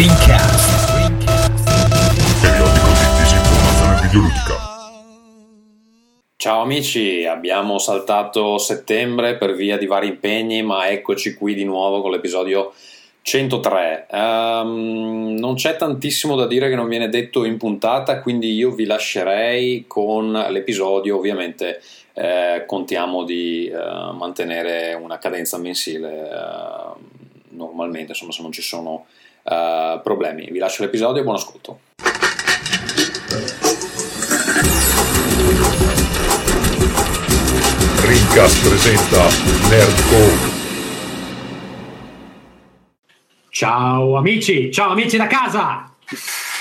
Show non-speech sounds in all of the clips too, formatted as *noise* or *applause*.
Rincast. Periodico di disinformazione videoludica. Ciao amici, abbiamo saltato settembre per via di vari impegni, ma eccoci qui di nuovo con l'episodio 103. Ehm, non c'è tantissimo da dire che non viene detto in puntata, quindi io vi lascerei con l'episodio. Ovviamente eh, contiamo di eh, mantenere una cadenza mensile eh, normalmente, insomma, se non ci sono eh, problemi. Vi lascio l'episodio e buon ascolto. Rincast presenta Nerdcore. Ciao amici, ciao amici da casa,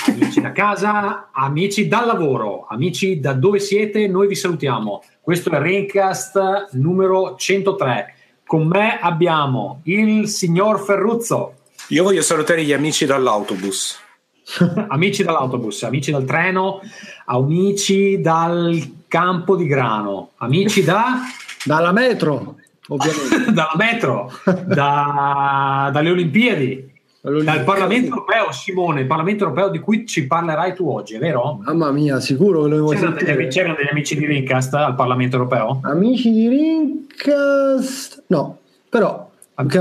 amici da casa, amici dal lavoro, amici da dove siete, noi vi salutiamo. Questo è Raincast numero 103. Con me abbiamo il signor Ferruzzo, Io voglio salutare gli amici dall'autobus. *laughs* amici dall'autobus, amici dal treno, amici dal campo di grano, amici da, *laughs* Dalla metro, ovviamente. *laughs* dalla metro, da- dalle Olimpiadi, dal Parlamento europeo, Simone, il Parlamento europeo di cui ci parlerai tu oggi, è vero? Mamma mia, sicuro che lo vuoi C'erano degli, sentire. c'erano degli amici di Rincast al Parlamento europeo? Amici di Rincast? No, però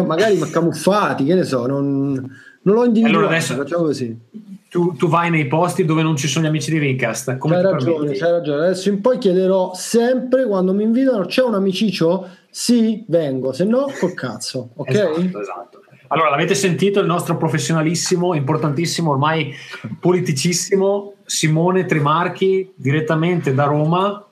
magari ma camuffati, che ne so, non, non l'ho individuato. Allora adesso- facciamo così. Tu, tu vai nei posti dove non ci sono gli amici di Rincast. Come C'hai ragione, c'hai ragione. Adesso in poi chiederò sempre quando mi invitano: c'è un amiciccio? Sì, vengo, se no, col cazzo, ok? Esatto, esatto. Allora, l'avete sentito il nostro professionalissimo, importantissimo, ormai politicissimo Simone Trimarchi, direttamente da Roma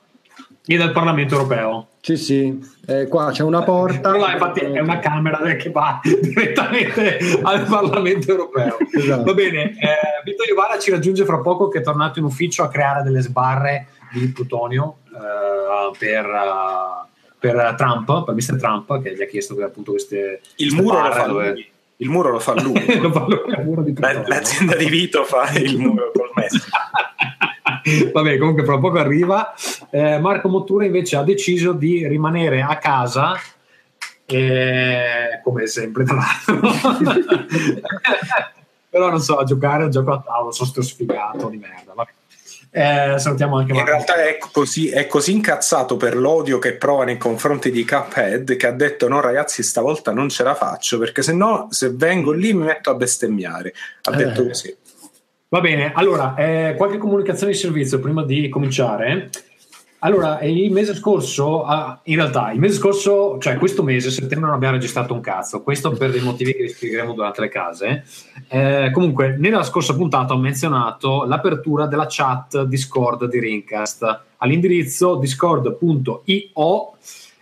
e dal Parlamento europeo. Sì, sì, Eh, qua c'è una porta. Però là, infatti è una camera che va direttamente al Parlamento europeo. Esatto. Va bene, eh, Vito Iovara ci raggiunge fra poco che è tornato in ufficio a creare delle sbarre di plutonio eh, per, eh, per Trump, per Mr. Trump, che gli ha chiesto che, appunto queste Il queste muro lo fa dove- lui. Il muro lo fa lui. *laughs* Lo fa lui, l'azienda di Vito fa il muro col Messi. *laughs* *laughs* Vabbè, comunque fra poco arriva. Eh, Marco Mottura invece ha deciso di rimanere a casa, eh, come sempre tra l'altro. *laughs* Però non so, a giocare a gioco a tavolo, sono sto sfigato di merda. Vabbè. Eh, salutiamo anche In Marco. realtà è così, è così incazzato per l'odio che prova nei confronti di Cuphead che ha detto no ragazzi stavolta non ce la faccio perché se no se vengo lì mi metto a bestemmiare. Ha Eh. detto così. Va bene, allora, eh, qualche comunicazione di servizio prima di cominciare. Allora, eh, il mese scorso, ah, in realtà, il mese scorso, cioè questo mese, settembre, non abbiamo registrato un cazzo. Questo per dei motivi che vi spiegheremo durante le case. Eh, comunque, nella scorsa puntata ho menzionato l'apertura della chat Discord di Rincast all'indirizzo discord.io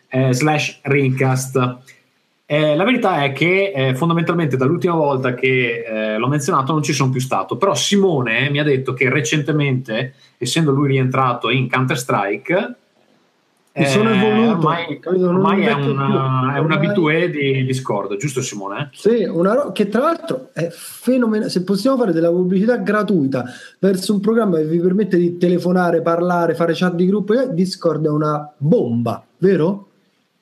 eh, slash Rincast. Eh, la verità è che eh, fondamentalmente dall'ultima volta che eh, l'ho menzionato non ci sono più stato, però Simone mi ha detto che recentemente, essendo lui rientrato in Counter-Strike, Mi sono evoluto, ormai, ormai è, un, è un abitué di Discord, giusto Simone? Sì, una ro- che tra l'altro è fenomenale. Se possiamo fare della pubblicità gratuita verso un programma che vi permette di telefonare, parlare, fare chat di gruppo, eh, Discord è una bomba, vero?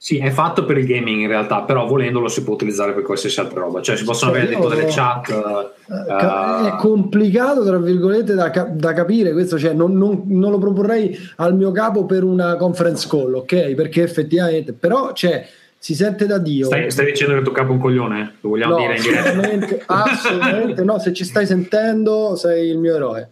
Sì, è fatto per il gaming in realtà, però volendolo si può utilizzare per qualsiasi altra roba, cioè si possono Cioè, avere tipo io- delle chat. Eh, ca- eh, è complicato, tra virgolette, da, da capire questo, cioè non, non- non lo proporrei al mio capo per una conference call, ok? Perché effettivamente, però cioè, si sente da Dio. stai, stai dicendo che tuo capo è un coglione? Lo vogliamo No, dire in diretta? assolutamente, assolutamente no. Se ci stai sentendo, sei il mio eroe.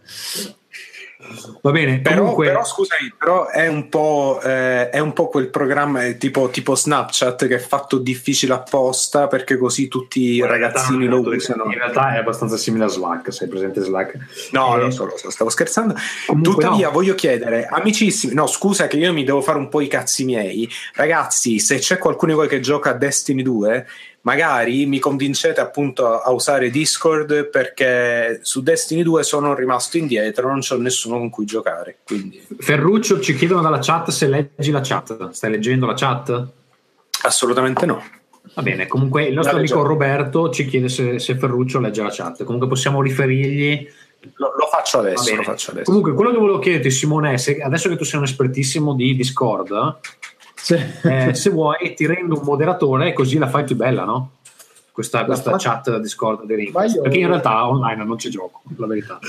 Va bene, Però, comunque... però scusami, però è un po', eh, è un po' quel programma eh, tipo, tipo Snapchat che è fatto difficile apposta perché così tutti i ragazzini lo usano. In realtà è abbastanza simile a Slack, sei presente Slack? No, Eh, lo so, lo so, stavo scherzando. Comunque Tuttavia, no. voglio chiedere, amicissimi, no, scusa che io mi devo fare un po' i cazzi miei. Ragazzi, se c'è qualcuno di voi che gioca a Destiny 2, magari mi convincete appunto a usare Discord perché su Destiny 2 sono rimasto indietro, non c'ho nessuno con cui giocare. Quindi Ferruccio ci chiedono dalla chat se leggi la chat. Stai leggendo la chat? assolutamente no. Va bene, comunque il nostro La amico. Roberto ci chiede se, se Ferruccio legge la chat. Comunque possiamo riferirgli. Lo, lo faccio adesso, lo faccio adesso. Comunque, quello che volevo chiederti, Simone, è se adesso che tu sei un espertissimo di Discord, Sì. eh, *laughs* se vuoi ti rendo un moderatore così la fai più bella, no? questa, questa chat Discord di io- perché in realtà online non c'è gioco, la verità.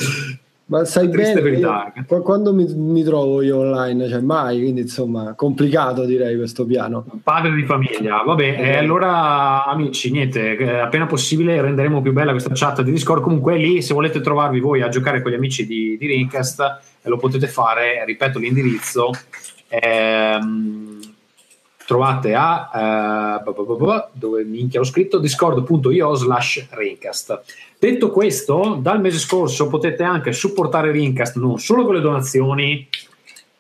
Ma sai Triste bene, io- qu- quando mi, mi trovo io online, cioè mai, quindi insomma, complicato direi questo piano. Padre di famiglia, vabbè, e allora amici, niente, eh, appena possibile renderemo più bella questa chat di Discord. Comunque lì, se volete trovarvi voi a giocare con gli amici di, di Rincast, eh, lo potete fare, ripeto l'indirizzo, ehm, trovate a ba- dove minchia ho scritto discord.io slash Rincast. Detto questo, dal mese scorso potete anche supportare Rincast non solo con le donazioni,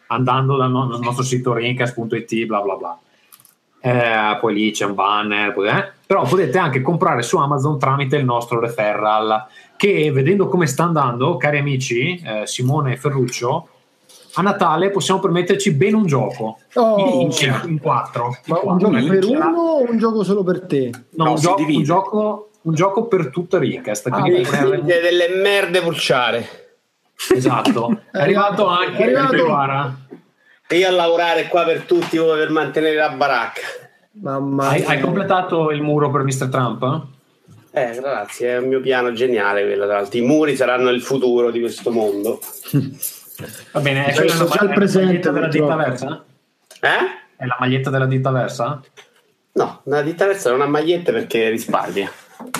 andando dal, no- nostro sito rincast.it, bla bla bla. Eh, poi lì c'è un banner, eh, però potete anche comprare su Amazon tramite il nostro referral. Che vedendo come sta andando, cari amici, eh, Simone e Ferruccio, a Natale possiamo permetterci bene un gioco Oh, in, in quattro. ma In un gioco per Minchia. uno o un gioco solo per te? No, No, un, gioco, un, gioco, un gioco per tutta Rincast. Ah, quindi beh, per- delle merde pulciare. esatto. *laughs* È arrivato anche È arrivato. E io a lavorare qua per tutti voi per mantenere la baracca. Mamma Hai, hai completato il muro per Mr. Trump? Eh, ragazzi, è un mio piano geniale quello, tra l'altro. I muri saranno il futuro di questo mondo. *laughs* Va bene, è Cioè, quella una- già il è la presente, maglietta della ditta versa? Eh? È la maglietta della ditta versa? No, una ditta versa non ha magliette perché risparmia.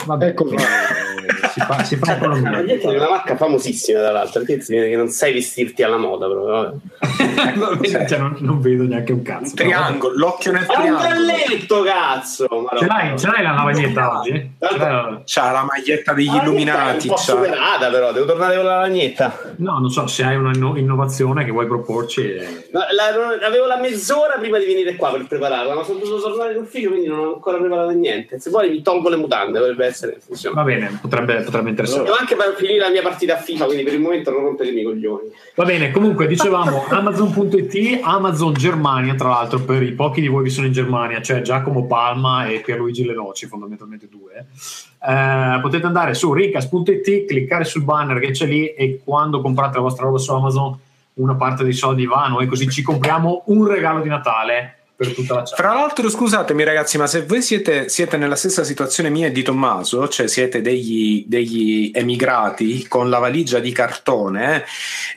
Vabbè, Ecco qua. *laughs* si fa, si fa La economia. maglietta è una marca famosissima, tra l'altro, che non sai vestirti alla moda proprio. bene, *laughs* cioè, non, non vedo neanche un cazzo. Un triangolo, l'occhio nel È un triangolo. brelletto, cazzo! Ce l'hai, ce l'hai la lavagnetta oggi? C'ha la maglietta degli La illuminati. È un po' c'ha- superata, però, devo tornare con la lagnetta. No, non so se hai una inno- innovazione che vuoi proporci. eh. No, la- avevo la mezz'ora prima di venire qua per prepararla, ma sono dovuto tornare in ufficio, quindi non ho ancora preparato niente. Se vuoi mi tolgo le mutande, dovrebbe essere funziona. Va bene, potrebbe, potrebbe interessare. Devo anche per finire la mia partita a FIFA, quindi per il momento non rompetemi i coglioni. Va bene, comunque dicevamo *laughs* Amazon.it, Amazon Germania, tra l'altro per i pochi di voi che sono in Germania, cioè Giacomo Palma e Pierluigi Lenoci, fondamentalmente due. Eh, potete andare su ricas.it, cliccare sul banner che c'è lì e quando comprate la vostra roba su Amazon una parte dei soldi va a noi, così ci compriamo un regalo di Natale per tutta la chat. Fra l'altro, scusatemi ragazzi, ma se voi siete, siete nella stessa situazione mia e di Tommaso, cioè siete degli, degli emigrati con la valigia di cartone,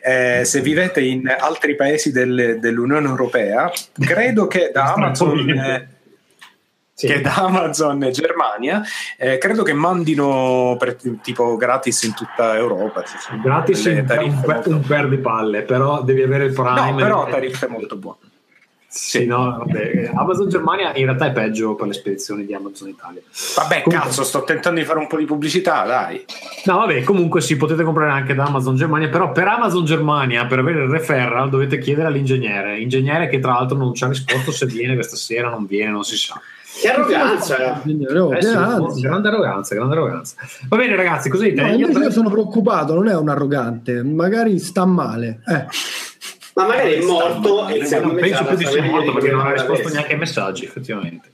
eh, se vivete in altri paesi del- dell'Unione Europea, credo che da Amazon... eh, Sì. che da Amazon Germania eh, credo che mandino per, tipo gratis in tutta Europa cioè, Gratis un, un, molto- un per di palle, però devi avere il Prime. no però tariffe molto buone Sì, no, vabbè, Amazon Germania in realtà è peggio per le spedizioni di Amazon Italia. vabbè Comunque- cazzo sto tentando di fare un po' di pubblicità dai No, vabbè, comunque sì, potete comprare anche da Amazon Germania, però per Amazon Germania, per avere il referral, dovete chiedere all'ingegnere. Ingegnere che tra l'altro non ci ha risposto se viene questa sera, non viene, non si sa. Che arroganza! Oh, Eh sì, grazie. grande arroganza, grande arroganza. Va bene ragazzi, così No, io- io sono preoccupato, non è un arrogante, magari sta male. Eh. Ma magari è morto e Eh, secondo non penso più di sia morto perché non ha risposto neanche ai messaggi, effettivamente.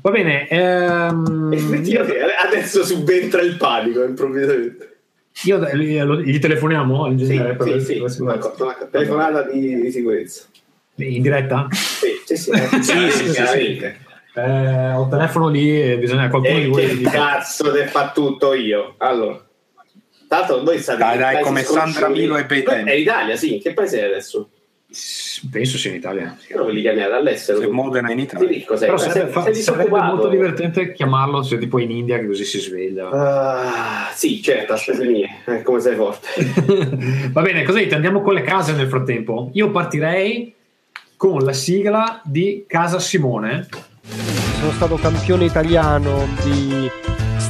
Va bene, ehm, Effettivamente, adesso subentra il panico improvvisamente. io, io- gli telefoniamo Sì, all'ingegnere per sì, per sì, sicurezza? una, una telefonata di, di sicurezza. in diretta? Sì, *laughs* sì, sì, sì, sì, chiaramente. Eh, ho il telefono lì e bisogna qualcuno di E voi che cazzo te fa tutto io? Allora, tanto voi state Dai, in dai, come Sandra. Milo e bei tempi. È Italia, sì. Che paese è adesso? penso sia in Italia Però li chiamate all'estero. Se. Modena in Sì, Italia ricco sei. però sarebbe, fa- sarebbe molto divertente chiamarlo se tipo in India che così si sveglia Ah, sì, certo, a spese mie. Eh, come sei forte. *laughs* va bene così andiamo con le case nel frattempo io partirei con la sigla di Casa Simone sono stato campione italiano di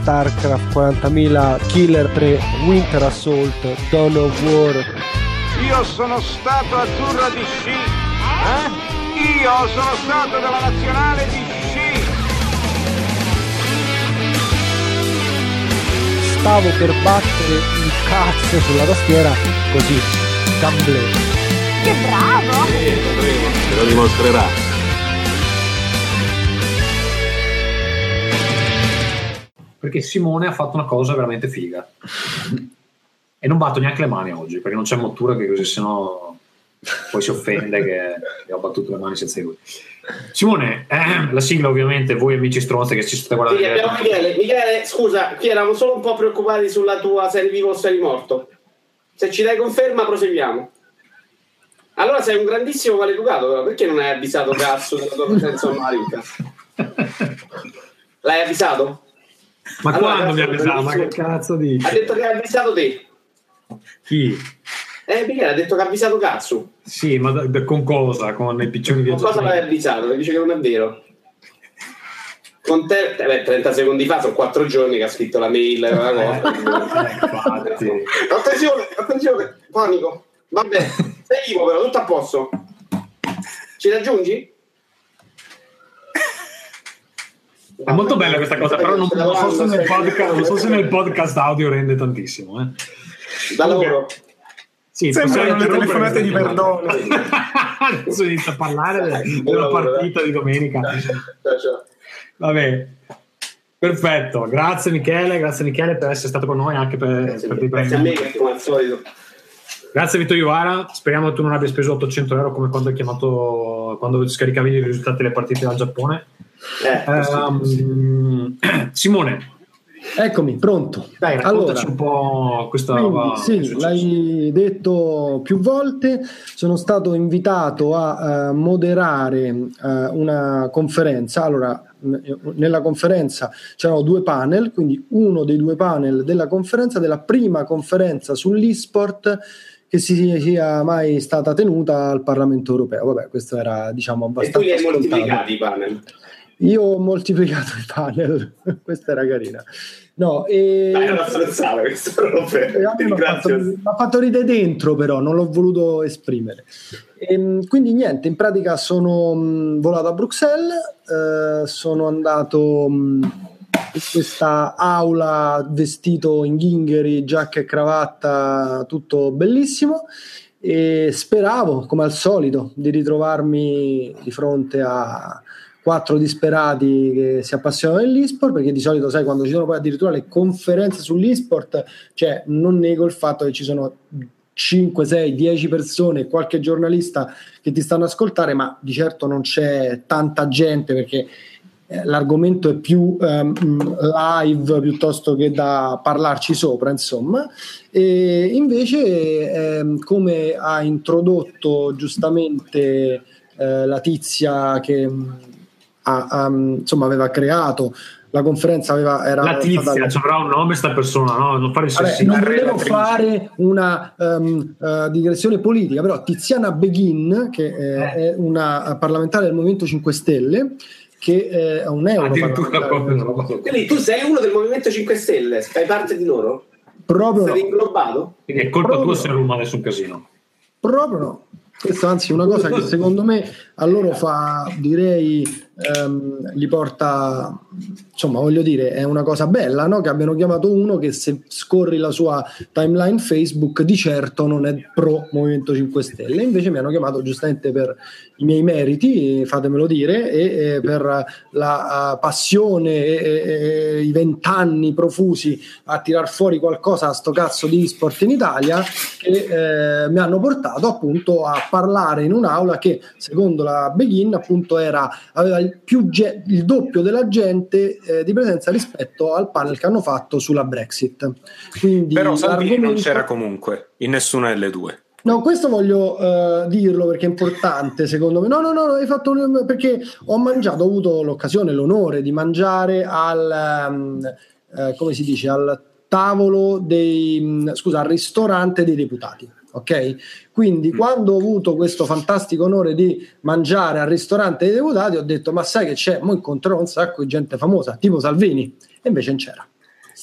StarCraft 40.000 Killer 3 Winter Assault Dawn of War Io sono stato azzurro di sci. Eh? Io sono stato della nazionale di sci. stavo per battere il cazzo sulla tastiera così gamble Che bravo! Te lo dimostrerà. Perché Simone ha fatto una cosa veramente figa e non batto neanche le mani oggi perché non c'è mottura che così sennò poi si offende che, ho battuto le mani senza lui. Simone, eh, la sigla ovviamente, voi amici stronzi che ci state guardando. Sì, abbiamo Michele. Michele, scusa, qui eravamo solo un po' preoccupati sulla tua serie vivo o serie morto. Se ci dai conferma, proseguiamo. Allora sei un grandissimo maleducato, però perché non hai avvisato cazzo della tua presenza onoraria? L'hai avvisato? Ma Allora, quando mi cazzo, avvisava? Ma che cazzo Ha dici? detto che hai avvisato te. Chi? Eh, Michele ha detto che ha avvisato cazzo. Sì, ma da- da- con cosa? Con i piccioni Con cosa l'hai avvisato? Mi dice che non è vero. Con te, eh, beh, 30 secondi fa, sono 4 giorni che ha scritto la mail. La cosa. Eh, infatti. attenzione, attenzione, panico. Vabbè, sei vivo però, tutto a posto. Ci raggiungi? È molto bella questa cosa, però non, non so, se nel podcast, non so se nel podcast audio rende tantissimo. Eh. Da lavoro. Sì, Sembrano le telefonate di perdono. *laughs* Adesso inizia a parlare de- della partita di domenica. Ciao, ciao. Vabbè, perfetto. Grazie Michele, grazie Michele per essere stato con noi anche per, Grazie, per grazie a me come al solito. Grazie Vito Iovara, speriamo che tu non abbia speso 800 euro come quando hai chiamato quando scaricavi i risultati delle partite dal Giappone. Eh, Ehm, *clears throat* Simone, Eccomi, pronto. dai, raccontaci un po' questa Quindi, sì, l'hai detto più volte, sono stato invitato a eh, moderare eh, una conferenza. Allora, nella conferenza c'erano due panel, quindi uno dei due panel della conferenza, della prima conferenza sull'e-sport che si sia mai stata tenuta al Parlamento europeo. Vabbè, questo era diciamo e tu abbastanza li hai moltiplicati i panel. Io ho moltiplicato i panel, *laughs* questa era carina. No, e... Dai, non apprezzare questo proprio. Eh, a me Ti Mi ha fatto, ridere dentro, però non l'ho voluto esprimere. Ehm, quindi niente, in pratica sono mh, volato a Bruxelles, eh, sono andato mh, in questa aula vestito in ghingheri, giacca e cravatta, tutto bellissimo. E speravo, come al solito, di ritrovarmi di fronte a quattro disperati che si appassionano dell'esport perché di solito sai quando ci sono poi addirittura le conferenze sull'esport cioè non nego il fatto che ci sono 5, 6, 10 persone qualche giornalista che ti stanno ascoltare ma di certo non c'è tanta gente perché eh, l'argomento è più ehm, live piuttosto che da parlarci sopra insomma. E invece ehm, come ha introdotto giustamente eh, la tizia che ha, mh, insomma aveva creato la conferenza aveva, era La tizia, stata- ci avrà un nome sta persona, no? Non fare il Vabbè, non volevo relatrice. fare una ehm, eh, digressione politica, però Tiziana Beghin, che eh, Eh. è una parlamentare del Movimento 5 Stelle, che eh, è un euro proprio non. Quindi tu sei uno del Movimento 5 Stelle, fai parte di loro? proprio Sei no, inglobato? Quindi è colpa Proprio. tua se Roma adesso un casino. proprio no. Questa anzi è una cosa che secondo me a loro fa, direi, ehm, gli porta, insomma, voglio dire, è una cosa bella, no? Che abbiano chiamato uno che se scorri la sua timeline Facebook di certo non è pro Movimento 5 Stelle, invece mi hanno chiamato giustamente per i miei meriti, fatemelo dire, e, eh, per la eh, passione e, e- e i vent'anni profusi a tirar fuori qualcosa a sto cazzo di sport in Italia che eh, mi hanno portato appunto a parlare in un'aula che secondo la Begin appunto era, aveva il, più ge- il doppio della gente eh, di presenza rispetto al panel che hanno fatto sulla Brexit. Quindi Però Salvini non c'era comunque in nessuna delle due. No, questo voglio eh, dirlo perché è importante *laughs* secondo me. No, no, no, hai fatto un- perché ho mangiato, ho avuto l'occasione, l'onore di mangiare al, ehm, eh, come si dice, al tavolo dei, mh, scusa, al ristorante dei deputati. Ok? Quindi quando ho avuto questo fantastico onore di mangiare al ristorante dei deputati ho detto ma sai che c'è, mo incontrerò un sacco di gente famosa, tipo Salvini, e invece non c'era.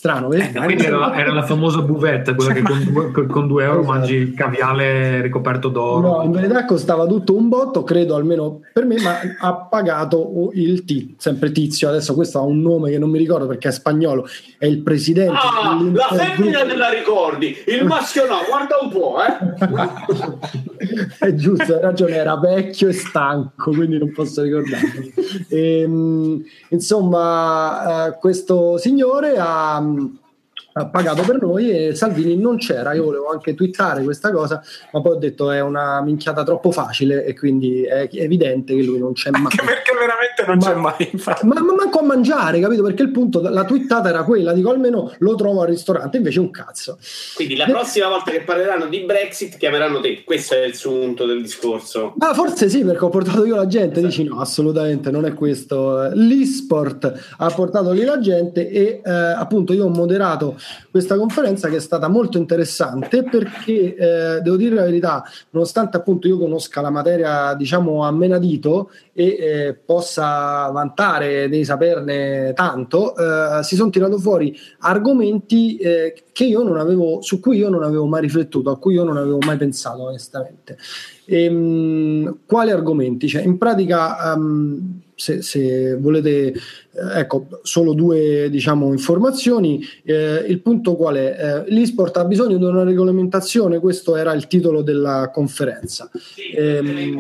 Strano? Eh, quindi era la, era la famosa buvette, quella che con due, con- con due euro Esatto. mangi il caviale ricoperto d'oro. No, in verità costava tutto un botto, credo almeno per me, ma ha pagato il T, sempre Tizio, adesso questo ha un nome che non mi ricordo perché è spagnolo, è il presidente. Ah, la femmina te la ricordi, il maschio no, guarda un po', eh. *laughs* è giusto, hai ragione, era vecchio e stanco, quindi non posso ricordarlo. Ehm, insomma, eh, questo signore ha, ha pagato per noi e Salvini non c'era. Io volevo anche twittare questa cosa, ma poi ho detto è una minchiata troppo facile e quindi è evidente che lui non c'è mai. Anche perché veramente non Ma- c'è mai. infatti. Ma, ma manco a mangiare, capito? Perché il punto, la twittata era quella, dico almeno lo trovo al ristorante, invece un cazzo. Quindi la prossima volta che parleranno di Brexit chiameranno te. Questo è il sunto del discorso. Ma forse sì, perché ho portato io la gente, dici no, assolutamente non è questo. L'e-sport ha portato lì la gente e eh, appunto io ho moderato questa conferenza che è stata molto interessante perché eh, devo dire la verità, nonostante appunto io conosca la materia diciamo a menadito e eh, possa vantare di saperne tanto, eh, si sono tirato fuori argomenti eh, avevo, su cui io non avevo mai riflettuto, a cui io non avevo mai pensato onestamente. Ehm, quali argomenti? Cioè, in pratica, ehm, se, se volete, eh, ecco, solo due diciamo, informazioni. Eh, il punto qual è? Eh, l'esport ha bisogno di una regolamentazione, questo era il titolo della conferenza. Ehm,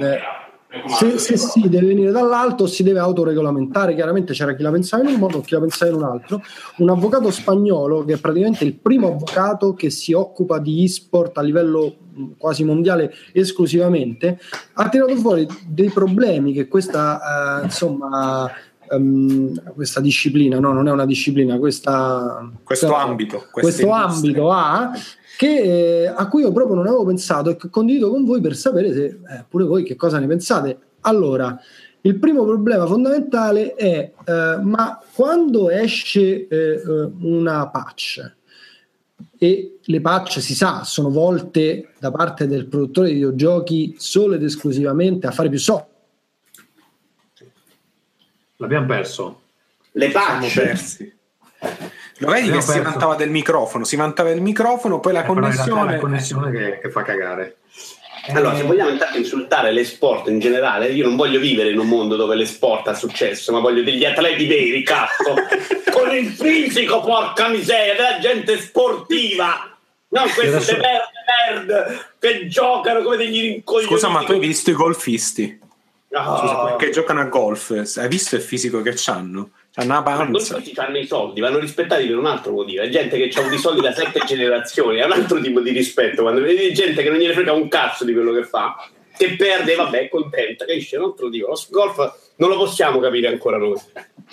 se, se si deve venire dall'alto si deve autoregolamentare. Chiaramente c'era chi la pensava in un modo chi la pensava in un altro. Un avvocato spagnolo che è praticamente il primo avvocato che si occupa di e-sport a livello mh, quasi mondiale esclusivamente ha tirato fuori dei problemi che questa eh, insomma ehm, questa disciplina no non è una disciplina questa Questo ambito, questa questo ambito ha che, eh, a cui io proprio non avevo pensato e che condivido con voi per sapere se eh, pure voi che cosa ne pensate. Allora, il primo problema fondamentale è eh, ma quando esce eh, eh, una patch? E le patch si sa sono volte da parte del produttore di videogiochi solo ed esclusivamente a fare più soldi L'abbiamo perso. Le persi. Lo vedi che si perso. vantava del microfono, si vantava del microfono, poi la Eh, connessione... la connessione che, che fa cagare. Allora, Eh, se vogliamo intanto insultare l'esport in generale, io non voglio vivere in un mondo dove l'esport ha successo, ma voglio degli atleti veri, cazzo, *laughs* con il fisico, porca miseria, della gente sportiva, non questi adesso- de merda, merda che giocano come degli rincoglioni. Scusa, ma tu hai visto i golfisti? Ah. Scusa, quelli che giocano a golf, hai visto il fisico che hanno? Hanno una panza. questi hanno i soldi, vanno rispettati per un altro motivo. È gente che ha avuto i soldi da sette generazioni, è un altro tipo di rispetto. Quando vedi gente che non gliene frega un cazzo di quello che fa, che perde, vabbè, è contenta, capisci? È un altro tipo. Lo golf non lo possiamo capire ancora noi.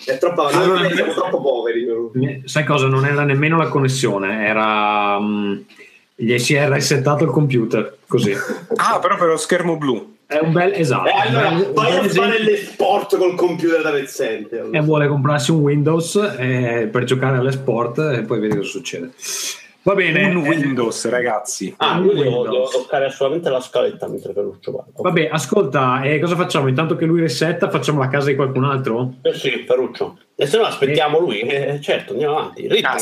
È troppo Allora, noi siamo troppo poveri. Sai cosa? Non era nemmeno la connessione, era. mm, gli si era resettato il computer così. Ah, però per lo schermo blu. È un bel esatto. E Eh, allora bel- vai a bel fare esempio. l'esport col computer da pezzente. e vuole comprarsi un Windows eh, per giocare alle sport e poi vedi cosa succede. Va bene. Un eh, Windows, ragazzi. Ah, Un io devo, Windows. devo toccare assolutamente la scaletta mentre Ferruccio parla. Vabbè, ascolta, eh, cosa facciamo? Intanto che lui resetta, facciamo la casa di qualcun altro? Eh sì, Ferruccio. E se no aspettiamo lui, eh, certo, andiamo avanti. Ritmo, Ah,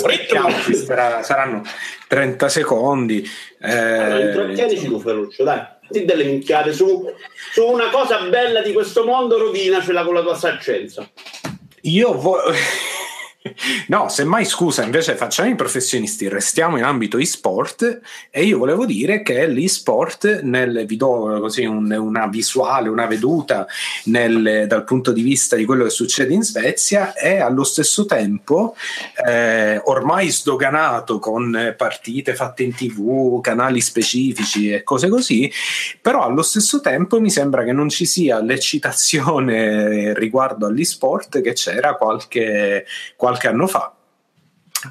sarà- saranno 30 secondi. Allora, Eh, intrattienici tu, Ferruccio, dai. Delle minchiate su, su una cosa bella di questo mondo, rovinacela con la tua saccenza. io vo- *laughs* No, semmai scusa, invece facciamo i professionisti, restiamo in ambito e-sport e io volevo dire che l'e-sport, nel, vi do così un- una visuale, una veduta nel- dal punto di vista di quello che succede in Svezia, è allo stesso tempo eh, ormai sdoganato con partite fatte in tv, canali specifici e cose così, però allo stesso tempo mi sembra che non ci sia l'eccitazione riguardo all'e-sport che c'era qualche, qualche anno fa.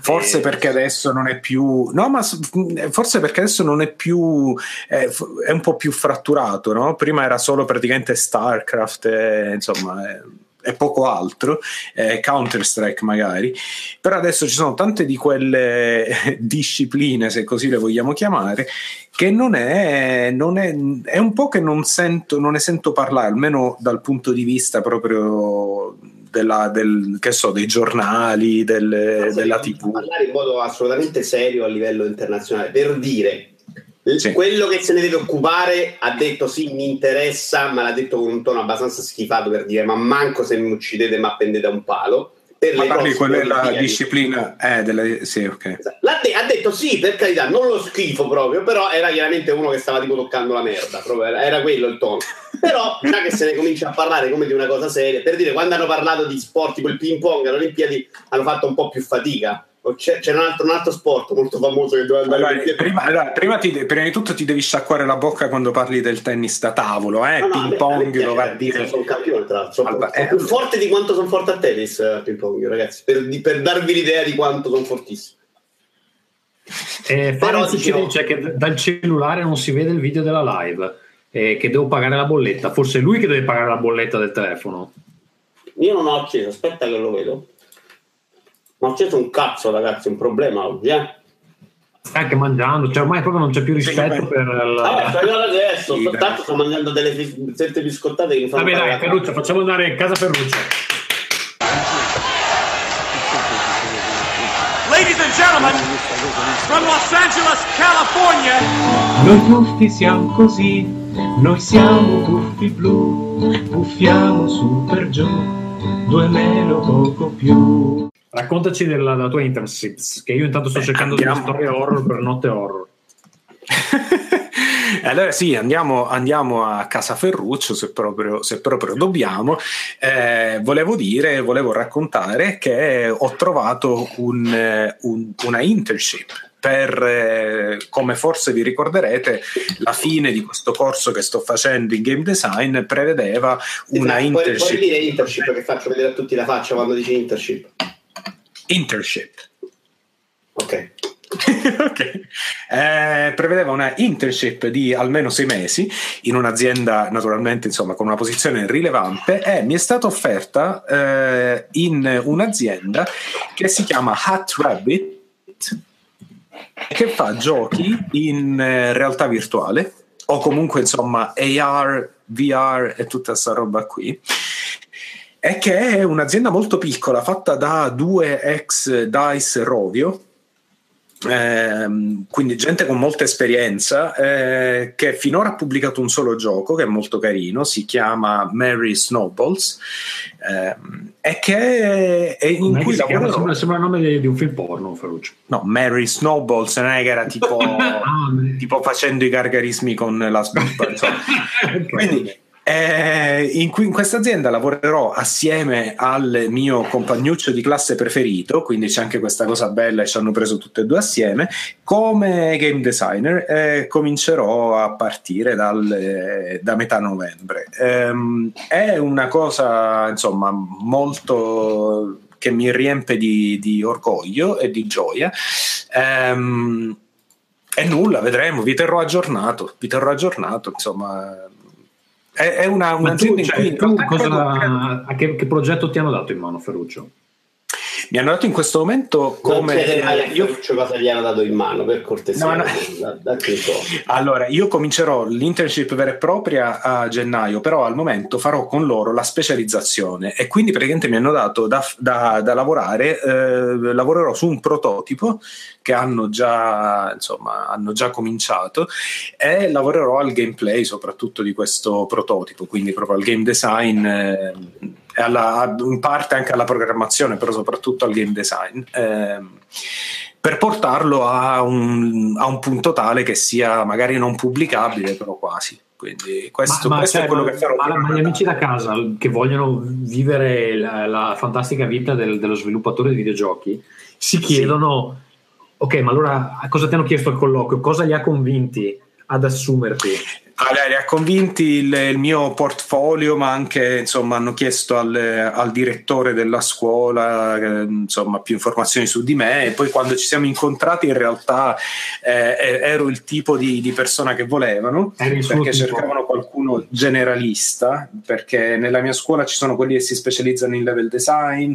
Forse Eh, perché adesso non è più, no, ma forse perché adesso non è più, f- è un po' più fratturato, no? Prima era solo praticamente StarCraft, e, insomma, eh, e poco altro, eh, Counter-Strike magari, però adesso ci sono tante di quelle *laughs* discipline, se così le vogliamo chiamare, che non è, non è, è un po' che non sento, non ne sento parlare, almeno dal punto di vista proprio della, del, che so, dei giornali, del- della TV. Parlare in modo assolutamente serio a livello internazionale per dire Sì. quello che se ne deve occupare ha detto sì mi interessa ma l'ha detto con un tono abbastanza schifato per dire ma manco se mi uccidete ma appendete a un palo per le parli prossime quella Olimpiadi. disciplina, eh, delle, sì, ok. L'ha de- ha detto sì, per carità, non lo schifo proprio, però era chiaramente uno che stava tipo toccando la merda, proprio era, era quello il tono. Però già che se ne comincia a parlare come di una cosa seria, per dire quando hanno parlato di sport tipo il ping pong alle Olimpiadi hanno fatto un po' più fatica. C'è, c'era un altro, un altro sport molto famoso che doveva andare Allora, per prima, allora, prima ti- prima di tutto ti devi sciacquare la bocca quando parli del tennis da tavolo, eh? No, no, a me- ping pong, lo va a dire. Sono un campione, tra l'altro. Sono, sono eh, più forte di quanto sono forte a tennis, eh, ping pong, ragazzi. Per, di- per darvi l'idea di quanto sono fortissimo. Eh, Però ci dice che dal cellulare non si vede il video della live e che devo pagare la bolletta. Forse è lui che deve pagare la bolletta del telefono. Io non ho acceso, aspetta che lo vedo. Non acceso un cazzo, ragazzi, è un problema oggi, eh. Stai anche mangiando, cioè ormai proprio non c'è più rispetto Sì, per Vabbè, la... sto arrivando adesso, Sì, tanto sto mangiando delle fizzette biscottate che mi fanno Vabbè dai, la Ferruccio, facciamo andare a casa Ferruccio. Ladies and gentlemen, from Los Angeles, California. Noi tuffi siamo così, noi siamo tuffi blu, puffiamo su per giù, due meno poco più. Raccontaci della, della tua internship, che io intanto sto Beh, cercando delle andiamo. storie horror per notte horror. *laughs* allora sì, andiamo, andiamo a casa Ferruccio se proprio, se proprio dobbiamo. Eh, volevo dire, volevo raccontare che ho trovato un, eh, un- una internship. Per, eh, come forse vi ricorderete, la fine di questo corso che sto facendo in game design prevedeva una Esatto, puoi- Puoi internship. dire internship che faccio vedere a tutti la faccia quando dici internship. Internship. Ok. *laughs* Ok. Eh, prevedeva una internship di almeno sei mesi in un'azienda, naturalmente, insomma, con una posizione rilevante e mi è stata offerta eh, in un'azienda che si chiama Hat Rabbit che fa giochi in eh, realtà virtuale o comunque insomma AR, VR e tutta questa roba qui e che è un'azienda molto piccola fatta da due ex Dice Rovio Ehm, quindi gente con molta esperienza eh, che finora ha pubblicato un solo gioco che è molto carino si chiama Mary Snowballs ehm, e che è in Non è cui lavorerò sembra, sembra il nome di, di un film porno, Ferruccio. no Mary Snowballs non è che era tipo, *laughs* Ah, tipo facendo i gargarismi con la *laughs* ok. Quindi eh, in, in questa azienda lavorerò assieme al mio compagnuccio di classe preferito, quindi c'è anche questa cosa bella e ci hanno preso tutte e due assieme. Come game designer eh, comincerò a partire dal, eh, da metà novembre. Ehm, è una cosa insomma molto che mi riempie di, di orgoglio e di gioia. Ehm, e nulla, vedremo, vi terrò aggiornato, vi terrò aggiornato, insomma. È, è una, tu, un'azienda in cioè, cui tu in realtà credo- cosa, a che, che progetto ti hanno dato in mano, Ferruccio? Mi hanno dato in questo momento come a io cosa gli hanno dato in mano, per cortesia. No, no. Da-. Allora, io comincerò l'internship vera e propria a gennaio, però al momento farò con loro la specializzazione e quindi praticamente mi hanno dato da, da- da lavorare, eh, lavorerò su un prototipo che hanno già, insomma, hanno già cominciato e lavorerò al gameplay soprattutto di questo prototipo, quindi proprio al game design. eh, alla- in parte anche alla programmazione, però soprattutto al game design. ehm, per portarlo a un, a un punto tale che sia magari non pubblicabile, però quasi. Quindi questo, questo cioè, è quello ma- che farò. ma- ma gli amici da casa che vogliono vivere la, la fantastica vita del- dello sviluppatore di videogiochi si chiedono: Ok, ma allora a cosa ti hanno chiesto al colloquio? Cosa li ha convinti ad assumerti? Allora, li ha convinti il, il mio portfolio, ma anche insomma hanno chiesto al, al direttore della scuola eh, insomma, più informazioni su di me. E poi quando ci siamo incontrati, in realtà eh, ero il tipo di, di persona che volevano perché tipo. cercavano qualcuno generalista. Perché nella mia scuola ci sono quelli che si specializzano in level design,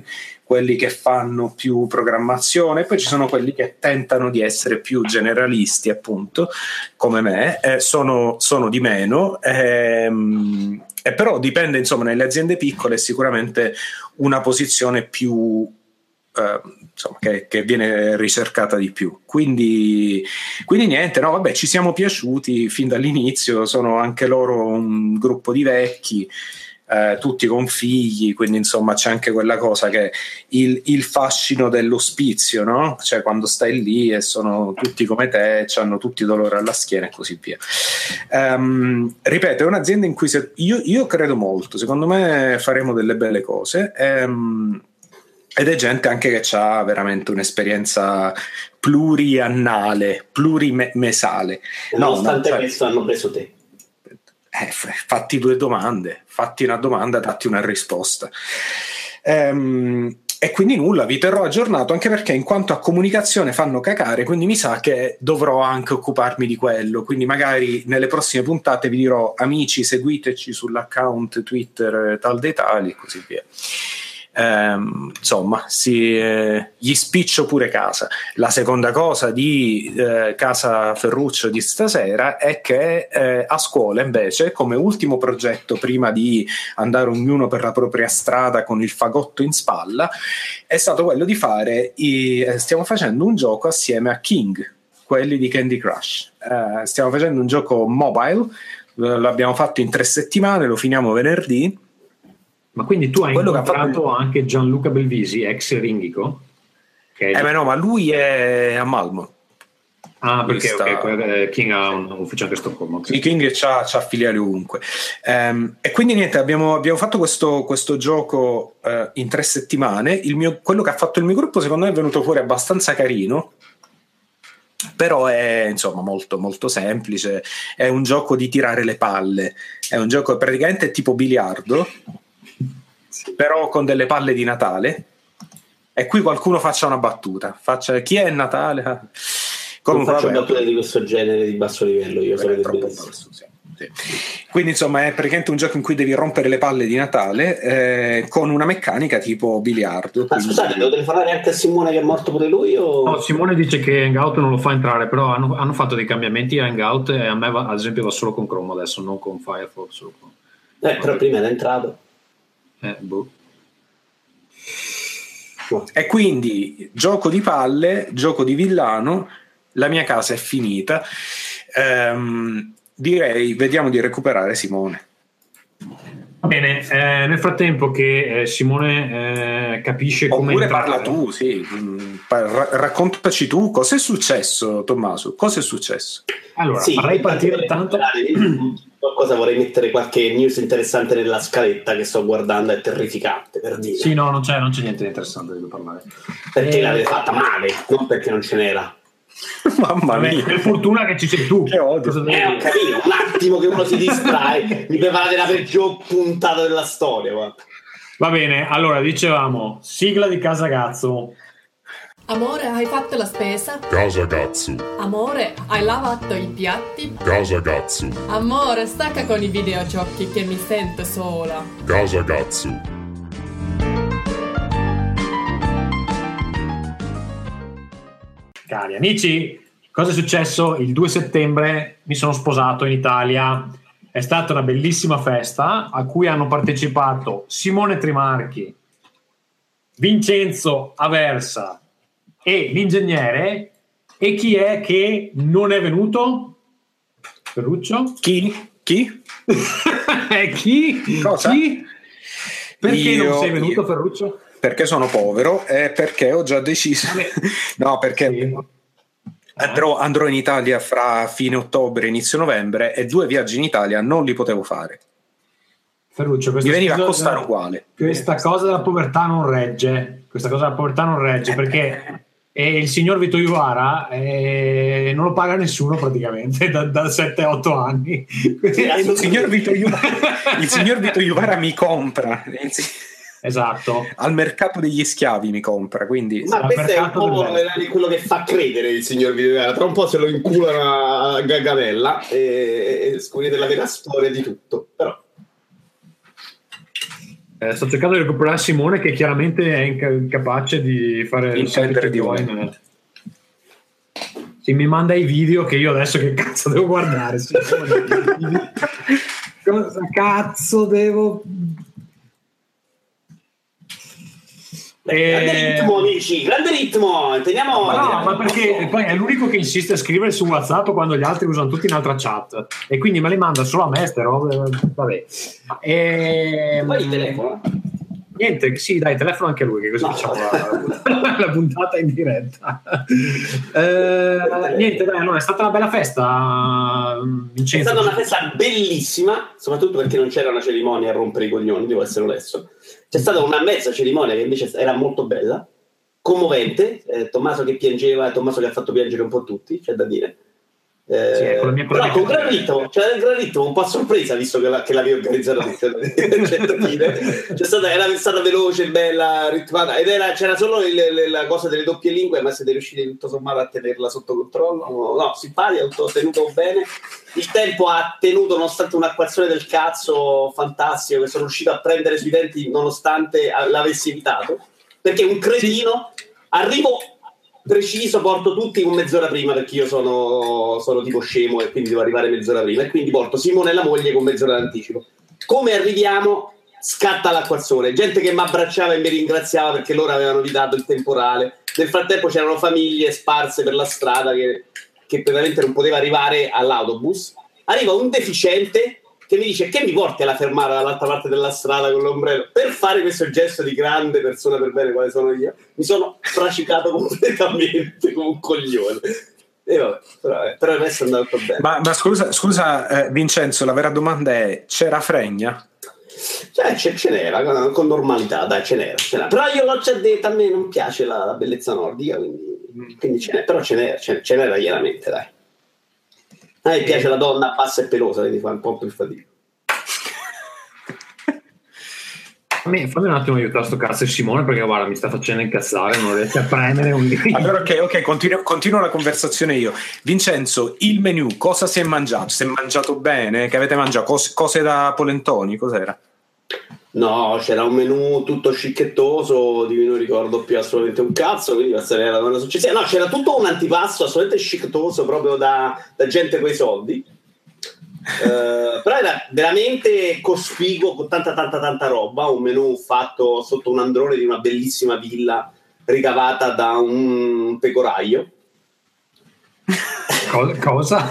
quelli che fanno più programmazione, poi ci sono quelli che tentano di essere più generalisti, appunto, come me, eh, sono, sono di meno. ehm, e però dipende, insomma, nelle aziende piccole è sicuramente una posizione più eh, insomma, che, che viene ricercata di più. Quindi, quindi niente, no, vabbè, ci siamo piaciuti fin dall'inizio, sono anche loro un gruppo di vecchi. Eh, tutti con figli, quindi insomma c'è anche quella cosa che il, il fascino dell'ospizio, no? Cioè quando stai lì e sono tutti come te, hanno tutti dolore alla schiena e così via. Ehm, ripeto, è un'azienda in cui se- io, io credo molto, secondo me faremo delle belle cose. Ehm, ed è gente anche che ha veramente un'esperienza pluriannale, plurimesale. No, Nonostante no, cioè- questo hanno preso te. eh, fatti due domande, fatti una domanda, datti una risposta. Ehm, e quindi nulla, vi terrò aggiornato anche perché in quanto a comunicazione fanno cacare, quindi mi sa che dovrò anche occuparmi di quello. Quindi magari nelle prossime puntate vi dirò amici, seguiteci sull'account Twitter eh, tal dei tali e così via. Ehm, insomma, si, eh, gli spiccio pure casa. La seconda cosa di eh, Casa Ferruccio di stasera è che eh, a scuola invece, come ultimo progetto prima di andare ognuno per la propria strada con il fagotto in spalla, è stato quello di fare, i- eh, stiamo facendo un gioco assieme a King, quelli di Candy Crush. Eh, stiamo facendo un gioco mobile, l'abbiamo fatto in tre settimane, lo finiamo venerdì. Ma quindi tu hai Quello che ha fatto incontrato anche Gianluca Belvisi, ex Ringico? Che è- Eh, beh, no, ma lui è a Malmo. ah, perché sta- ok, quel- eh, King ha un ufficio anche a Stoccolma. ok. Sì, King c'ha filiali ovunque. Ehm, e quindi niente, abbiamo, abbiamo fatto questo, questo gioco eh, in tre settimane. Il mio- quello che ha fatto il mio gruppo, secondo me, è venuto fuori abbastanza carino. Però è insomma molto, molto semplice. È un gioco di tirare le palle. È un gioco praticamente tipo biliardo, però con delle palle di Natale. E qui qualcuno faccia una battuta. Faccia chi è Natale? Non Comunque, faccio vabbè, battute di questo genere di basso livello, io è troppo basso, sì. Quindi insomma è praticamente un gioco in cui devi rompere le palle di Natale eh, con una meccanica tipo biliardo. Ma quindi- scusate, devo telefonare anche a Simone che è morto pure lui o... No, Simone dice che Hangout non lo fa entrare, però hanno, hanno fatto dei cambiamenti a Hangout e a me va- ad esempio va solo con Chrome adesso, non con Firefox. Con... Eh, però prima era entrato. Eh, boh. E quindi gioco di palle, gioco di villano, la mia casa è finita. Ehm, direi, vediamo di recuperare Simone. Va bene, eh, nel frattempo che eh, Simone eh, capisce come Oppure entrare- parla tu, sì. Ra- raccontaci tu cosa è successo, Tommaso. Cosa è successo? Allora, Sì, farei partire vorrei tanto... recuperare Qualcosa vorrei mettere qualche news interessante nella scaletta che sto guardando, è terrificante per dire. Sì, no, non c'è, non c'è niente di interessante di cui parlare. Perché Eh, l'avete fatta male, non perché non ce n'era. *laughs* Mamma mia. per fortuna che ci sei tu. Che odio. Eh, ho capito, un attimo che uno si distrae, mi preparate la peggior puntata della storia. guarda. Va bene, allora dicevamo, sigla di Casagazzo. Amore, hai fatto la spesa? Casa Gatsu, Amore, hai lavato i piatti? Casa Gatsu, Amore, stacca con i videogiochi che mi sento sola. Casa Gatsu, Cari amici, cosa è successo? Il 2 settembre mi sono sposato in Italia. È stata una bellissima festa a cui hanno partecipato Simone Trimarchi, Vincenzo Aversa e l'ingegnere. E chi è che non è venuto? Ferruccio? Chi? Chi? *laughs* Eh, chi? Cosa? Chi? Perché Io- non sei venuto, io. Ferruccio? Perché sono povero e perché ho già deciso. *laughs* no, perché Sì. andrò, andrò in Italia fra fine ottobre e inizio novembre e due viaggi in Italia non li potevo fare. Ferruccio, Mi veniva a costare uguale. Questa cosa della povertà non regge. Questa cosa della povertà non regge perché eh, il signor Vito Iuvara eh, non lo paga nessuno praticamente da, da 7-8 anni. *laughs* Il signor Vito Iuvara, il signor Vito Iuvara mi compra. Esatto. Al mercato degli schiavi mi compra, quindi Ma Al questo è un po' del quello che fa credere il signor Videogame. Tra un po' se lo inculano a Gaganella e, e scoprirete la vera storia di tutto. Però Eh, sto cercando di recuperare Simone che chiaramente è inca- incapace di fare il Intendere di join. Sì, mi manda i video che io adesso che cazzo devo guardare. *laughs* Cosa cazzo devo... grande Eh, ritmo, amici, grande ritmo. Teniamo. Ma no, ma perché poi è l'unico che insiste a scrivere su WhatsApp quando gli altri usano tutti in altra chat e quindi me le manda solo a me ste robe. Vabbè. E... Poi il telefono. Niente, sì, dai, telefono anche a lui, che così No. facciamo la, la puntata in diretta. Eh, niente, dai, allora è stata una bella festa, È Vincenzo. stata una festa bellissima, soprattutto perché non c'era una cerimonia a rompere i coglioni, devo essere onesto. C'è stata una mezza cerimonia che invece era molto bella, commovente. eh, Tommaso che piangeva, Tommaso che ha fatto piangere un po' tutti, c'è da dire. Eh, Sì, con la mia- con però con gran ritmo, c'era il gran ritmo, un po' a sorpresa visto che, la, che l'avevi organizzata. *laughs* C'è stata, era stata veloce, bella, ritmata ed era, c'era solo il- il- la cosa delle doppie lingue, ma siete riusciti tutto sommato a tenerla sotto controllo? No, no simpatica, tutto tenuto bene. Il tempo ha tenuto nonostante un'acquazione del cazzo fantastico che sono riuscito a prendere sui denti nonostante l'avessi evitato. Perché un cretino arrivo preciso, porto tutti con mezz'ora prima perché io sono, sono tipo scemo e quindi devo arrivare mezz'ora prima. E quindi porto Simone e la moglie con mezz'ora d'anticipo. Come arriviamo? Scatta l'acquazzone, gente che mi abbracciava e mi ringraziava perché loro avevano evitato il temporale. Nel frattempo c'erano famiglie sparse per la strada che, che veramente non poteva arrivare all'autobus. Arriva un deficiente che mi dice che mi porti alla fermata dall'altra parte della strada con l'ombrello? Per fare questo gesto di grande persona per bene quale sono io mi sono fracicato completamente come un coglione. E vabbè però, eh, però resto è andato bene. Ma, ma scusa, scusa eh, Vincenzo, la vera domanda è: c'era fregna? cioè, ce, ce n'era con- normalità dai ce n'era, ce n'era. però io l'ho già detto a me non piace la, la bellezza nordica quindi, quindi ce n'era, però ce n'era, ce n'era chiaramente dai a me piace la donna bassa e pelosa quindi fa un po' più fatica *laughs* Fammi, fammi un attimo aiutare sto cazzo Simone perché guarda mi sta facendo incazzare, non riesce a premere un dito. Allora, ok, ok, continuo, continuo la conversazione io. Vincenzo, il menù, cosa si è mangiato? Si è mangiato bene? Che avete mangiato? Cos- cose da polentoni? Cos'era? No, c'era un menù tutto scicchettoso di cui non ricordo più assolutamente un cazzo, quindi passerei alla domanda successiva. No, c'era tutto un antipasto assolutamente scicchettoso proprio da, da gente coi soldi. Eh, però era veramente cospicuo con tanta tanta tanta roba, un menù fatto sotto un androne di una bellissima villa ricavata da un pecoraio. *laughs* Co- cosa?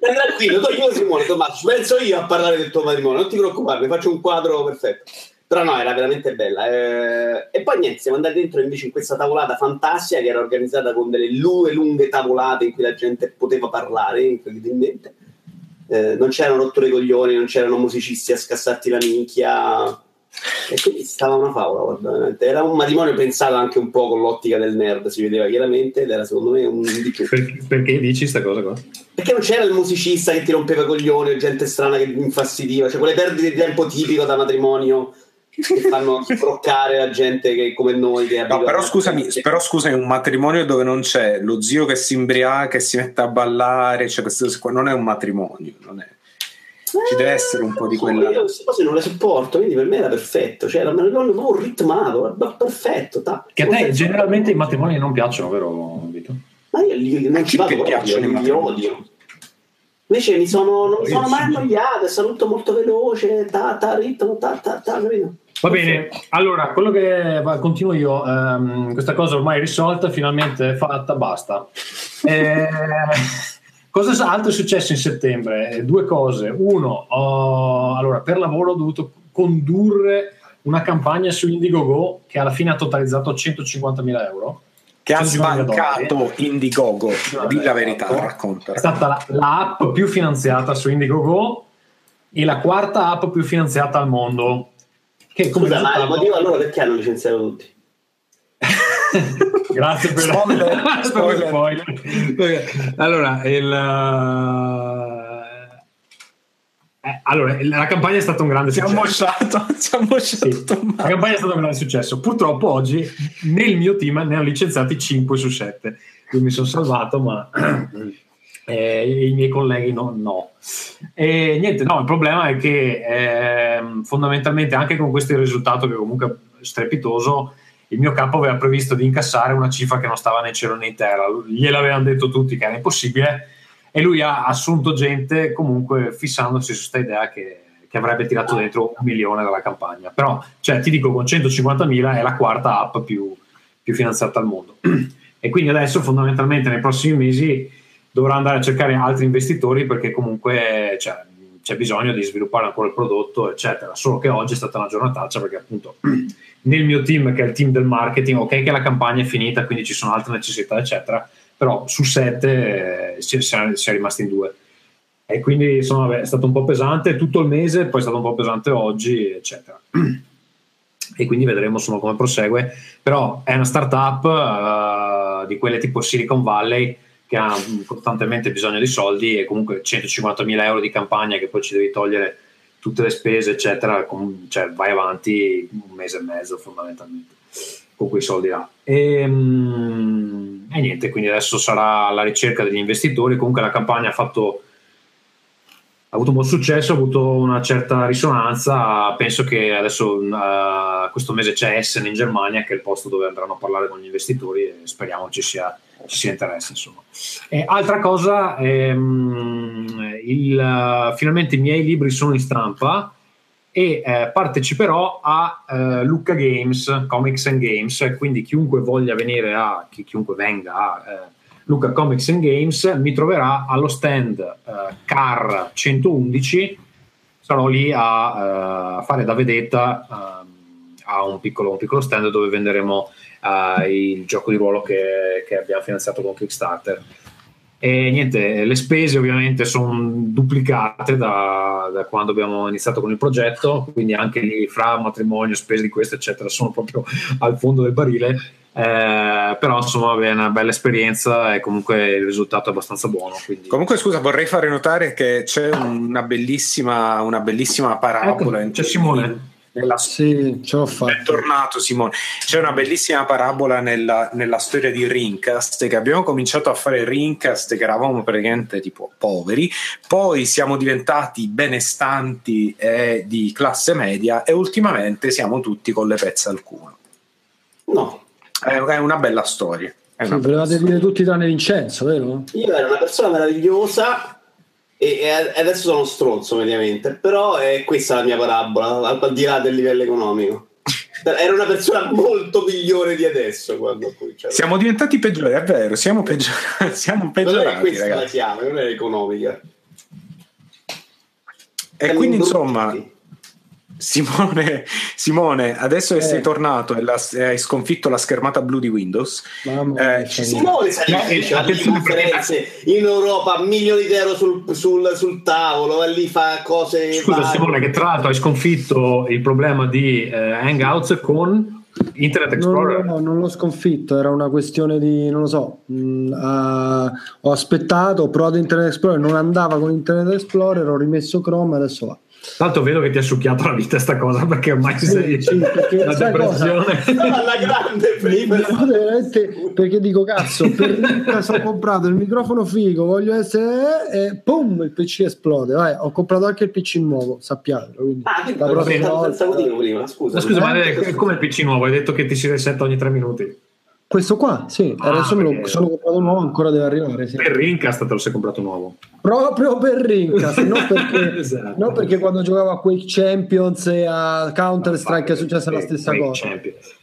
Tranquillo, io Simone, Tommaso, penso io a parlare del tuo matrimonio, non ti preoccupare, faccio un quadro perfetto. Però no, era veramente bella. eh, E poi niente, siamo andati dentro invece in questa tavolata fantastica che era organizzata con delle lunghe, lunghe tavolate in cui la gente poteva parlare, incredibilmente. Eh, non c'erano rotture coglioni, non c'erano musicisti a scassarti la minchia. E quindi stava una favola, guarda, veramente. Era un matrimonio pensato anche un po' con l'ottica del nerd, si vedeva chiaramente, ed era secondo me un di più. perché, perché dici sta cosa qua? Perché non c'era il musicista che ti rompeva coglioni o gente strana che mi infastidiva, cioè quelle perdite di tempo tipico da matrimonio che fanno *laughs* scroccare la gente che, come noi. Che No, però scusami, però scusami, un matrimonio dove non c'è lo zio che si imbriaca, che si mette a ballare, cioè queste cose qua non è un matrimonio, non è. Ci deve essere un po' di quella. Io queste cose non le sopporto, quindi per me era perfetto. Cioè, era un ritmato, era perfetto. ta. Che a te generalmente i matrimoni non piacciono, vero Vito? Ma io li, non ci vado piacciono li matrimoni? odio. Invece mi sono, non mi sono mai annoiato, è stato tutto molto veloce, ta, ta, ritmo, ta, ta, ta, capito? Va bene, allora quello che va, continuo io, ehm, questa cosa ormai è risolta, finalmente è fatta, basta. Eh, cosa altro è successo in settembre? Eh, due cose. Uno, ho- allora per lavoro ho dovuto condurre una campagna su Indiegogo che alla fine ha totalizzato 150.000 euro. Che ha 150.000 dollari. sbancato Indiegogo, di la verità, Esatto. racconta. È stata la, la app più finanziata su Indiegogo e la quarta app più finanziata al mondo. Che come Scusa, ma il motivo allora perché hanno licenziato tutti? *laughs* *laughs* Grazie per *laughs* Spoiler, spoiler. spoiler. Allora, il, eh, allora, il- la campagna è stata un grande ha successo. mosciato, ci ha mosciato. Sì, la campagna è stata un grande successo. Purtroppo oggi nel mio team ne hanno licenziati 5 su 7. Io mi sono salvato, ma *clears throat* eh, i miei colleghi no. no. E niente, no, il problema è che ehm, fondamentalmente anche con questo risultato che comunque è strepitoso, il mio capo aveva previsto di incassare una cifra che non stava né cielo né in terra. Gliel'avevano detto tutti che era impossibile e lui ha assunto gente comunque fissandosi su questa idea che, che avrebbe tirato dentro un milione dalla campagna. Però, cioè, ti dico, con 150.000 è la quarta app più, più finanziata al mondo. E quindi adesso fondamentalmente nei prossimi mesi dovrà andare a cercare altri investitori perché comunque cioè, c'è bisogno di sviluppare ancora il prodotto, eccetera. Solo che oggi è stata una giornataccia perché appunto nel mio team, che è il team del marketing, ok che la campagna è finita, quindi ci sono altre necessità, eccetera, però su sette eh, si, è, rimasti in due. E quindi insomma, vabbè, è stato un po' pesante tutto il mese, poi è stato un po' pesante oggi, eccetera. *clears throat* E quindi vedremo insomma, come prosegue. Però è una startup uh, di quelle tipo Silicon Valley che ha costantemente bisogno di soldi e comunque 150.000 euro di campagna che poi ci devi togliere tutte le spese, eccetera, com- cioè vai avanti un mese e mezzo fondamentalmente con quei soldi là. E, mm, e niente, quindi adesso sarà la ricerca degli investitori. Comunque la campagna ha fatto ha avuto un buon successo, ha avuto una certa risonanza. Penso che adesso uh, questo mese c'è Essen in Germania, che è il posto dove andranno a parlare con gli investitori e speriamo ci sia, ci sia interesse. Insomma. E altra cosa, ehm, il, finalmente i miei libri sono in stampa e eh, parteciperò a eh, Lucca Games, Comics and Games, quindi chiunque voglia venire a, chi, chiunque venga a eh, Luca Comics and Games mi troverà allo stand uh, CAR 111 sarò lì a uh, fare da vedetta uh, a un piccolo, un piccolo, stand dove venderemo il gioco di ruolo che, che, abbiamo finanziato con Kickstarter. E niente, le spese ovviamente sono duplicate da, da, quando abbiamo iniziato con il progetto, quindi anche lì fra matrimonio, spese di questo, eccetera, sono proprio al fondo del barile. Eh, però insomma è una bella esperienza e comunque il risultato è abbastanza buono quindi... comunque scusa vorrei fare notare che c'è una bellissima una bellissima parabola ecco, c'è Simone nella... Sì, fatto. Bentornato Simone. C'è una bellissima parabola nella, nella, storia di Rincast che abbiamo cominciato a fare Rincast che eravamo praticamente tipo poveri, poi siamo diventati benestanti e di classe media e ultimamente siamo tutti con le pezze al culo. No, è una bella storia. È una sì, volevate dire tutti tranne Vincenzo, vero? Io ero una persona meravigliosa e, adesso sono stronzo mediamente, però è questa la mia parabola, al, di là del livello economico. Era una persona molto migliore di adesso quando cominciato. Siamo diventati peggiori, è vero, siamo, peggior- siamo peggiorati. Non è questa ragazzi. la siamo, non è economica. E Siamo quindi insomma Simone, Simone, adesso che eh. sei tornato e, la, e, hai sconfitto la schermata blu di Windows, eh, Simone sacrificia no, conferenze in Europa, milioni di euro sul, sul, sul tavolo, e lì fa cose. Scusa, varie. Simone, che tra l'altro hai sconfitto il problema di eh, Hangouts con Internet Explorer? No, no, non l'ho sconfitto, era una questione di, non lo so, mh, uh, ho aspettato, ho provato Internet Explorer, non andava con Internet Explorer, ho rimesso Chrome e adesso va. Tanto vedo che ti ha succhiato la vita sta cosa perché ormai sì, sei sì, perché, la depressione. *laughs* Alla grande prima. perché dico cazzo per *laughs* caso ho comprato il microfono figo voglio essere e pum il pc esplode. Vai, ho comprato anche il pc nuovo sappiatelo quindi ah, la prossima volta prima scusa, scusa ma come il pc nuovo? Hai detto che ti si resetta ogni tre minuti questo qua, sì, ah, adesso me lo sono comprato nuovo, ancora deve arrivare. Sì. Per Rincast te lo sei comprato nuovo? Proprio per Rincast, non, *laughs* perché, esatto. non perché quando giocavo a Quake Champions e a Counter Strike è successa la stessa Quake cosa. Champions.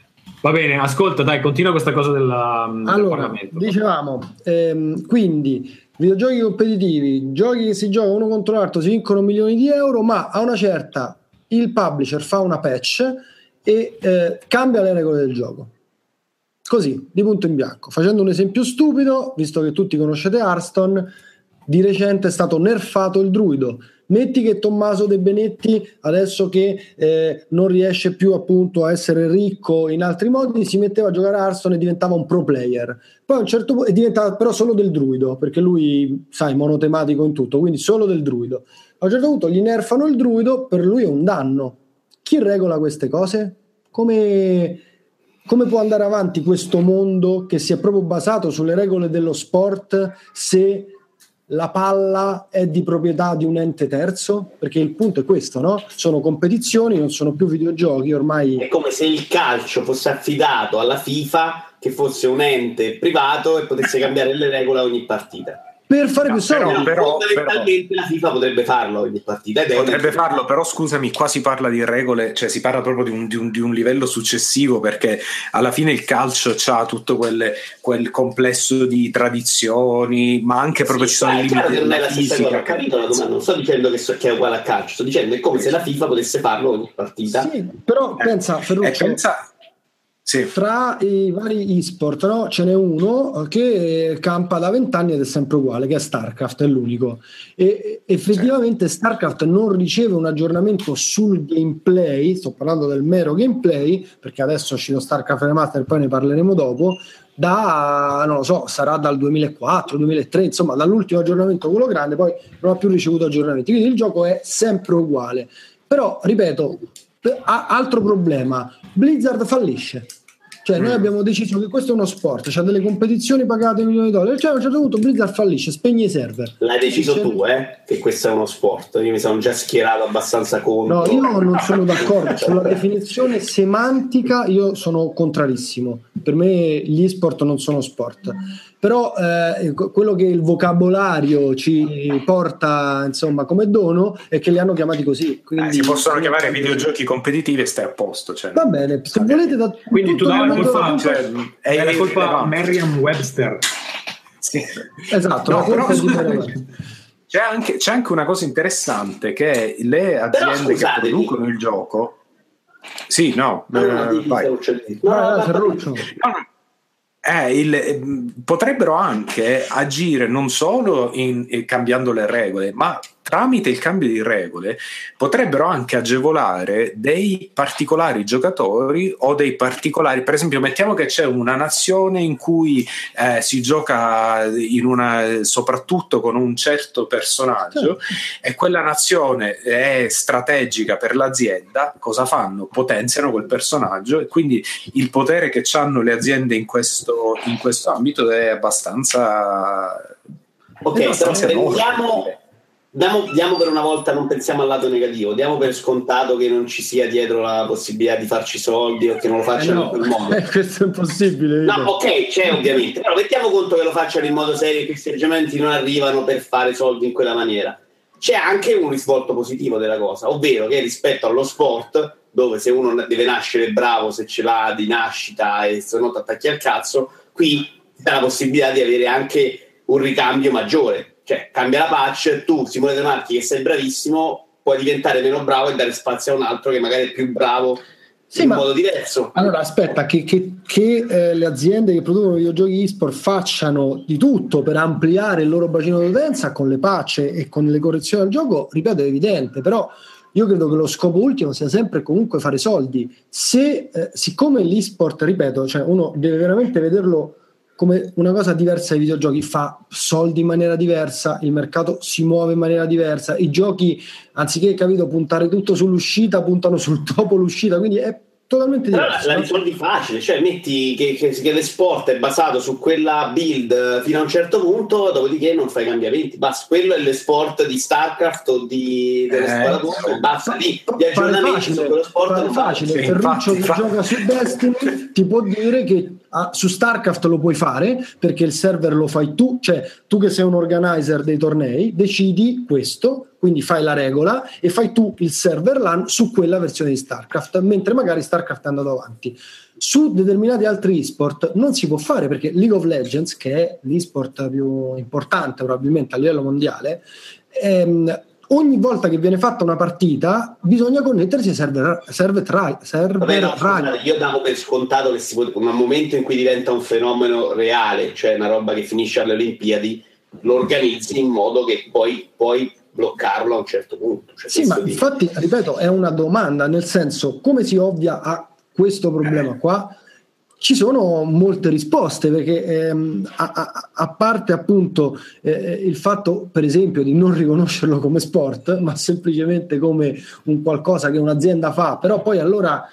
Va bene, ascolta, dai, continua questa cosa della, allora, del dicevamo, ehm, quindi videogiochi competitivi, giochi che si giocano uno contro l'altro, si vincono milioni di euro, ma a una certa il publisher fa una patch e eh, cambia le regole del gioco Così, di punto in bianco. Facendo un esempio stupido, visto che tutti conoscete Hearthstone, di recente è stato nerfato il druido. Metti che Tommaso De Benetti, adesso che eh, non riesce più appunto a essere ricco in altri modi, si metteva a giocare a Hearthstone e diventava un pro player. Poi a un certo punto, e diventava però solo del druido, perché lui, sai, monotematico in tutto, quindi solo del druido. A un certo punto gli nerfano il druido, per lui è un danno. Chi regola queste cose? Come come può andare avanti questo mondo che si è proprio basato sulle regole dello sport se la palla è di proprietà di un ente terzo? Perché il punto è questo, no? Sono competizioni, non sono più videogiochi, ormai... È come se il calcio fosse affidato alla FIFA, che fosse un ente privato e potesse *laughs* cambiare le regole a ogni partita. Per fare No, più soldi. però- però- Fondamentalmente la FIFA potrebbe farlo ogni partita. Potrebbe farlo, però scusami, qua si parla di regole, cioè si parla proprio di un, di un- di un livello successivo perché alla fine il calcio ha tutto quelle- quel complesso di tradizioni, ma anche proprio Sì, ci sono i limiti non della cosa, fisica. ho capito la domanda, non sto dicendo che, so- che è uguale a calcio, sto dicendo che è come se la FIFA potesse farlo ogni partita. Sì, però pensa, E Ferruccio, pensa, sì. tra i vari e-sport no, ce n'è uno che campa da vent'anni ed è sempre uguale, che è StarCraft, è l'unico. E effettivamente StarCraft non riceve un aggiornamento sul gameplay, sto parlando del mero gameplay, perché adesso è uscito StarCraft Remaster, poi ne parleremo dopo, da, non lo so, sarà dal 2004, 2003, insomma dall'ultimo aggiornamento quello grande, poi non ha più ricevuto aggiornamenti. Quindi il gioco è sempre uguale. Però, ripeto, altro problema, Blizzard fallisce. Cioè, noi abbiamo deciso che questo è uno sport, c'ha delle competizioni pagate milioni di dollari, cioè a un certo punto Blizzard fallisce, spegne i server. L'hai deciso Cioè- tu, eh? Che questo è uno sport. Io mi sono già schierato abbastanza contro. No, io non *laughs* sono d'accordo sulla definizione semantica, io sono contrarissimo. Per me gli sport non sono sport. Però eh, quello che il vocabolario ci porta insomma come dono è che li hanno chiamati così. Eh, Quindi, si possono chiamare videogiochi competitivi e stai a posto. Cioè, Va bene, se volete da Quindi tu dai la colpa, cioè, è la è- colpa è- a Merriam-Webster. sì. Esatto, No, la colpa però Merriam. C'è anche, c'è anche una cosa interessante che le aziende che producono il gioco sì no, No, no, eh, vai. Vai, No, vai, no, Ferruccio. No, no. Eh, il- potrebbero anche agire non solo in- eh, cambiando le regole, ma tramite il cambio di regole potrebbero anche agevolare dei particolari giocatori o dei particolari, per esempio, mettiamo che c'è una nazione in cui eh, si gioca in una, soprattutto con un certo personaggio e quella nazione è strategica per l'azienda, cosa fanno? Potenziano quel personaggio e quindi il potere che hanno le aziende in questo, in questo ambito è abbastanza Ok, però abbastanza enorme. prendiamo, diamo, diamo per una volta, non pensiamo al lato negativo, diamo per scontato che non ci sia dietro la possibilità di farci soldi o che non lo Eh, facciano no, in quel modo. eh, *laughs* questo è impossibile. No, ok, c'è ovviamente, però mettiamo conto che lo facciano in modo serio e che i festeggiamenti non arrivano per fare soldi in quella maniera. C'è anche un risvolto positivo della cosa, ovvero che rispetto allo sport, dove se uno deve nascere bravo, se ce l'ha di nascita e se no ti attacchi al cazzo, qui dà la possibilità di avere anche un ricambio maggiore. Cioè, cambia la patch, tu, Simone De Marchi, che sei bravissimo, puoi diventare meno bravo e dare spazio a un altro che magari è più bravo Sì, in ma- modo diverso. Allora, aspetta, che, che- che, eh, le aziende che producono videogiochi e-sport facciano di tutto per ampliare il loro bacino d'utenza con le patch e con le correzioni al gioco, ripeto, è evidente, però io credo che lo scopo ultimo sia sempre comunque fare soldi. Se, eh, siccome l'e-sport, ripeto, cioè uno deve veramente vederlo come una cosa diversa dai videogiochi, fa soldi in maniera diversa, il mercato si muove in maniera diversa, i giochi, anziché capito, puntare tutto sull'uscita, puntano sul dopo l'uscita, quindi è totalmente Però la, la risolvi facile, cioè metti che, che, che l'esport è basato su quella build eh, fino a un certo punto, dopodiché non fai cambiamenti. Basta, quello è l'esport di StarCraft o di delle Eh, sparatutto, e basta lì. Gli aggiornamenti facile, su quello sport non facile. Sì, Ferruccio infatti, che gioca su Destiny ti può dire che ah, su StarCraft lo puoi fare perché il server lo fai tu, cioè tu che sei un organizer dei tornei, decidi questo, quindi fai la regola e fai tu il server LAN su quella versione di StarCraft, mentre magari StarCraft è andato avanti. Su determinati altri esport non si può fare perché League of Legends, che è l'esport più importante probabilmente a livello mondiale, ehm, ogni volta che viene fatta una partita bisogna connettersi ai server, server, tra- server Vabbè, no, scusate, io davo per scontato che si può, un momento in cui diventa un fenomeno reale, cioè una roba che finisce alle Olimpiadi, lo organizzi in modo che poi puoi bloccarlo a un certo punto. Cioè, Sì, ma dico. infatti, ripeto, è una domanda, nel senso, come si ovvia a questo problema qua? Ci sono molte risposte perché ehm, a, a- a parte appunto eh, il fatto per esempio di non riconoscerlo come sport ma semplicemente come un qualcosa che un'azienda fa però poi allora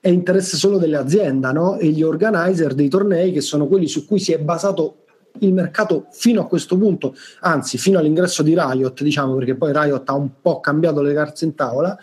è interesse solo dell'azienda no? e gli organizer dei tornei che sono quelli su cui si è basato il mercato fino a questo punto, anzi fino all'ingresso di Riot, diciamo perché poi Riot ha un po' cambiato le carte in tavola,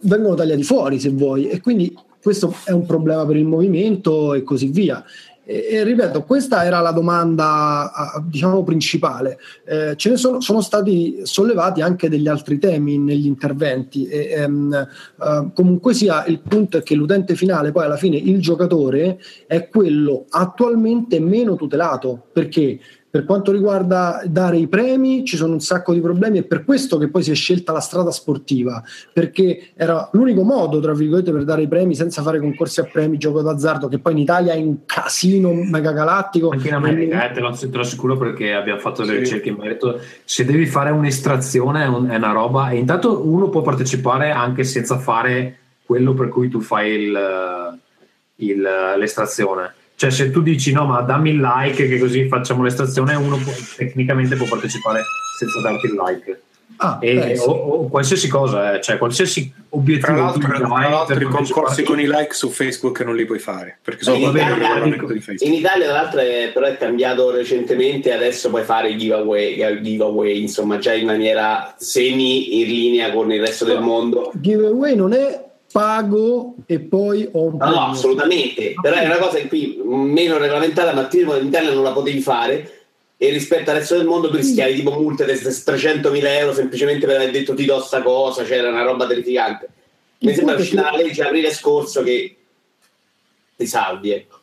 vengono tagliati fuori se vuoi e quindi questo è un problema per il movimento e così via. E, e ripeto, questa era la domanda diciamo principale. Eh, ce ne sono, sono stati sollevati anche degli altri temi negli interventi. E, ehm, eh, comunque sia, il punto è che l'utente finale, poi alla fine il giocatore, è quello attualmente meno tutelato perché per quanto riguarda dare i premi, ci sono un sacco di problemi. È per questo che poi si è scelta la strada sportiva, perché era l'unico modo, tra virgolette, per dare i premi senza fare concorsi a premi, gioco d'azzardo, che poi in Italia è un casino mega galattico. Anche in America, eh, te, lo, te lo assicuro perché abbiamo fatto delle ricerche in merito. Se devi fare un'estrazione è, un- è una roba, e intanto uno può partecipare anche senza fare quello per cui tu fai il- il- l'estrazione. Cioè, se tu dici no, ma dammi il like, che così facciamo l'estrazione, uno può- tecnicamente può partecipare senza darti il like. Ah, E- beh, sì. o, o qualsiasi cosa, eh, cioè qualsiasi obiettivo Tra l'altro, tra l'altro per i concorsi con i like su Facebook non li puoi fare perché sono In Italia, in Italia, tra l'altro, è, però è cambiato recentemente. Adesso puoi fare i giveaway, giveaway, insomma, già in maniera semi in linea con il resto del mondo. giveaway non è pago e poi ho un No, no, assolutamente. Però è una cosa in cui meno regolamentata, ma in Italia non la potevi fare. E rispetto al resto del mondo tu rischiavi tipo multe di 300.000 euro semplicemente per aver detto ti do sta cosa, c'era una roba terrificante. Mi Il sembra uscita la legge aprile scorso che ti salvi, ecco.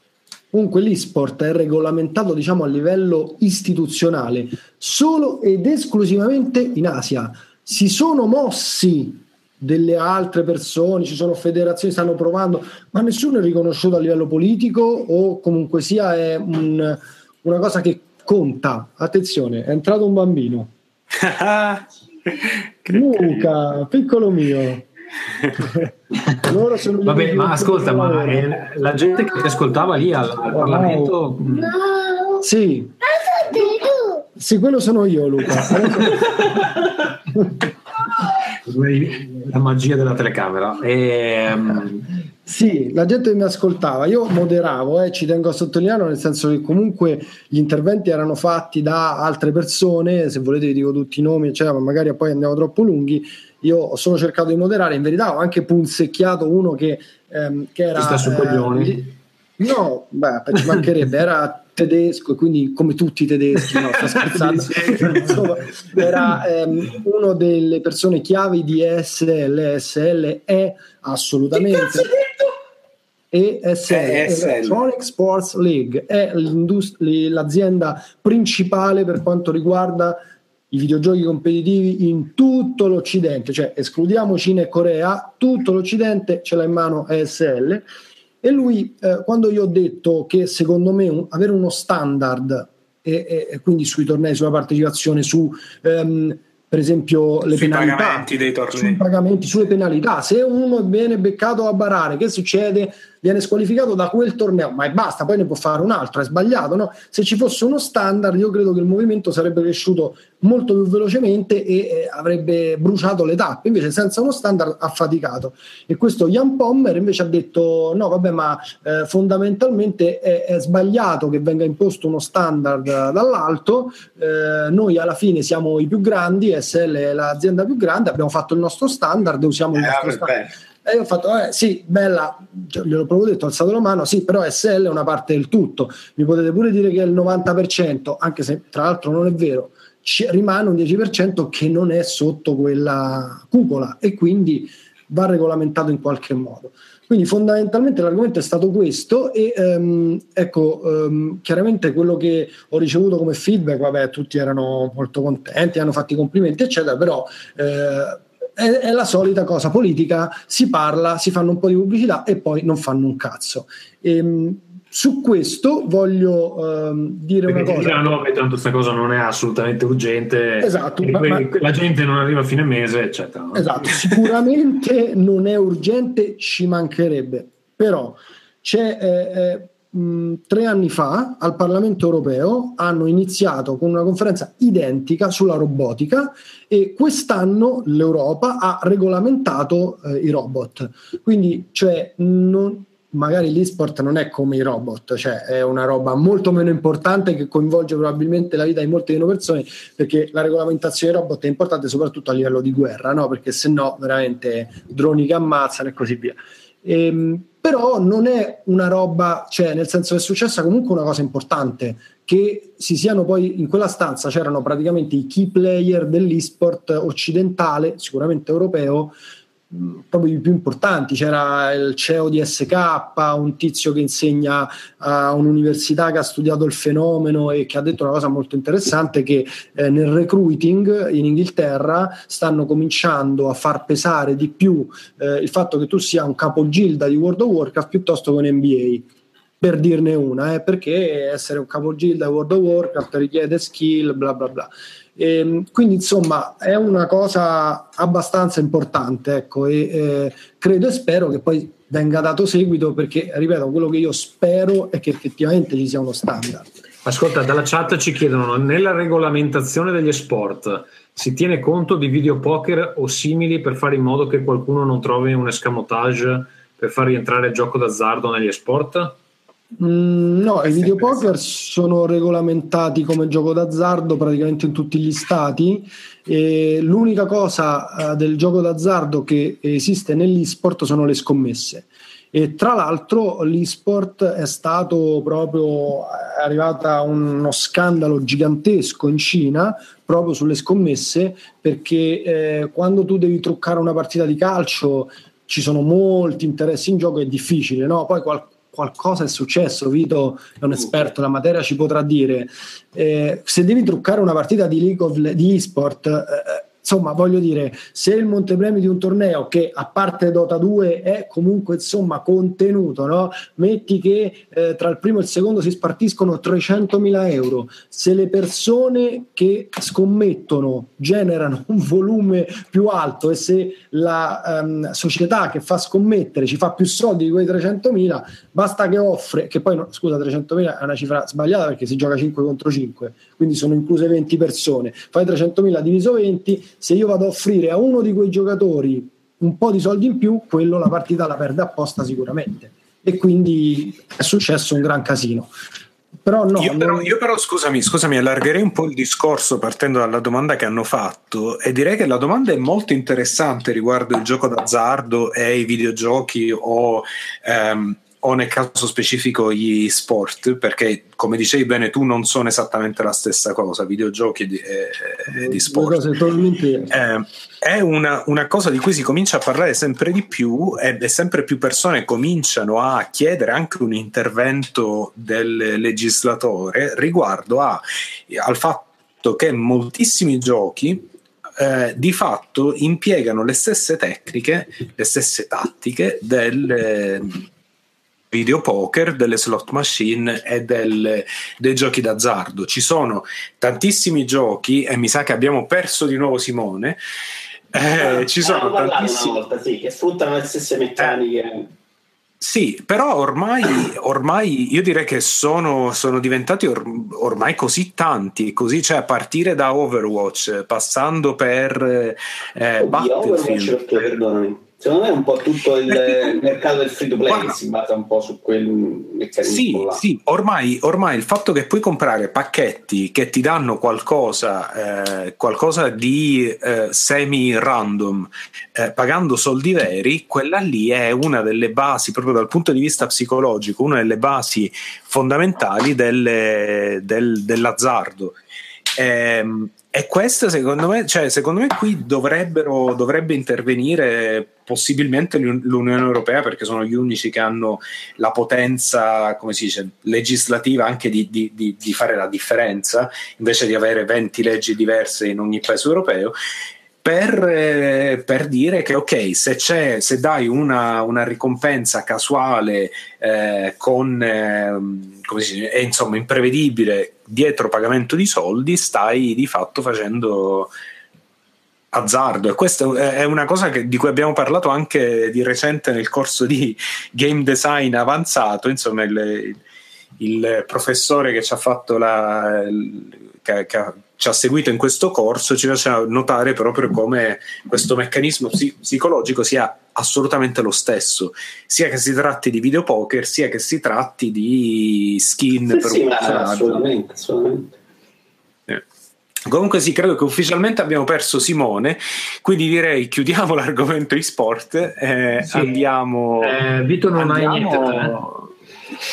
Comunque l'e-sport è regolamentato diciamo a livello istituzionale solo ed esclusivamente in Asia. Si sono mossi delle altre persone, ci sono federazioni che stanno provando, ma nessuno è riconosciuto a livello politico o comunque sia è un- una cosa che conta. Attenzione, è entrato un bambino. *laughs* Luca, piccolo mio. *laughs* Loro sono gli Vabbè, ma ascolta, ma eh, la gente che ti ascoltava lì al, al Parlamento, mh, Sì. Sì, quello sono io, Luca. *laughs* la magia della telecamera. Ehm, Sì, la gente mi ascoltava, io moderavo, eh, ci tengo a sottolinearlo, nel senso che comunque gli interventi erano fatti da altre persone, se volete vi dico tutti i nomi, eccetera, ma magari poi andiamo troppo lunghi. Io ho solo cercato di moderare, in verità ho anche punzecchiato uno che, ehm, che era... Ti sta sui eh, coglioni? li- No, beh, ci mancherebbe, era tedesco e quindi come tutti i tedeschi, no, sto *laughs* scherzando. *laughs* Insomma, era ehm, uno delle persone chiavi di ESL, SL è assolutamente. ESL, ESL. Electronic Sports League, è l'azienda principale per quanto riguarda i videogiochi competitivi in tutto l'Occidente, cioè escludiamo Cina e Corea, tutto l'Occidente ce l'ha in mano ESL e lui eh, quando io ho detto che secondo me un- avere uno standard e, e- e quindi sui tornei, sulla partecipazione, su ehm, per esempio le Sui penalità, pagamenti dei sui tornei. pagamenti, sulle penalità. Se uno viene beccato a barare, che succede? Viene squalificato da quel torneo, ma e basta, poi ne può fare un altro, è sbagliato. No? Se ci fosse uno standard, io credo che il movimento sarebbe cresciuto molto più velocemente e eh, avrebbe bruciato le tappe. Invece, senza uno standard, ha faticato. E questo Jan Pommer invece ha detto: no, vabbè, ma eh, fondamentalmente è, è sbagliato che venga imposto uno standard dall'alto. Eh, noi alla fine siamo i più grandi, SL è l'azienda più grande, abbiamo fatto il nostro standard usiamo il Eh, nostro vabbè, standard. E io ho fatto, eh, sì, bella, cioè, gliel'ho proprio detto, ho alzato la mano, sì, però SL è una parte del tutto. Mi potete pure dire che è il 90%, anche se tra l'altro non è vero, rimane un 10% che non è sotto quella cupola e quindi va regolamentato in qualche modo. Quindi fondamentalmente l'argomento è stato questo e ehm, ecco, ehm, chiaramente quello che ho ricevuto come feedback, vabbè, tutti erano molto contenti, hanno fatto i complimenti, eccetera, però eh, è, è la solita cosa politica, si parla, si fanno un po' di pubblicità e poi non fanno un cazzo. Ehm, su questo voglio ehm, dire perché una cosa. diranno, vabbè, tanto questa cosa non è assolutamente urgente, Esatto, ma- ma- la gente non arriva a fine mese, eccetera. Esatto, sicuramente non è urgente, ci mancherebbe, però c'è eh, eh, mh, tre anni fa al Parlamento europeo hanno iniziato con una conferenza identica sulla robotica e quest'anno l'Europa ha regolamentato eh, i robot. Quindi, cioè, non- magari l'e-sport non è come i robot, cioè è una roba molto meno importante che coinvolge probabilmente la vita di molte meno persone, perché la regolamentazione dei robot è importante soprattutto a livello di guerra, no? perché se no veramente droni che ammazzano e così via. Ehm, però non è una roba, cioè nel senso è successa comunque una cosa importante, che si siano poi in quella stanza c'erano praticamente i key player dell'esport occidentale, sicuramente europeo, proprio i più importanti. C'era il CEO di SK, un tizio che insegna a un'università che ha studiato il fenomeno e che ha detto una cosa molto interessante, che eh, nel recruiting in Inghilterra stanno cominciando a far pesare di più eh, il fatto che tu sia un capogilda di World of Warcraft piuttosto che un NBA per dirne una, eh, perché essere un capogilda di World of Warcraft richiede skill, bla bla bla. E, quindi insomma è una cosa abbastanza importante, ecco, e eh, credo e spero che poi venga dato seguito perché, ripeto, quello che io spero è che effettivamente ci sia uno standard. Ascolta, dalla chat ci chiedono, nella regolamentazione degli sport si tiene conto di videopoker o simili per fare in modo che qualcuno non trovi un escamotage per far rientrare il gioco d'azzardo negli sport? Mm, no, i videopoker sono regolamentati come gioco d'azzardo praticamente in tutti gli stati. E l'unica cosa eh, del gioco d'azzardo che esiste nell'esport sono le scommesse. E tra l'altro l'esport è stato proprio è arrivato a uno scandalo gigantesco in Cina proprio sulle scommesse perché eh, quando tu devi truccare una partita di calcio ci sono molti interessi in gioco, è difficile, no? Poi qual- qualcosa è successo, Vito è un esperto della materia, ci potrà dire. Eh, se devi truccare una partita di League of di esport, eh, insomma, voglio dire, se il montepremi di un torneo che a parte Dota 2 è comunque insomma contenuto, no? metti che eh, tra il primo e il secondo si spartiscono 300.000 euro, se le persone che scommettono generano un volume più alto e se la ehm, società che fa scommettere ci fa più soldi di quei 300.000, basta che offre, che poi no, scusa 300.000 è una cifra sbagliata perché si gioca 5 contro 5, quindi sono incluse 20 persone, fai 300.000 diviso 20 se io vado a offrire a uno di quei giocatori un po' di soldi in più, quello la partita la perde apposta sicuramente. E quindi è successo un gran casino. Però no, io, però, non- io però, scusami, scusami, allargherei un po' il discorso partendo dalla domanda che hanno fatto e direi che la domanda è molto interessante riguardo il gioco d'azzardo e i videogiochi o, ehm, o nel caso specifico gli sport, perché come dicevi bene tu non sono esattamente la stessa cosa, videogiochi e di, e- e di sport. Eh, è una, una cosa di cui si comincia a parlare sempre di più e, e sempre più persone cominciano a chiedere anche un intervento del legislatore riguardo a- al fatto che moltissimi giochi eh, di fatto impiegano le stesse tecniche, le stesse tattiche del eh, videopoker, delle slot machine e del- dei giochi d'azzardo. Ci sono tantissimi giochi e mi sa che abbiamo perso di nuovo Simone. Eh, ci sono Abbiamo parlato tantissimi. una volta, sì, che sfruttano le stesse meccaniche. Sì, però ormai, ormai io direi che sono, sono diventati or- ormai così tanti, così, cioè a partire da Overwatch, passando per eh, Oddio, Overwatch Battlefield. perché, perdonami. Secondo me è un po' tutto il Perché- mercato del free to play Guarda. che si basa un po' su quel meccanismo Sì, là. sì, ormai, ormai il fatto che puoi comprare pacchetti che ti danno qualcosa, eh, qualcosa di eh, semi-random eh, pagando soldi veri, quella lì è una delle basi, proprio dal punto di vista psicologico, una delle basi fondamentali delle- del- dell'azzardo. Ehm, e queste secondo me, cioè, secondo me qui dovrebbero, dovrebbe intervenire possibilmente l'Un- l'Unione Europea perché sono gli unici che hanno la potenza, come si dice, legislativa anche di, di- di- di fare la differenza, invece di avere 20 leggi diverse in ogni paese europeo. Per, eh, per dire che ok, se, se dai una, una ricompensa casuale eh, con si dice, insomma imprevedibile dietro pagamento di soldi, stai di fatto facendo azzardo e questa è una cosa che- di cui abbiamo parlato anche di recente nel corso di game design avanzato insomma il, il professore che ci ha fatto la che, che ci ha seguito in questo corso ci faceva notare proprio come questo meccanismo psi- psicologico sia assolutamente lo stesso sia che si tratti di videopoker sia che si tratti di skin Sì, per sì, un personaggio assolutamente, assolutamente. Eh. Comunque sì, credo che ufficialmente abbiamo perso Simone, quindi direi chiudiamo *laughs* l'argomento e-sport e Sì. andiamo... Eh, Vito non hai andiamo- niente, te?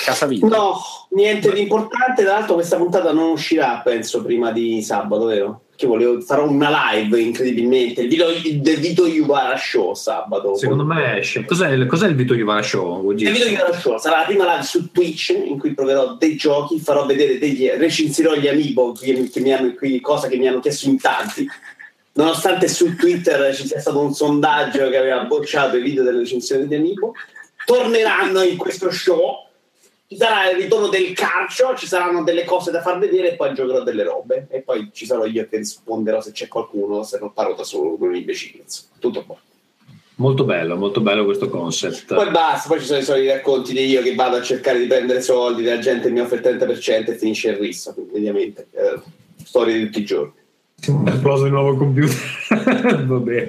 Casa Vito. No, niente di importante. Tra l'altro, questa puntata non uscirà, penso, prima di sabato, vero? Che volevo farò una live incredibilmente. Il video del Vito Iuvara Show sabato. Secondo me esce. Cos'è, il- cos'è il Vito Iuvara Show? Il Vito Iuvara Show sarà la prima live su Twitch in cui proverò dei giochi, farò vedere degli recensirò gli amiibo che, che mi hanno qui, cosa che mi hanno chiesto in tanti. Nonostante su Twitter ci sia stato un sondaggio che aveva bocciato i video delle recensioni degli amiibo, torneranno in questo show. Ci sarà il ritorno del calcio, ci saranno delle cose da far vedere e poi giocherò delle robe. E poi ci sarò io che risponderò se c'è qualcuno, se non parlo da solo come un imbecille. Tutto qua. Molto bello, molto bello questo concept. Poi basta, poi ci sono i soliti racconti di io che vado a cercare di prendere soldi, la gente mi offre il 30% e finisce il risso, quindi ovviamente. eh, storie di tutti i giorni. È esploso il nuovo computer. *laughs* Vabbè.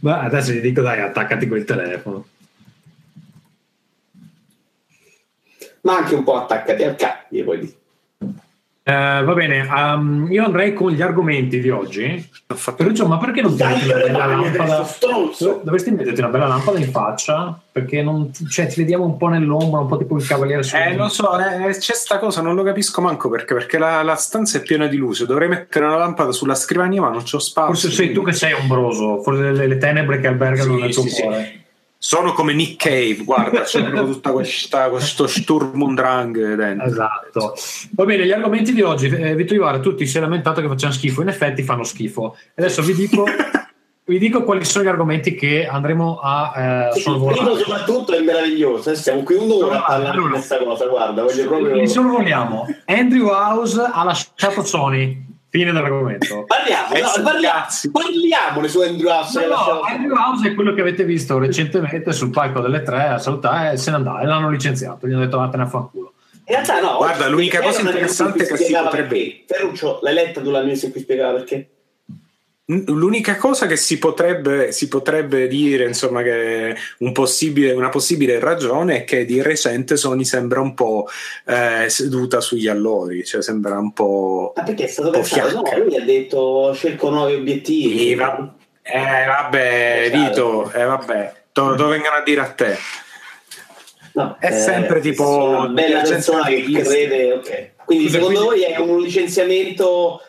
Ma adesso gli dico dai, attaccati col telefono. Ma anche un po' attaccati al gli puoi dire. Eh, va bene, ehm, io andrei con gli argomenti di oggi. Ferruccio, ma perché non ti Dai, metti una bella lampada? Dovresti metterti una bella lampada in faccia perché non, cioè, ti vediamo un po' nell'ombra, un po' tipo il cavaliere su Eh, lo so, eh, c'è sta cosa, non lo capisco manco perché, perché la, la stanza è piena di luce. Dovrei mettere una lampada sulla scrivania, ma non c'ho spazio. Forse sei tu che sei ombroso, forse le, le tenebre che albergano Sì, nel tuo sì, sì. Sono come Nick Cave, guarda, c'è *laughs* tutta questa, questo Sturm und Drang dentro. Esatto. Va bene, gli argomenti di oggi. Eh, Vito Ivara, tutti si è lamentato che facciano schifo, in effetti fanno schifo. Adesso vi dico, *laughs* vi dico quali sono gli argomenti che andremo a eh, Il primo sorvolare. soprattutto è meraviglioso, eh, stiamo qui un'ora a parlare di questa cosa, guarda, voglio proprio... Li sorvoliamo. Andrew House ha lasciato Sony. Fine dell'argomento. *laughs* Parliamo, no, parliamo, parliamone su Andrew House. No, Andrew House è quello che avete visto recentemente sul palco delle tre a salutare e se ne andava e l'hanno licenziato. Gli hanno detto vattene a fanculo. In realtà no. Guarda, l'unica era cosa interessante che si potrebbe-. Ferruccio, l'hai letta tu la news in cui spiegava perché? L'unica cosa che si potrebbe, si potrebbe dire, insomma, che un possibile- una possibile ragione è che di recente Sony sembra un po' eh, seduta sugli allori, cioè sembra un po'. Ma perché è stato pensato? No, lui ha detto cerco nuovi obiettivi. Va- Eh, vabbè, Esatto. Vito, eh, vabbè, dove, dove vengono a dire a te? No, È sempre tipo una bella persona che crede, ok. Quindi Scusa, secondo quindi- voi è un licenziamento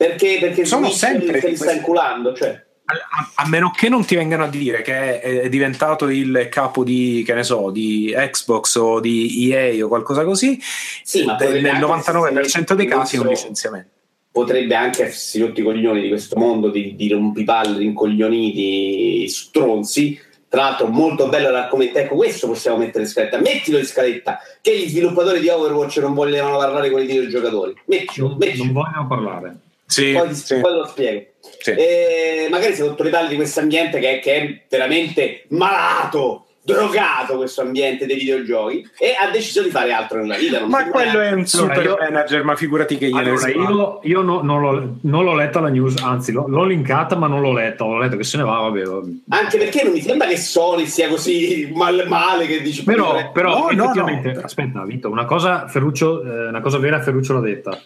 perché, perché Sono sempre se li di sta questi- inculando? Cioè, A, a meno che non ti vengano a dire che è, è diventato il capo di, che ne so, di Xbox o di EA o qualcosa così, Sì, ma de- potrebbe nel anche 99% dei casi è un licenziamento. potrebbe anche essersi rotti i coglioni di questo mondo di, di rompipalle, rincoglioniti, stronzi. Tra l'altro, molto bello l'argomento. Ecco, questo possiamo mettere in scaletta. Mettilo in scaletta. Che gli sviluppatori di Overwatch non vogliono parlare con i videogiocatori. Mettilo, Non, mettilo. non vogliono parlare. Sì, poi, sì. poi lo spiego. Sì. E magari si è rotto le palle di questo ambiente che, che è veramente malato, drogato questo ambiente dei videogiochi e ha deciso di fare altro nella vita. Ma quello può- è un super io- manager, ma figurati che gliene Allora, io, io no- non, l'ho, non l'ho letta la news, anzi l'ho, l'ho linkata ma non l'ho letta, ho letto che se ne va, vabbè. vabbè. Anche perché non mi sembra che Sony sia così mal- male che dici Però, però No, no, effettivamente, no. aspetta, Vito, una cosa, Ferruccio, eh, una cosa vera Ferruccio l'ha detta,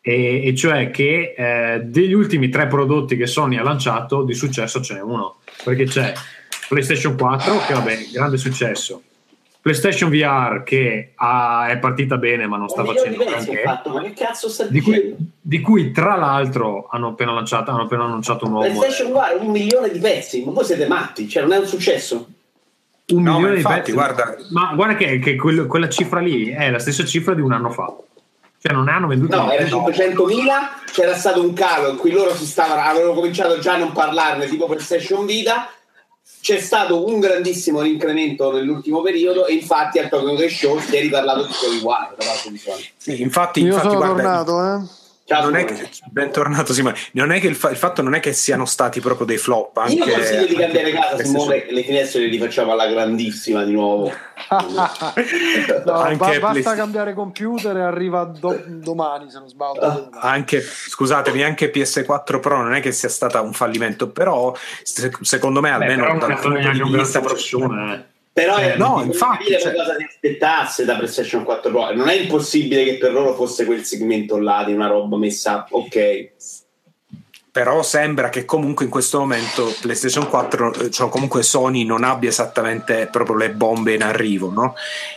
e, e cioè che eh, degli ultimi tre prodotti che Sony ha lanciato di successo ce n'è uno, perché c'è PlayStation 4 che vabbè, grande successo, PlayStation VR che ha- è partita bene ma non sta di facendo granché, sta di cui, di cui tra l'altro hanno appena lanciato, hanno appena annunciato un nuovo PlayStation. VR un milione di pezzi, ma voi siete matti, cioè non è un successo. un No, milione di infatti, pezzi. guarda- ma guarda che, che quello- quella cifra lì è la stessa cifra di un anno fa cioè non hanno venduti No, era niente. 500.000, c'era stato un calo in cui loro si stavano, avevano cominciato già a non parlarne, tipo PlayStation Vita. C'è stato un grandissimo incremento nell'ultimo periodo e infatti al Tokyo Game Show si è riparlato di quello uguale da parte di Sony. Sì, infatti, Io infatti sono guarda, tornato, eh. Ciao, non è che, bentornato Simone. Non è che il, fa- il fatto non è che siano stati proprio dei flop. Anche, Io consiglio di cambiare casa, Simone, le finestre le rifacciamo alla grandissima di nuovo. *laughs* No, Anche ba- basta cambiare computer e arriva do- domani se non sbaglio. Anche scusatemi anche PS4 Pro non è che sia stata un fallimento però se- secondo me Beh, almeno però non dal è stato punto di vista successone eh. Però Eh, no, infatti, cioè- cosa si aspettasse da PlayStation 4 Pro. Non è impossibile che per loro fosse quel segmento là di una roba messa ok. Però sembra che comunque in questo momento PlayStation 4 eh, cioè comunque Sony non abbia esattamente proprio le bombe in arrivo no?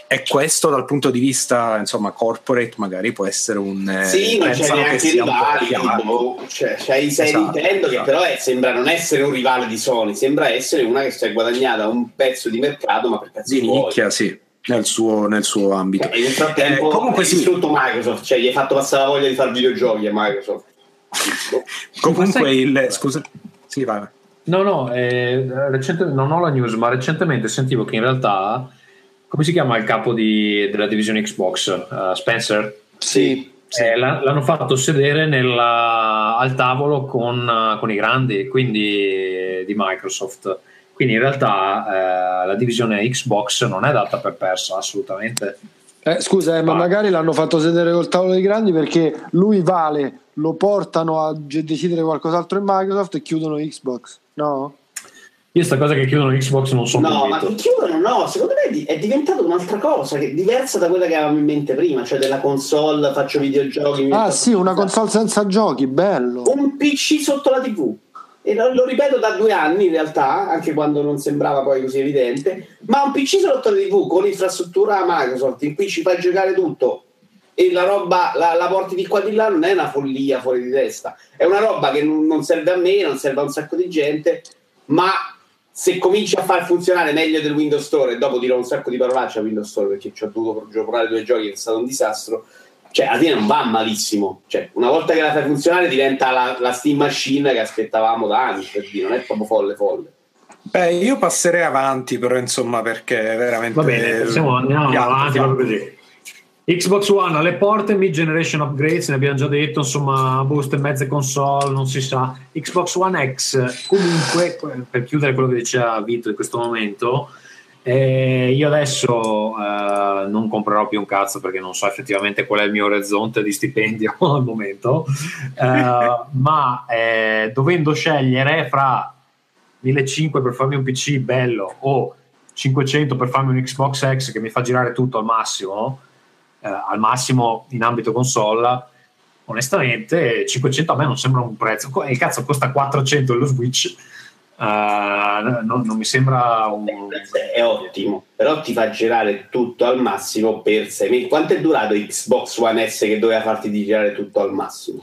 e questo dal punto di vista insomma corporate magari può essere un eh, sì, non c'è pensano che neanche rivali. tipo, Cioè, c'è i sei Esatto, Nintendo che esatto. però è- sembra non essere un rivale di Sony, sembra essere una che si è guadagnata un pezzo di mercato, ma per cazzo di nicchia sì nel suo, nel suo ambito E nel frattempo Eh, comunque sì Microsoft, cioè gli hai fatto passare la voglia di fare videogiochi a Microsoft. Comunque sai- il scusa sì vai. No, no, eh, recente- non ho la news, ma recentemente sentivo che in realtà, come si chiama il capo di- della divisione Xbox? Eh, Spencer? Sì. Eh, l'ha- l'hanno fatto sedere nella- al tavolo con, eh, con i grandi, quindi eh, di Microsoft. Quindi in realtà eh, la divisione Xbox non è data per persa, assolutamente. Eh, scusa, eh, ma magari l'hanno fatto sedere col tavolo dei grandi perché lui vale, lo portano a decidere qualcos'altro in Microsoft e chiudono Xbox, no? Io sta cosa che chiudono Xbox non sono No, ma che chiudono no, secondo me è di- è diventata un'altra cosa, che è diversa da quella che avevamo in mente prima, cioè della console, faccio videogiochi. Ah sì, una console senza giochi, bello. Un PC sotto la TV. E lo, lo ripeto da due anni in realtà, anche quando non sembrava poi così evidente, ma un PC sotto la TV con infrastruttura Microsoft in cui ci fai giocare tutto e la roba la, la porti di qua di là non è una follia fuori di testa, è una roba che non, non serve a me, non serve a un sacco di gente, ma se cominci a far funzionare meglio del Windows Store e dopo dirò un sacco di parolacce a Windows Store perché ci ho dovuto giocare due giochi è stato un disastro cioè alla fine non va malissimo cioè, una volta che la fai funzionare diventa la, la Steam Machine che aspettavamo da anni per dire, non è proprio folle folle Beh, io passerei avanti, però insomma, perché veramente. Va bene, possiamo, andiamo Piatto, avanti proprio così. Xbox One alle porte, mid generation upgrades, ne abbiamo già detto, insomma, boost e mezze console, non si sa. Xbox One X, comunque, per chiudere quello che diceva Vito in questo momento, eh, io adesso eh, non comprerò più un cazzo perché non so effettivamente qual è il mio orizzonte di stipendio *laughs* al momento, eh, ma eh, dovendo scegliere fra 1500 per farmi un PC bello o 500 per farmi un Xbox X che mi fa girare tutto al massimo, eh, al massimo in ambito console, onestamente 500 a me non sembra un prezzo. Il cazzo costa 400 lo Switch, eh, non, non mi sembra un... è ottimo però ti fa girare tutto al massimo per 6 mesi quanto è durato Xbox One S che doveva farti di girare tutto al massimo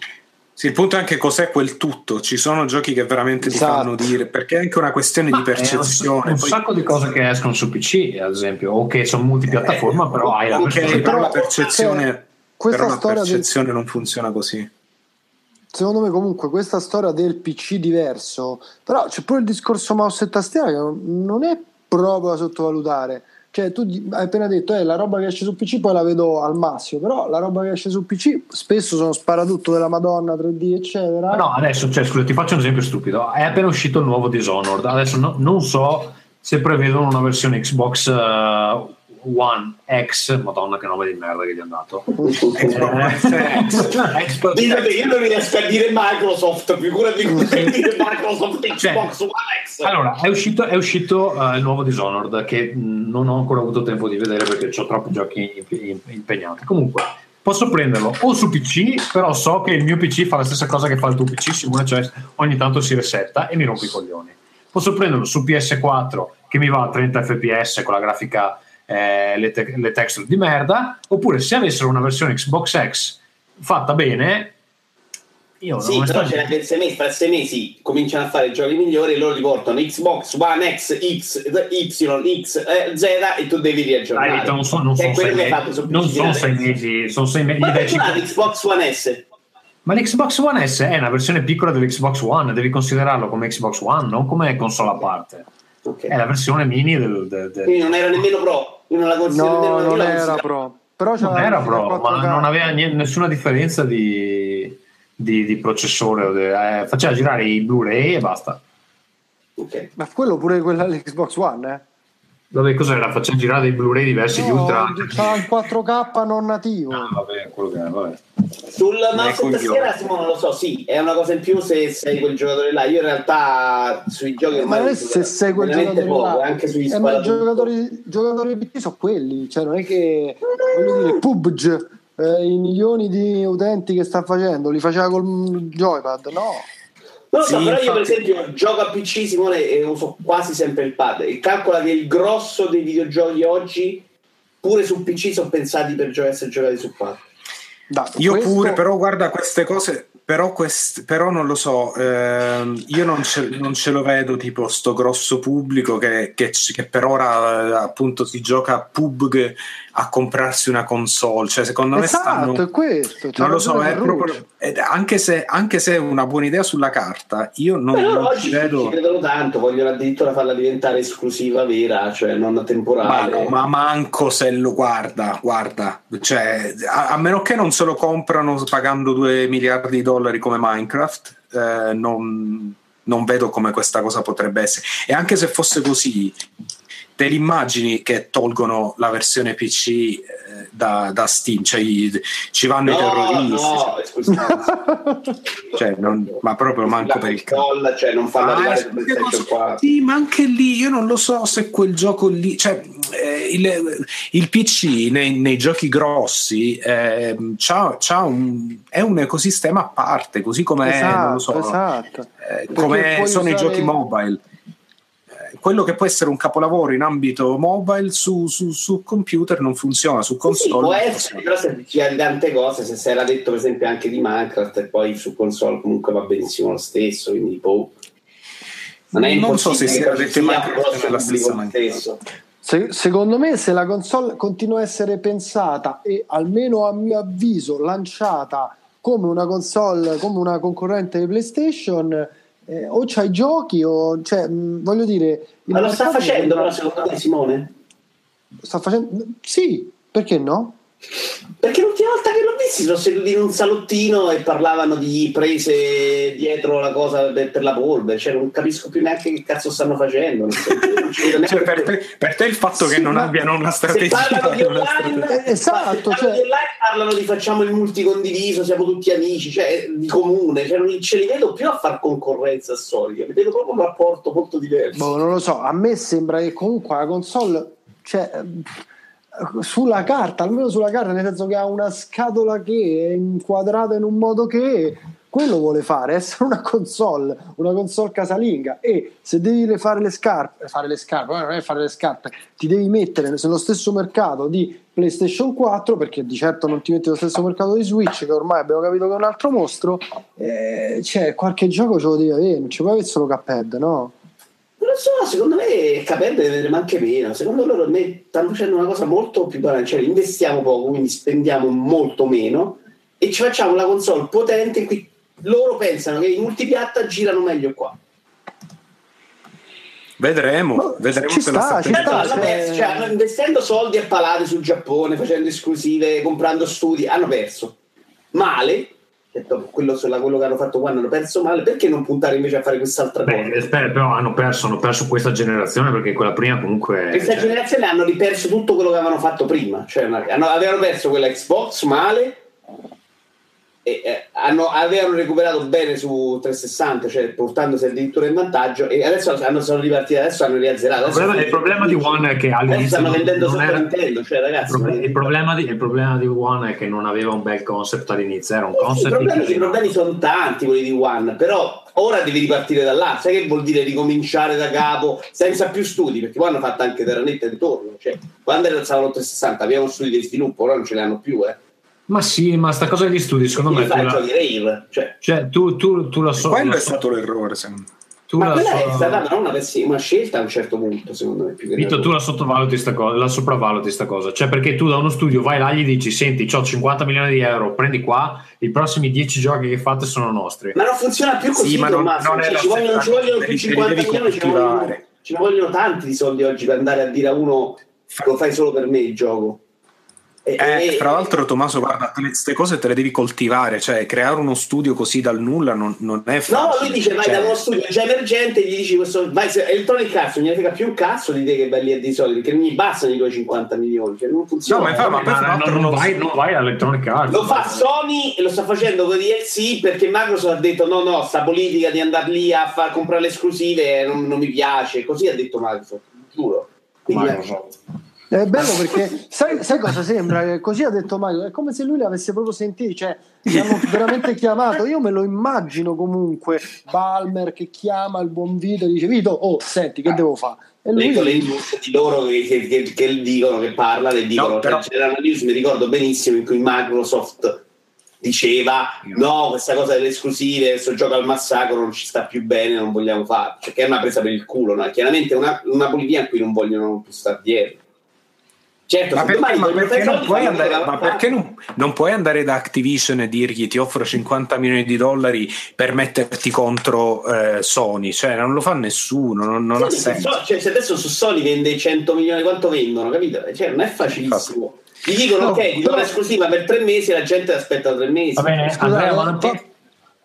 Sì, il punto è anche cos'è quel tutto. Ci sono giochi che veramente ti Esatto. fanno dire, perché è anche una questione di Ma un, percezione. un poi- sacco di cose che escono su PC, ad esempio, o che sono multipiattaforma, però hai la Ok, versione- però la percezione, cioè, questa però la storia del- percezione non funziona così. Secondo me comunque questa storia del PC diverso, però c'è pure il discorso mouse e tastiera che non è proprio da sottovalutare. Cioè tu hai appena detto, eh, la roba che esce su PC poi la vedo al massimo, però la roba che esce su PC spesso sono sparatutto della Madonna 3D eccetera. No, adesso, cioè, scusa, ti faccio un esempio stupido. È appena uscito il nuovo Dishonored. Adesso no- non so se prevedono una versione Xbox eh, One X. Madonna, che nome di merda che gli hanno dato. *laughs* Eh, Xbox io non riesco a dire Microsoft figurati come dire Microsoft Xbox One X Allora, è uscito, è uscito eh, il nuovo Dishonored che non ho ancora avuto tempo di vedere perché ho troppi giochi imp- imp- impegnati. Comunque, posso prenderlo o su PC, però so che il mio PC fa la stessa cosa che fa il tuo PC, Simone, cioè ogni tanto si resetta e mi rompe i coglioni. Posso prenderlo su PS4 che mi va a 30 fps con la grafica, eh, le, te- le texture di merda, oppure se avessero una versione Xbox X fatta bene, io Sì, però onestamente- c'è per sei mesi, fra sei mesi cominciano a fare giochi migliori e loro li portano Xbox One X, X, Y, X, eh, Z e tu devi riaggiornare. Vito, non, so- non sono sei mesi, non sono sei mesi, sono sei mesi. Ma perché non Xbox One S? Ma l'Xbox One S è una versione piccola dell'Xbox One, devi considerarlo come Xbox One, non come console a parte. Ok. È la versione mini del. del- del- Quindi non era nemmeno Pro, io non la considero no, nemmeno non era pro. Però Non era Pro, 4K. ma non aveva nie- nessuna differenza di, di- di processore. eh, faceva girare i Blu-ray e basta. Ok. Ma quello pure quella dell'Xbox One, eh? Vabbè, cos'era? Faceva girare dei Blu-ray diversi di No, Ultra. c'ha il 4K non nativo. Ah, vabbè, quello che è, vabbè. Sul mouse e tastiera Simone, non lo so, sì, è una cosa in più se sei quel giocatore là. Io in realtà sui giochi Ma non è se sei quel giocatore poco, là. anche sugli Eh, ma i giocatori, giocatori PC sono quelli, cioè non è che voglio dire, PUBG, eh, i milioni di utenti che sta facendo, li faceva col joypad, no? Non lo so, Sì, però io per esempio gioco a PC Simone e uso quasi sempre il pad. E calcola che il grosso dei videogiochi oggi, pure su PC, sono pensati per gio- essere giocati su pad. Dai, Io questo- pure, però guarda queste cose, però, quest- però non lo so, ehm, io non ce, non ce lo vedo tipo sto grosso pubblico che, che c- che per ora eh, appunto si gioca a PUBG a comprarsi una console, cioè secondo me Esatto, stanno... è questo. Non lo so, è proprio, anche, se, anche se è una buona idea sulla carta, io non, Però non oggi ci ci vedo... credono tanto, vogliono addirittura farla diventare esclusiva vera, cioè non Ma, temporale. ma manco se lo guarda, guarda, cioè, a, a meno che non se lo comprano pagando 2 miliardi di dollari come Minecraft, eh, non, non vedo come questa cosa potrebbe essere. E anche se fosse così, te l'immagini che tolgono la versione PC eh, da, da Steam, cioè i- ci vanno i No, terroristi, no, scusate. *laughs* cioè, non- ma proprio manco per il caso. console, cioè non fanno Ah, arrivare eh, su che PlayStation cosa- 4. Sì, ma anche lì io non lo so se quel gioco lì, cioè eh, il, il PC nei, nei giochi grossi ehm, c'ha- c'ha un, è un ecosistema a parte, così come è, non lo so, esatto. eh, come puoi sono i usare- giochi mobile. Quello che può essere un capolavoro in ambito mobile su, su- su computer non funziona, su Sì, console. può non essere, funziona. però se di tante cose, se si era detto per esempio anche di Minecraft e poi su console comunque va benissimo lo stesso, quindi boh. Non è Non so se impossibile si era detto sia Minecraft nella stessa maniera. stesso. Se- secondo me, se la console continua a essere pensata e almeno a mio avviso lanciata come una console, come una concorrente di PlayStation, eh, o c'hai giochi o cioè, mh, voglio dire, Ma lo sta facendo però secondo te Simone? Sta facendo sì, perché no? Perché volta che l'ho visto sono seduti in un salottino e parlavano di prese dietro la cosa per, per la polvere, cioè non capisco più neanche che cazzo stanno facendo. Non so, non ci vedo neanche Cioè, per, te, per te il fatto che Sì, non ma- abbiano una strategia, parlano di online, strategia- Eh, esatto, parlano cioè- di online parlano di facciamo il multicondiviso, siamo tutti amici, cioè di comune, cioè, non ce li vedo più a far concorrenza solida, li vedo proprio un rapporto molto diverso. Boh, non lo so, a me sembra che comunque la console, cioè, sulla carta, almeno sulla carta, nel senso che ha una scatola che è inquadrata in un modo che quello vuole fare, essere una console, una console casalinga e se devi fare le scarpe, fare le scarpe, non è fare le scarpe, ti devi mettere nello stesso mercato di PlayStation 4 perché di certo non ti metti nello stesso mercato di Switch che ormai abbiamo capito che è un altro mostro, eh, cioè qualche gioco ce lo devi avere, non ci puoi avere solo Cuphead, no? Non lo so, secondo me Capello deve vedere anche meno. Secondo loro me stanno facendo una cosa molto più banale, cioè investiamo poco, quindi spendiamo molto meno e ci facciamo una console potente in cui loro pensano che i multipiatta girano meglio qua. Vedremo, Ma vedremo ci se la sta, ci sta. hanno cioè- perso, cioè, hanno- investendo soldi a palate sul Giappone, facendo esclusive, comprando studi, hanno perso male. Detto, quello, sulla- quello che hanno fatto qua hanno perso male, perché non puntare invece a fare quest'altra cosa? Beh, però hanno perso, hanno perso questa generazione perché quella prima comunque... Questa cioè, generazione hanno riperso tutto quello che avevano fatto prima, cioè hanno- avevano perso quella Xbox male e eh, hanno- avevano recuperato bene su 360, cioè portandosi addirittura in vantaggio e adesso hanno, sono ripartiti, adesso hanno riazzerato. il, problema, il problema di One è che all'inizio stanno vendendo Super era... Nintendo, cioè Il, ragazzi. proble- ma- il problema di, il problema di One è che non aveva un bel concept all'inizio, era un Eh sì, I concept problemi, i problemi sono tanti quelli di One, però ora devi ripartire da là. Sai che vuol dire ricominciare da capo senza più studi? Perché poi hanno fatto anche Terranetta intorno. Cioè, quando era stavano 360 avevano studi di sviluppo, ora non ce ne hanno più. Eh. Ma sì, ma sta cosa degli studi, secondo me... Fai la, giochi rave. Cioè. cioè, tu, tu, tu la so... Quello la è so- stato l'errore, secondo me. tu Ma la quella so- è stata non una, una scelta a un certo punto, secondo me. Più che Vito, tu la sottovaluti sta cosa, la sopravvaluti sta cosa, cioè perché tu da uno studio vai là e gli dici senti, ho 50 milioni di euro, prendi qua, i prossimi 10 giochi che fate sono nostri. Ma non funziona più così, Sì, ma non- Tommaso. non è Cioè, ci vogliono, stessa ci vogliono più devi- 50 devi milioni, ci vogliono, ci vogliono tanti di soldi oggi per andare a dire a uno lo fai solo per me il gioco. E- Eh, e- fra l'altro, Tommaso, guarda, queste cose te le devi coltivare, cioè creare uno studio così dal nulla non, non è No, facile. lui dice vai Cioè, da uno studio già emergente gli dici questo vai se Electronic Arts non gli frega più un cazzo di te che belli e di soldi perché non gli bastano i tuoi 50 milioni cioè non funziona No, ma infatti, ma Ma no, l'altro non, non- vai, non vai all'Electronic Arts. lo fa Sony e lo sta facendo con DLC perché Microsoft ha detto no no sta politica di andare lì a far comprare le esclusive non, non mi piace così ha detto Microsoft giuro quindi Microsoft. È bello perché sai, sai cosa sembra? Che Così ha detto Mario, è come se lui le avesse proprio sentiti, cioè li hanno veramente chiamato. Io me lo immagino comunque Balmer che chiama il buon Vito e dice Vito, oh senti che devo fare? E lui leggo le news di loro che, che, che, che dicono che parlano e dicono No, però- cioè, c'era una news mi ricordo benissimo in cui Microsoft diceva no questa cosa delle esclusive questo gioco al massacro non ci sta più bene non vogliamo farlo cioè, che è una presa per il culo no? chiaramente una, una politica in cui non vogliono più stare dietro certo Ma perché, ma perché non puoi andare, ma perché non, non puoi andare da Activision e dirgli ti offro 50 milioni di dollari per metterti contro eh, Sony? Cioè, non lo fa nessuno, non, non ha senso. so- cioè, se adesso su Sony vende 100 milioni quanto vendono capito? Cioè, non è facilissimo gli dicono No, ok ti do però- l'esclusiva per tre mesi e la gente aspetta tre mesi Va bene, Scusate, andrei avanti. po-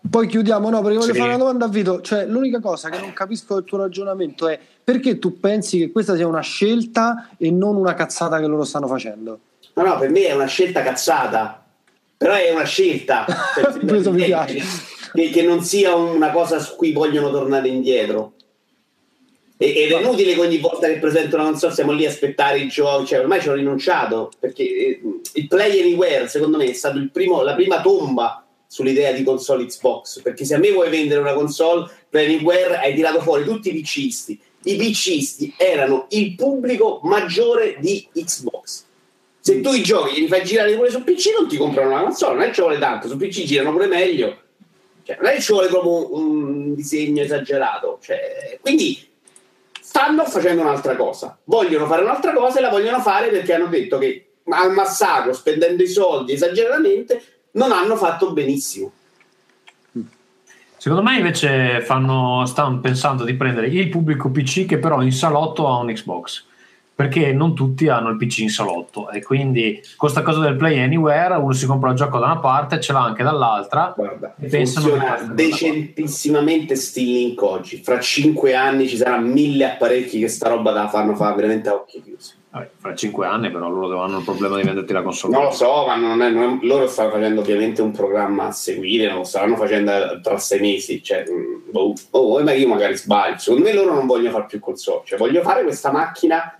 poi chiudiamo, no, perché voglio Sì. fare una domanda a Vito. Cioè, l'unica cosa che non capisco del tuo ragionamento è perché tu pensi che questa sia una scelta e non una cazzata che loro stanno facendo? No, no, per me è una scelta cazzata, però è una scelta *laughs* Cioè, Questo mi piace. che, che non sia una cosa su cui vogliono tornare indietro. E- ed è inutile che ogni volta che presentano una console siamo lì a aspettare i giochi, cioè ormai ci ho rinunciato perché eh, il Play Anywhere secondo me è stato il primo- la prima tomba sull'idea di console Xbox perché se a me vuoi vendere una console Play Anywhere hai tirato fuori tutti i PCisti i PCisti erano il pubblico maggiore di Xbox. Se tu i giochi li fai girare pure su PC non ti comprano una console non è che ci vuole tanto su PC girano pure meglio. Cioè, non è che ci vuole proprio un disegno esagerato cioè, quindi stanno facendo un'altra cosa. Vogliono fare un'altra cosa e la vogliono fare perché hanno detto che al massacro spendendo i soldi esageratamente non hanno fatto benissimo. Secondo me invece fanno, stanno pensando di prendere il pubblico PC che però in salotto ha un Xbox. Perché non tutti hanno il PC in salotto e quindi con sta cosa del Play Anywhere uno si compra il gioco da una parte ce l'ha anche dall'altra Guarda, e pensano decentissimamente Still Link oggi fra cinque anni ci saranno mille apparecchi che sta roba la fanno fare veramente a occhi chiusi Vabbè, fra 5 anni però loro avranno il problema di venderti la console. Non lo so, ma non è- non è- loro stanno facendo ovviamente un programma a seguire, non lo staranno facendo tra sei mesi. Cioè, mm, boh, oh, ma io magari sbaglio. Secondo me loro non vogliono fare più console, cioè voglio fare questa macchina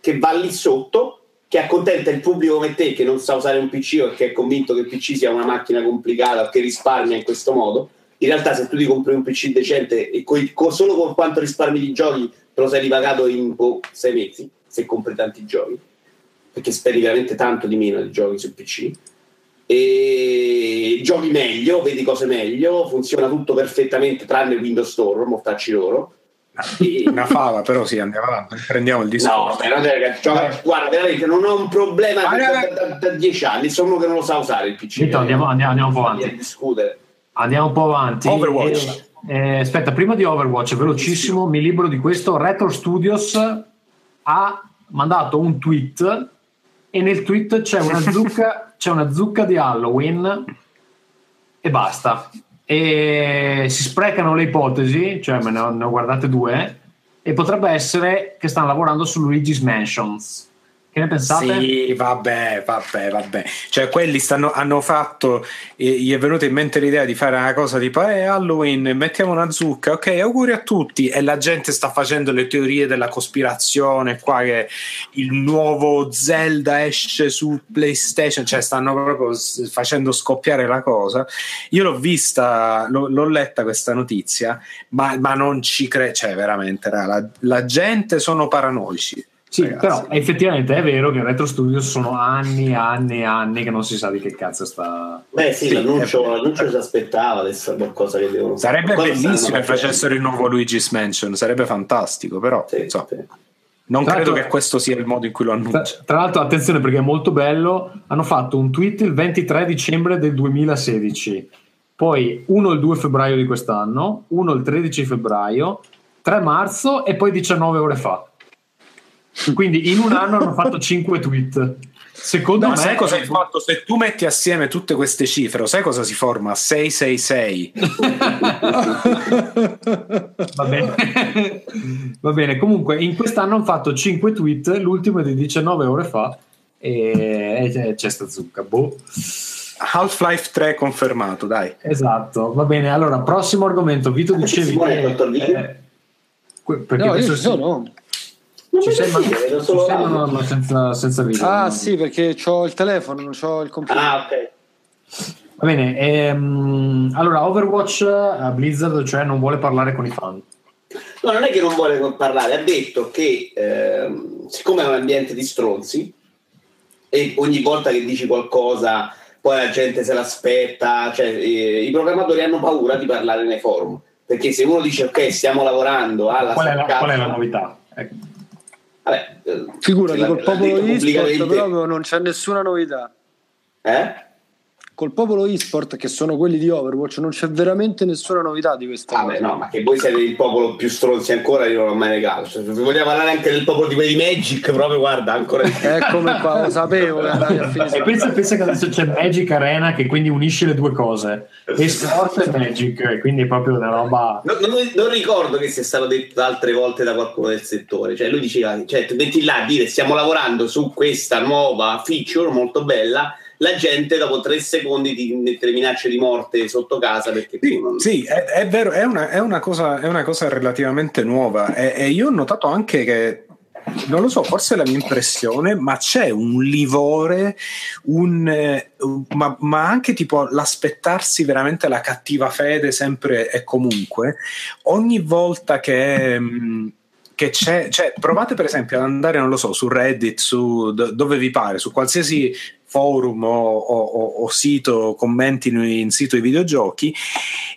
che va lì sotto, che accontenta il pubblico come te che non sa usare un PC o che è convinto che il PC sia una macchina complicata o che risparmia in questo modo. In realtà, se tu ti compri un PC decente e coi- co- solo con quanto risparmi di giochi te lo sei ripagato in boh, sei mesi, se compri tanti giochi perché speri veramente tanto di meno di giochi su PC e giochi meglio, vedi cose meglio, funziona tutto perfettamente tranne Windows Store, mortacci loro. E- Una fava, però sì, andiamo avanti, prendiamo il No, discorso. però, ragazzi, gioca- guarda, veramente non ho un problema da, da- da- dieci anni, sono uno che non lo sa usare il PC. Vito, andiamo, andiamo- andiamo un po' avanti. discutere. Andiamo un po' avanti. Overwatch. Eh, eh, aspetta, prima di Overwatch, velocissimo, mi libero di questo. Retro Studios ha mandato un tweet e nel tweet c'è una *laughs* zucca, c'è una zucca di Halloween e basta. E si sprecano le ipotesi, cioè me ne ho, ne ho guardate due, e potrebbe essere che stanno lavorando su Luigi's Mansions. Che ne pensate? Sì, vabbè, vabbè, vabbè. Cioè, quelli stanno, hanno fatto, eh, gli è venuta in mente l'idea di fare una cosa tipo, eh, Halloween, mettiamo una zucca, ok, auguri a tutti. E la gente sta facendo le teorie della cospirazione qua che il nuovo Zelda esce su PlayStation, cioè stanno proprio facendo scoppiare la cosa. Io l'ho vista, l'ho, l'ho letta questa notizia, ma, ma non ci credo, cioè veramente, la, la gente sono paranoici. Sì, ragazzi. però effettivamente è vero che Retro Studios sono anni e anni e anni che non si sa di che cazzo sta. Beh, sì, Sì, l'annuncio, è- l'annuncio si aspettava adesso è qualcosa che devono. Sarebbe Qualcosa bellissimo che facendo. facessero il nuovo Luigi's Mansion, sarebbe fantastico, però Sì, insomma, sì. non Tra credo che questo sia il modo in cui lo Tra, annuncia. tra l'altro, attenzione perché è molto bello. Hanno fatto un tweet il 23 dicembre del 2016, poi uno il 2 febbraio di quest'anno, uno il 13 febbraio, 3 marzo e poi 19 ore fa. Quindi in un anno hanno fatto 5 tweet. Secondo No, me sai cosa hai fatto? Se tu metti assieme tutte queste cifre, sai cosa si forma? 666. *laughs* Va bene. Va bene, comunque in quest'anno hanno fatto 5 tweet, l'ultimo è di 19 ore fa e c'è- sta zucca. Boh. Half-Life 3 confermato, dai. Esatto, va bene. Allora, prossimo argomento. Vito dicevi che, il video? eh, perché No, io sono. Non ci sei, ma, vedo, vedo ci solo sei, senza, senza video. Ah, no? sì, perché ho il telefono, non ho il computer. Ah, ok. Va bene. ehm, allora, Overwatch eh, Blizzard, cioè, non vuole parlare con i fan. No, non è che non vuole parlare, ha detto che ehm, siccome è un ambiente di stronzi e ogni volta che dici qualcosa poi la gente se l'aspetta, cioè eh, i programmatori hanno paura di parlare nei forum, perché se uno dice ok stiamo lavorando alla Qual è la, staccata", qual è la novità? Ecco. Vabbè, eh, Figurati, col popolo e-sport pubblicamente. proprio non c'è nessuna novità. Eh? Col popolo e-sport, che sono quelli di Overwatch, non c'è veramente nessuna novità di questa Ah, beh, no, ma che voi siete il popolo più stronzi ancora, io non l'ho mai negato. Cioè, se vogliamo parlare anche del popolo di quelli di Magic, proprio guarda, ancora di più. Eccomi qua, lo sapevo. *laughs* E pensa, pensa che adesso c'è Magic Arena che quindi unisce le due cose, e sport e Magic, e quindi è proprio una roba. No- non, non ricordo che sia stato detto altre volte da qualcuno del settore. Cioè, lui diceva, cioè, metti là a dire stiamo lavorando su questa nuova feature molto bella. La gente dopo tre secondi ti mette le minacce di morte sotto casa perché tu non... Sì, è, è vero, è una, è una cosa, è una cosa relativamente nuova. E, e io ho notato anche che, non lo so, forse è la mia impressione, ma c'è un livore, un, ma, ma anche tipo l'aspettarsi veramente la cattiva fede sempre e comunque, ogni volta che... che c'è, cioè, provate per esempio ad andare, non lo so, su Reddit, su do- dove vi pare, su qualsiasi forum o, o- o- o sito, commenti in, in sito di videogiochi,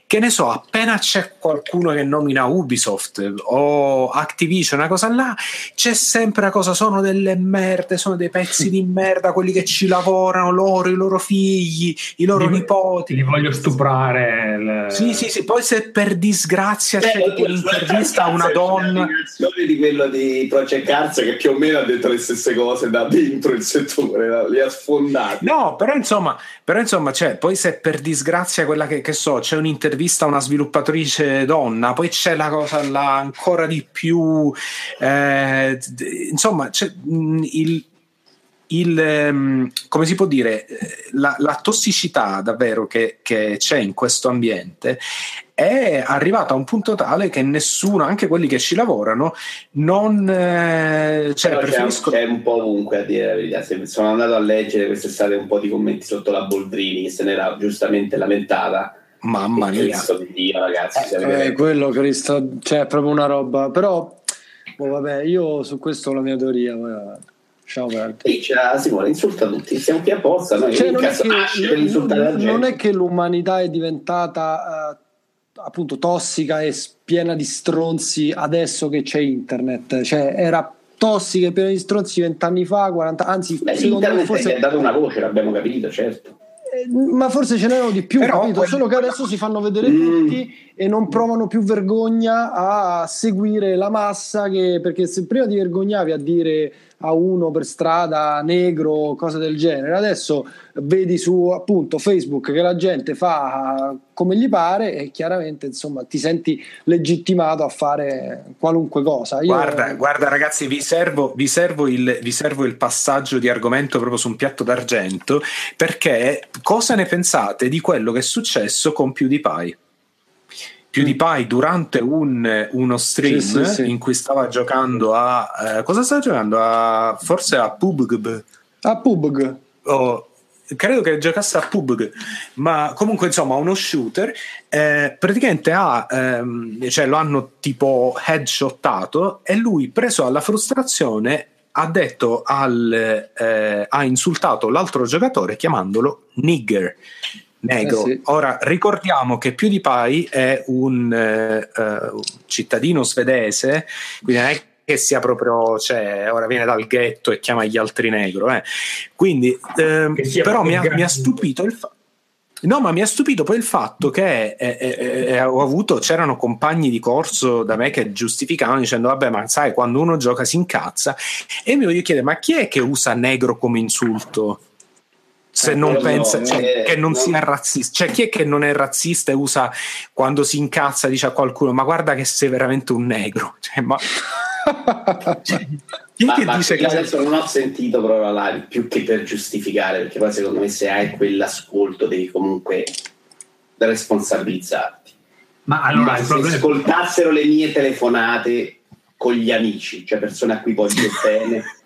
che ne so, appena c'è qualcuno che nomina Ubisoft o Activision, una cosa là, c'è sempre la cosa, sono delle merde, sono dei pezzi di merda, quelli che ci lavorano, loro, i loro figli, i loro Li- nipoti. Li voglio stuprare. il- Sì, sì, sì, poi se per disgrazia c'è Eh, un'intervista a una donna C'è di quello di Project Cars che più o meno ha detto le stesse cose da dentro il settore, li ha sfondati. No, però insomma, però insomma, cioè, poi se per disgrazia quella che, che so, c'è un'intervista a una sviluppatrice donna, poi c'è la cosa là ancora di più, eh, d- insomma, mh, il, il, ehm, come si può dire, eh, la, la tossicità davvero che, che c'è in questo ambiente è arrivata a un punto tale che nessuno, anche quelli che ci lavorano, non eh, cioè, Però c'è, preferiscono. c'è un po' ovunque a dire la verità. Se sono andato a leggere quest'estate un po' di commenti sotto la Boldrini che se n'era giustamente lamentata. Mamma mia. Cristo di Dio, ragazzi. Eh, veramente- quello Cristo, cioè è proprio una roba. Però, boh, vabbè, io su questo ho la mia teoria. ma- C'è la Simone, insulta tutti, siamo qui apposta. Noi Cioè, non, è che, nasce per insultare la gente. non è che l'umanità è diventata eh, appunto tossica e piena di stronzi adesso che c'è internet, cioè era tossica e piena di stronzi vent'anni fa, 40 anzi, Beh, secondo me forse ha dato una voce, l'abbiamo capito, certo. Eh, ma forse ce n'erano di più, Però capito? solo che adesso si fanno vedere Mm. tutti e non provano più vergogna a seguire la massa che, perché se prima ti vergognavi a dire a uno per strada negro cose del genere adesso vedi su appunto Facebook che la gente fa come gli pare e chiaramente insomma ti senti legittimato a fare qualunque cosa Io- Guarda, guarda ragazzi, vi servo, vi, servo il, vi servo il passaggio di argomento proprio su un piatto d'argento perché cosa ne pensate di quello che è successo con PewDiePie? PewDiePie durante un, uno stream Sì, sì, sì. in cui stava giocando a... eh, cosa stava giocando? A, forse a PUBG. a PUBG o credo che giocasse a PUBG, ma comunque insomma uno shooter. eh, praticamente ha, ehm, cioè lo hanno tipo headshottato e lui preso alla frustrazione ha detto al, eh, ha insultato l'altro giocatore chiamandolo nigger. Negro. Eh sì. Ora ricordiamo che PewDiePie è un eh, eh, cittadino svedese, quindi non è che sia proprio, cioè, ora viene dal ghetto e chiama gli altri negro. eh. Quindi, ehm, però mi ha, mi ha stupito il fatto. No, ma mi ha stupito poi il fatto che eh, eh, eh, ho avuto, c'erano compagni di corso da me che giustificavano dicendo: Vabbè, ma sai, quando uno gioca si incazza. E mi voglio chiedere: ma chi è che usa negro come insulto? Se Eh, non pensa no, cioè, che non no. sia razzista, cioè chi è che non è razzista e usa quando si incazza, dice a qualcuno: Ma guarda che sei veramente un negro. *laughs* Cioè, ma *laughs* chi Ma, che ma dice che adesso non ho sentito proprio la live più che per giustificare, perché poi secondo me se hai quell'ascolto devi comunque responsabilizzarti. Ma allora Ma se problema ascoltassero le mie telefonate con gli amici, cioè persone a cui voglio bene, *laughs*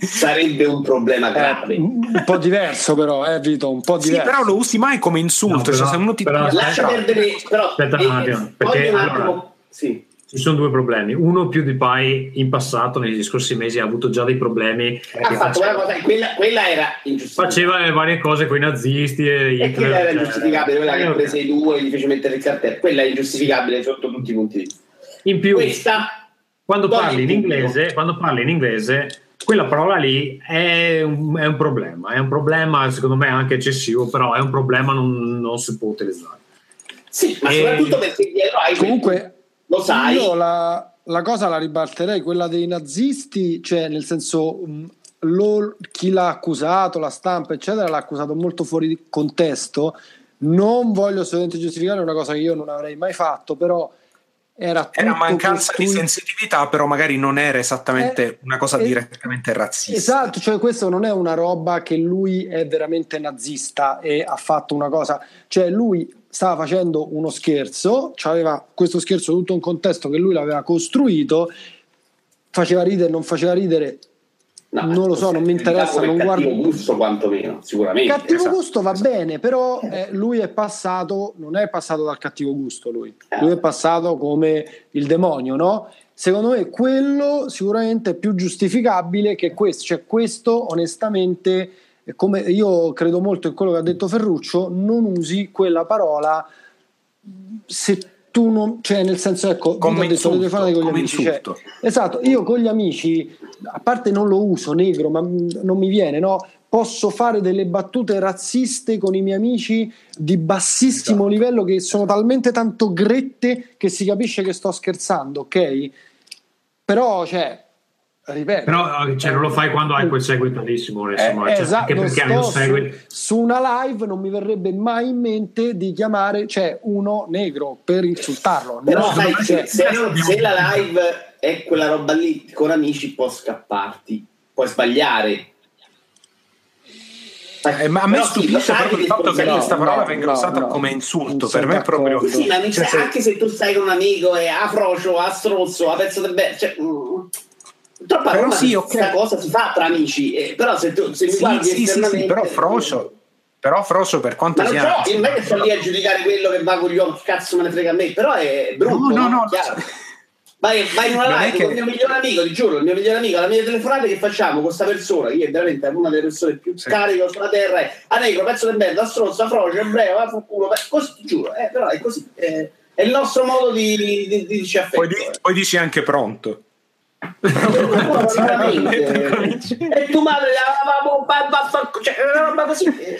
sarebbe un problema grave. un po' diverso però, eh Vito, un po' Sì, diverso. però lo usi mai come insulto. No, però- cioè, se uno ti però- Lascia perdere, però Aspetta un eh, attimo, perché un allora- attimo- sì. Ci sono due problemi. Uno, PewDiePie in passato, negli scorsi mesi, ha avuto già dei problemi. ha fatto faceva, quella cosa, quella, quella era ingiustificabile. faceva le varie cose con i nazisti e E quella era cioè, ingiustificabile, quella che ha eh, preso i due e gli fece mettere il cartello, quella è ingiustificabile sotto tutti i punti di vista. In più, Questa quando parli in inglese, quando parli in inglese, quella parola lì è un, è un problema. È un problema, secondo me, anche eccessivo, però è un problema, non, non si può utilizzare. Sì, ma E- soprattutto perché dietro hai Comunque, lo sai, io la, la cosa la ribalterei, quella dei nazisti, cioè nel senso mh, lo- chi l'ha accusato, la stampa, eccetera, l'ha accusato molto fuori di contesto. Non voglio assolutamente giustificare una cosa che io non avrei mai fatto, però era, Era mancanza di costruito- sensitività, però magari non era esattamente Eh, una cosa eh, direttamente razzista. Esatto, cioè questo non è una roba che lui è veramente nazista e ha fatto una cosa, cioè lui stava facendo uno scherzo, aveva questo scherzo tutto un contesto che lui l'aveva costruito, faceva ridere, non faceva ridere, no, non lo so, non mi interessa, non cattivo guardo. gusto quantomeno, sicuramente. Cattivo esatto, gusto va esatto. bene, però eh, lui è passato, non è passato dal cattivo gusto lui, Eh. lui è passato come il demonio, no? Secondo me quello sicuramente è più giustificabile che questo, cioè questo onestamente, come io credo molto in quello che ha detto Ferruccio, non usi quella parola se tu non, cioè nel senso ecco, Come ha detto insulto, telefonate con gli amici, cioè, insulto. Esatto, io con gli amici, a parte non lo uso negro, ma non mi viene, no? Posso fare delle battute razziste con i miei amici di bassissimo livello che sono talmente tanto grette che si capisce che sto scherzando, ok? Però, cioè, ripeto. Però cioè, non lo fai quando hai quel seguito lì, Simone. Eh, cioè, esatto, perché hai un seguito. su, su una live non mi verrebbe mai in mente di chiamare cioè, uno negro per insultarlo. Però No, sai, cioè, se, se la live è quella roba lì con amici può scapparti, puoi sbagliare. Eh, ma a me Però sì, stupisce proprio il fatto che no, questa parola no, venga no, usata no. come insulto. Per me è proprio. Sì, ma mi Cioè, anche se tu stai con un amico e a frocio, a strozzo, a pezzo del be- cioè, mm, troppa Però roba sì, questa ok. cosa si fa tra amici, eh, però se tu se mi Sì, guardi sì, sì, sì, esternamente- però Frocio, però Frocio per quanto Ma non, sia. so, io non è che sto lì a giudicare quello che va con gli occhi, cazzo me ne frega a me, però è brutto, No, no, no. Vai, vai in una Non è live che- con il mio migliore amico, ti giuro, il mio migliore amico, la mia telefonata che facciamo con questa persona, che è veramente una delle persone più Sì. cariche sulla terra, è a negro, pezzo del merda, strozzo, frocio, ebreo, va fu culo, così, ti giuro, eh, però è così, eh, è il nostro modo di, di, di dirci affetto. Poi, di- eh. poi dici anche pronto. Veramente. e tu madre cioè una roba così eh,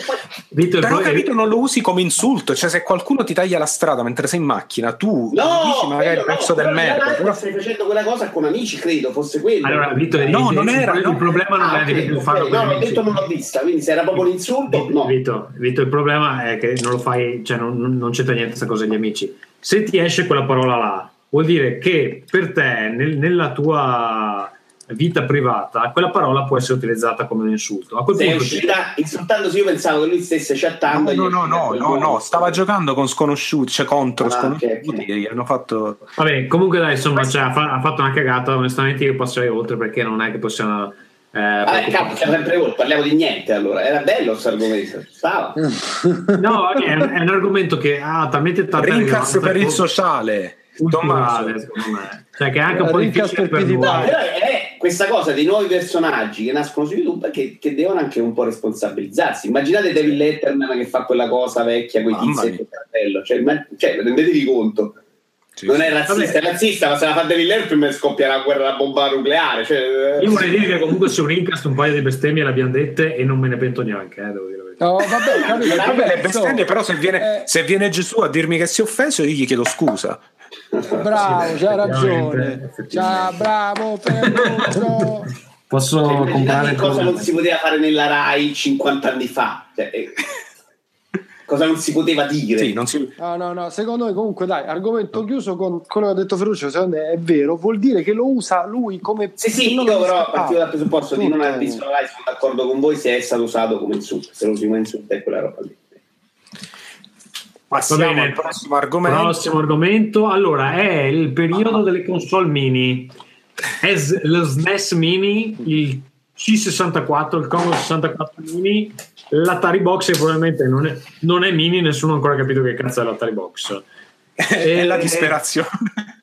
Però capito, non lo usi come insulto. Cioè, se qualcuno ti taglia la strada mentre sei in macchina, tu no dici magari no, pezzo del merda. Però stai facendo quella cosa con amici credo fosse quello Allora, Vito, il- No, non era, il, no. problema non Ah, è di ok, farlo ok. con no amici. detto non l'ho vista quindi se era proprio un insulto no Vito, Vito, il problema è che non lo fai, cioè non, non- non c'entra niente questa cosa degli amici. Se ti esce quella parola là, vuol dire che per te, nel- nella tua vita privata, quella parola può essere utilizzata come un insulto. A quel sei punto uscita insultandosi io pensavo che lui stesse chattando no, no, no, no, no, no, stava giocando con sconosciuti, cioè contro Ah, sconosciuti. hanno fatto. Va bene, comunque dai, insomma, cioè, ha, fa- ha fatto una cagata, onestamente io passerei oltre perché non è che possiamo... Eh, Vabbè, cavolo, preoccuparci. c'è sempre voi, parliamo di niente allora. Era bello questo argomento. Stava. no, è, un- è un argomento che ha talmente tanta rilevanza per il sociale. Tommaso. secondo me. Cioè, che è anche un po' Rincas difficile per noi. No, però è questa cosa dei nuovi personaggi che nascono su YouTube che, che devono anche un po' responsabilizzarsi. Immaginate David Letterman che fa quella cosa vecchia con i tizi e il cartello. Cioè, ma- cioè, rendetevi conto. Sì, non sì. è razzista, è razzista, ma se la fa David Letterman scoppia la guerra della bomba nucleare. Cioè, Io vorrei dire che comunque su Rincast un paio di bestemmie le abbiamo dette e non me ne pento neanche, eh, devo dire la. No, vabbè, ho capito, *laughs* Vabbè, vabbè, le bestemmie, però se viene, eh, se viene Gesù a dirmi che si è offeso, io gli chiedo scusa. *laughs* bravo, c'hai ragione. effettivamente. Ciao, bravo, Ferruccio. *laughs* Posso Cioè, comprare cosa non si poteva fare nella Rai 50 anni fa. Cioè, eh, *laughs* cosa non si poteva dire. Sì, non si... No, no, no, secondo me comunque dai, argomento chiuso con quello che ha detto Ferruccio, secondo me è vero, vuol dire che lo usa lui come... Sì, sì, io però partivo dal presupposto di non Tutto. aver visto la Rai, sono d'accordo con voi se è stato usato come insulto. Se lo usi come insulto è quella roba lì. Passiamo bene. al prossimo argomento. Prossimo argomento, allora è il periodo delle console mini. È s- lo SNES mini, il C64, il Commodore 64 mini, l'Atari Box e probabilmente non è, non è mini, nessuno ha ancora capito che cazzo è l'Atari Box. *laughs* è la Eh, disperazione.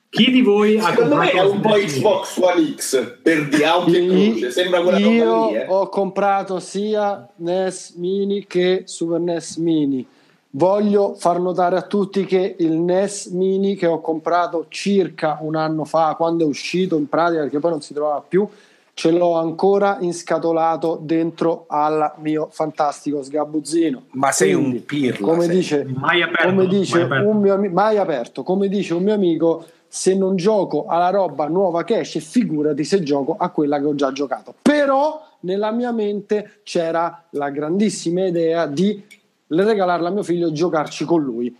Chi di voi ha Secondo me comprato è un po'? Xbox One X per di Audi e Croce. Sembra quella roba Io lì. Eh. ho comprato sia NES Mini che Super NES Mini. Voglio far notare a tutti che il NES Mini che ho comprato circa un anno fa, quando è uscito in pratica, perché poi non si trovava più, ce l'ho ancora inscatolato dentro al mio fantastico sgabuzzino. Ma sei Quindi, un pirla. Come sei. dice, Mai aperto, come dice mai aperto. un mio amico, mai aperto, come dice un mio amico, se non gioco alla roba nuova che esce, figurati se gioco a quella che ho già giocato. Però nella mia mente c'era la grandissima idea di regalarla a mio figlio e giocarci con lui.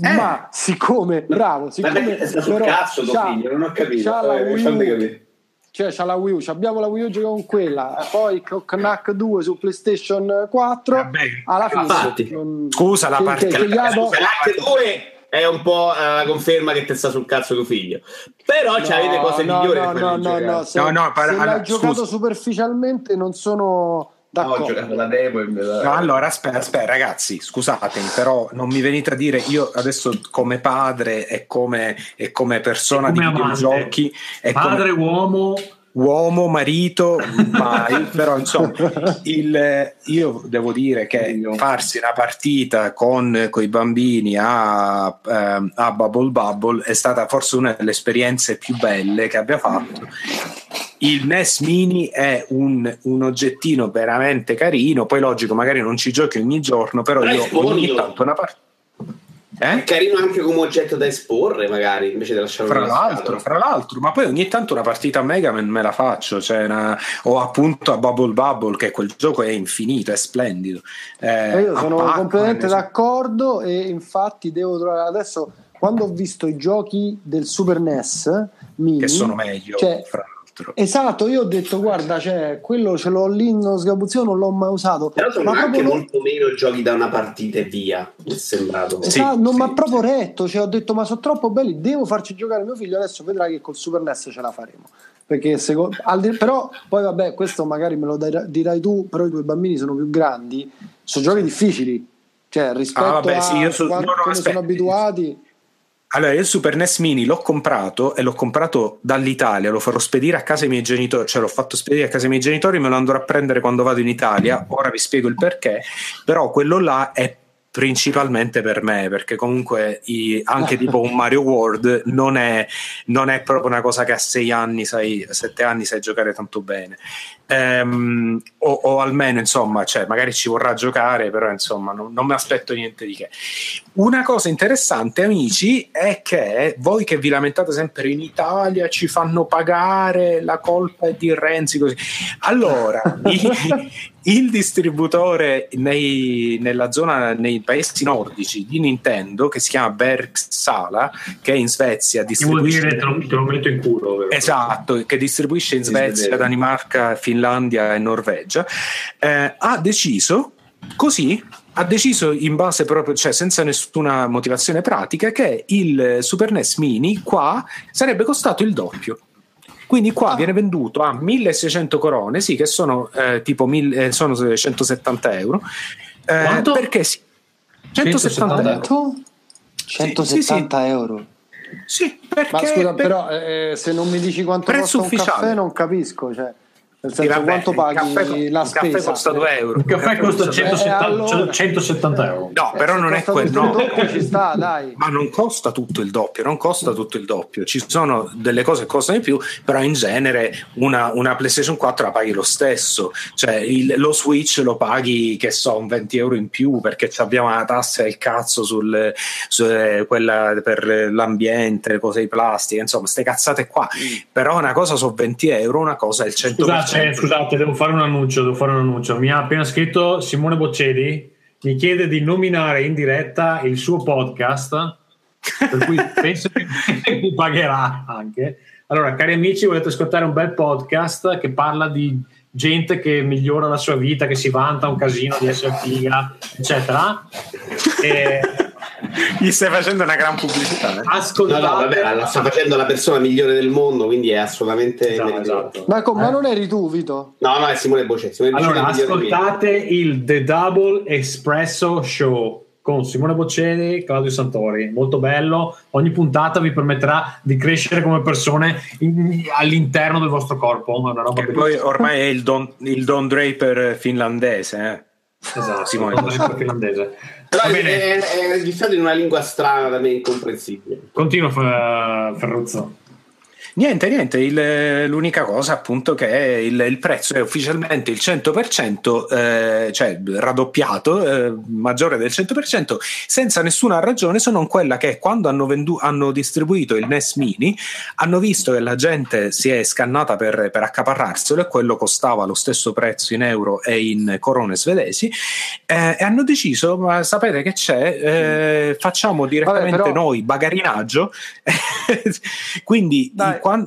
Ma siccome, bravo, siccome perché sta sul però cazzo tuo figlio? Non ho capito. c'ha la Eh, Wii cioè c'ha la Wii U, abbiamo la Wii U giochiamo con quella, poi Knack 2 su PlayStation 4, Vabbè, alla fine infatti. non- Scusa, la che- parte- che- che Scusa, l'Hack 2 è un po' eh, la conferma che te sta sul cazzo tuo figlio. Però No, c'avete cose no, migliori no, no, no, no, se, No, no, para- se allora, l'hai giocato superficialmente non sono No, d'accordo. ho giocato la demo verità. No, allora aspetta, aspetta, ragazzi, scusatemi, però non mi venite a dire io adesso come padre e come, e come persona Come di amante. videogiochi e come Padre, uomo, uomo, marito, mai, *laughs* però insomma, il- io devo dire che farsi una partita con i bambini a, ehm, a Bubble Bubble è stata forse una delle esperienze più belle che abbia fatto. Il NES Mini è un, un oggettino veramente carino, poi logico, magari non ci giochi ogni giorno, però io ogni tanto una partita. È Eh? carino anche come oggetto da esporre, magari, invece di lasciarlo Fra l'altro, scatola. fra l'altro, ma poi ogni tanto una partita a Mega Man me la faccio, cioè una- o appunto a Bubble Bubble, che quel gioco è infinito, è splendido. Eh, E io sono Pac-Man, completamente insomma. d'accordo e infatti devo trovare adesso quando ho visto i giochi del Super NES mini, che sono meglio, cioè, fra l'altro. Esatto, io ho detto guarda, cioè, quello ce l'ho lì nello sgabuzzino, non l'ho mai usato. Però sono Ma anche molto meno giochi da una partita e via, mi è sembrato. Sì, Esatto, non sì, mi ha proprio sì. retto, cioè, ho detto ma sono troppo belli, devo farci giocare mio figlio, adesso vedrai che col Super NES ce la faremo. Perché secondo, di- però poi vabbè, questo magari me lo dai- dirai tu, però i tuoi bambini sono più grandi, sono giochi difficili, cioè rispetto Ah, vabbè, a sì, io so- no, no, come aspetta. sono abituati. Allora, io il Super NES Mini l'ho comprato e l'ho comprato dall'Italia, lo farò spedire a casa ai miei genitori, cioè l'ho fatto spedire a casa ai miei genitori, me lo andrò a prendere quando vado in Italia, ora vi spiego il perché, però quello là è principalmente per me, perché comunque i- anche tipo un Mario World non è, non è proprio una cosa che a sei anni, sai, a sette anni sai giocare tanto bene. Ehm, o, o almeno insomma, cioè, magari ci vorrà giocare, però insomma non, non mi aspetto niente di che. Una cosa interessante, amici, è che voi che vi lamentate sempre in Italia ci fanno pagare, la colpa è di Renzi, così. Allora, il, *laughs* il distributore nei- nella zona, nei paesi nordici di Nintendo, che si chiama Bergsala, che è in Svezia, Che vuol distribuisce... dire te lo, te lo metto in culo. vero? Esatto, che distribuisce in Svezia. Danimarca, Finlandia e Norvegia, eh, ha deciso così. Ha deciso in base proprio, cioè senza nessuna motivazione pratica, che il Super NES Mini qua sarebbe costato il doppio. Quindi qua Ah. viene venduto a 1600 corone, sì, che sono eh, tipo mille- eh, sono 170 euro. Eh, Quanto? perché sì, 170 euro. Quanto? 170 euro. Sì, perché, Ma scusa, per- però eh, se non mi dici quanto Prezzo costa un ufficiale. caffè non capisco. Cioè. Nel senso, vabbè, quanto il paghi caffè, la il caffè spesa? costa 2 euro. Un caffè costa due- 170, Eh, allora- 170 euro. No, però se non è costa quello. il no. doppio ci sta, *laughs* dai. Ma non costa tutto il doppio, non costa tutto il doppio. Ci sono delle cose che costano di più, però in genere una, una PlayStation 4 la paghi lo stesso. Cioè il- lo Switch lo paghi, che so, un 20 euro in più perché ci abbiamo la tassa del cazzo sul, su eh, quella per l'ambiente, le cose di plastica, insomma, ste cazzate qua. Però una cosa sono 20 euro, una cosa è il 100%. Scusate, scusate, devo fare un annuncio, devo fare un annuncio. Mi ha appena scritto Simone Boccedi, mi chiede di nominare in diretta il suo podcast, per cui *laughs* penso che *laughs* mi pagherà anche. Allora, cari amici, volete ascoltare un bel podcast che parla di gente che migliora la sua vita, che si vanta un casino di essere figa, eccetera. *laughs* E Gli stai facendo una gran pubblicità. eh? No, ascoltate... no, vabbè, la sta facendo la persona migliore del mondo, quindi è assolutamente Esatto, esatto. Ma, com- ma Eh. non eri tu, Vito? No, no, è Simone Bocetti Allora, ascoltate il The Double Espresso Show con Simone Boccedi e Claudio Santori. Molto bello. Ogni puntata vi permetterà di crescere come persone in- all'interno del vostro corpo. È una roba Che poi ormai è il Don, il Don Draper finlandese. Eh? Esatto, Simone Simone Boccedi. finlandese. Però Va è, bene, è, è registrato in una lingua strana da me incomprensibile. continua Fer- Ferruzzo. Niente, niente, il- l'unica cosa appunto che è il, il prezzo è ufficialmente il 100%, eh, cioè raddoppiato, eh, maggiore del 100%, senza nessuna ragione se non quella che quando hanno, vendu- hanno distribuito il NES Mini hanno visto che la gente si è scannata per, per accaparrarselo e quello costava lo stesso prezzo in euro e in corone svedesi eh, e hanno deciso, ma sapete che c'è, Eh, facciamo direttamente però- noi bagarinaggio, *laughs* quindi Dai. Quan-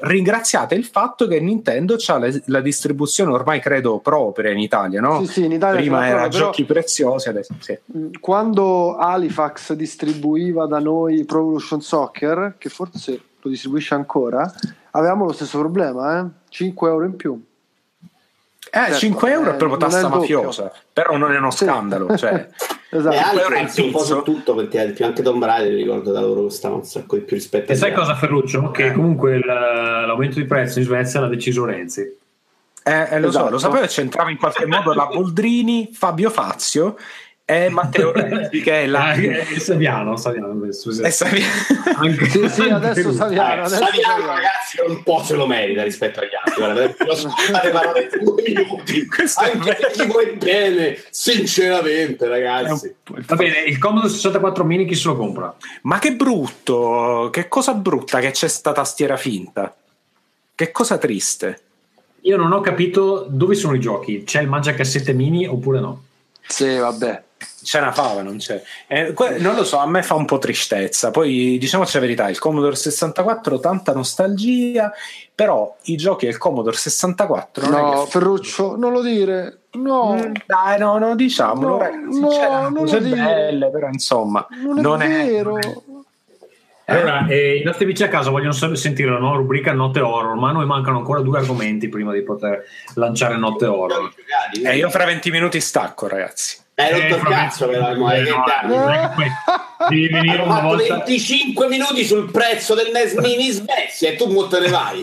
ringraziate il fatto che Nintendo ha la distribuzione ormai credo propria in Italia, no? Sì, sì, in Italia Prima era proprio, però- giochi preziosi, adesso sì. Mm, Quando Halifax distribuiva da noi Pro Evolution Soccer, che forse lo distribuisce ancora, avevamo lo stesso problema, eh? 5 euro in più. Eh, Certo, 5 euro è eh, proprio non è tassa doppio. mafiosa, però non è uno Sì. scandalo. *laughs* Cioè. Esatto. E il anzi, un po' su tutto, perché ad esempio anche Tom Brady ricordo da loro costava un sacco di più rispetto E agli sai cosa Ferruccio? Che comunque il- l'aumento di prezzo in Svezia l'ha deciso Renzi. Eh, eh, lo so, Esatto. lo sapevo che c'entrava in qualche modo la Boldrini, Fabio Fazio e Matteo Renzi, che è la... Eh, è Saviano, Saviano, scusa. e Savi- Anche- Sì, sì, adesso. Saviano. Adesso Saviano, Saviano. ragazzi, un po' se lo merita rispetto agli altri. Guarda, lo *laughs* in due minuti. Questo è Anche gli vuoi bene, sinceramente, ragazzi. Va bene, il Commodore 64 mini chi se lo compra? Ma che brutto, che cosa brutta che c'è sta tastiera finta. Che cosa triste. Io non ho capito dove sono i giochi. C'è il mangiacassette mini oppure no? Sì, vabbè. C'è una fava, non c'è. Eh, que- non lo so, a me fa un po' tristezza. Poi diciamoci la verità: il Commodore 64, tanta nostalgia, però i giochi del Commodore 64 non è No. Ferruccio, non lo dire. No, Mm, Dai, no, no, diciamolo, No, ragazzi. no, c'erano non cose belle, però insomma, non è non è, vero. Allora, eh, i nostri amici a casa vogliono sentire la nuova rubrica Notte Horror, ma a noi mancano ancora due argomenti prima di poter lanciare Notte Horror. Eh, io fra 20 minuti stacco, ragazzi. Hai rotto Eh, il cazzo, però, eh, che dai. devi venire una volta 25 minuti sul prezzo del NES Mini in *laughs* Svezia e tu mo te ne vai.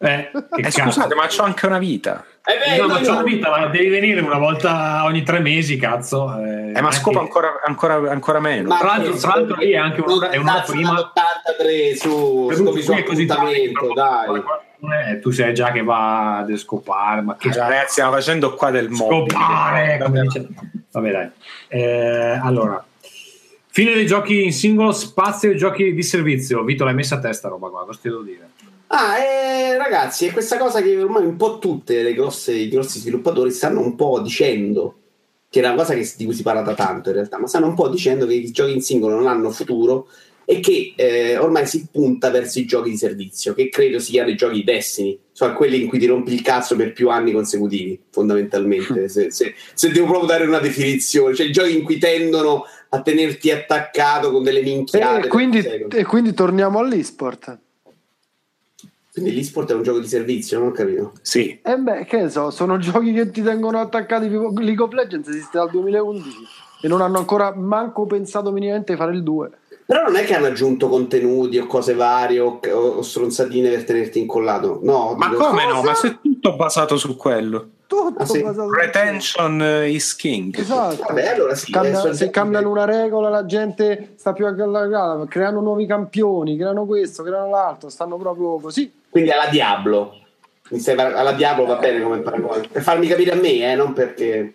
eh, che Eh, cazzo. scusate, ma c'ho anche una vita. Eh beh, No, ma c'ho una vita, ma devi venire una volta ogni tre mesi, cazzo. Eh, Eh, ma anche- scopo ancora, ancora, ancora meno. Ma Tra l'altro- tra l'altro lì è anche un'ora- è un'ora prima. dall'83 su su così appuntamento, dai. Eh, tu sai già che va a scopare, ma che Cioè, ragazzi, stiamo facendo qua del mondo. scopare come dice- vabbè dai. Eh, allora fine dei giochi in singolo spazio dei giochi di servizio. Vito l'hai messa a testa roba qua questo ti devo dire? Ah, eh, ragazzi, è questa cosa che ormai un po' tutte le grosse, i grossi sviluppatori stanno un po' dicendo, che è una cosa che- di cui si parla da tanto in realtà, ma stanno un po' dicendo che i giochi in singolo non hanno futuro e che eh, ormai si punta verso i giochi di servizio, che credo siano i giochi Destiny, cioè quelli in cui ti rompi il cazzo per più anni consecutivi, fondamentalmente, *laughs* se, se- se devo proprio dare una definizione, cioè i giochi in cui tendono a tenerti attaccato con delle minchiate. E quindi, secoli. e quindi torniamo all'esport. Quindi l'esport è un gioco di servizio, non ho capito. Sì. E beh, che ne so, sono giochi che ti tengono attaccati. tipo League of Legends esiste dal 2011 e non hanno ancora manco pensato minimamente di fare il 2. Però non è che hanno aggiunto contenuti o cose varie o, o- stronzatine per tenerti incollato. No, Ma dico- come no? Ma se tu tutto basato su quello. Tutto Ah, sì? basato su Retention eh, is king. Esatto. Vabbè, allora sì, Cambia- se cambiano una regola, la gente sta più accalcata, creano nuovi campioni, creano questo, creano l'altro, stanno proprio così. Quindi alla Diablo. Alla Diablo va bene come paragone. Per farmi capire a me, eh, non perché.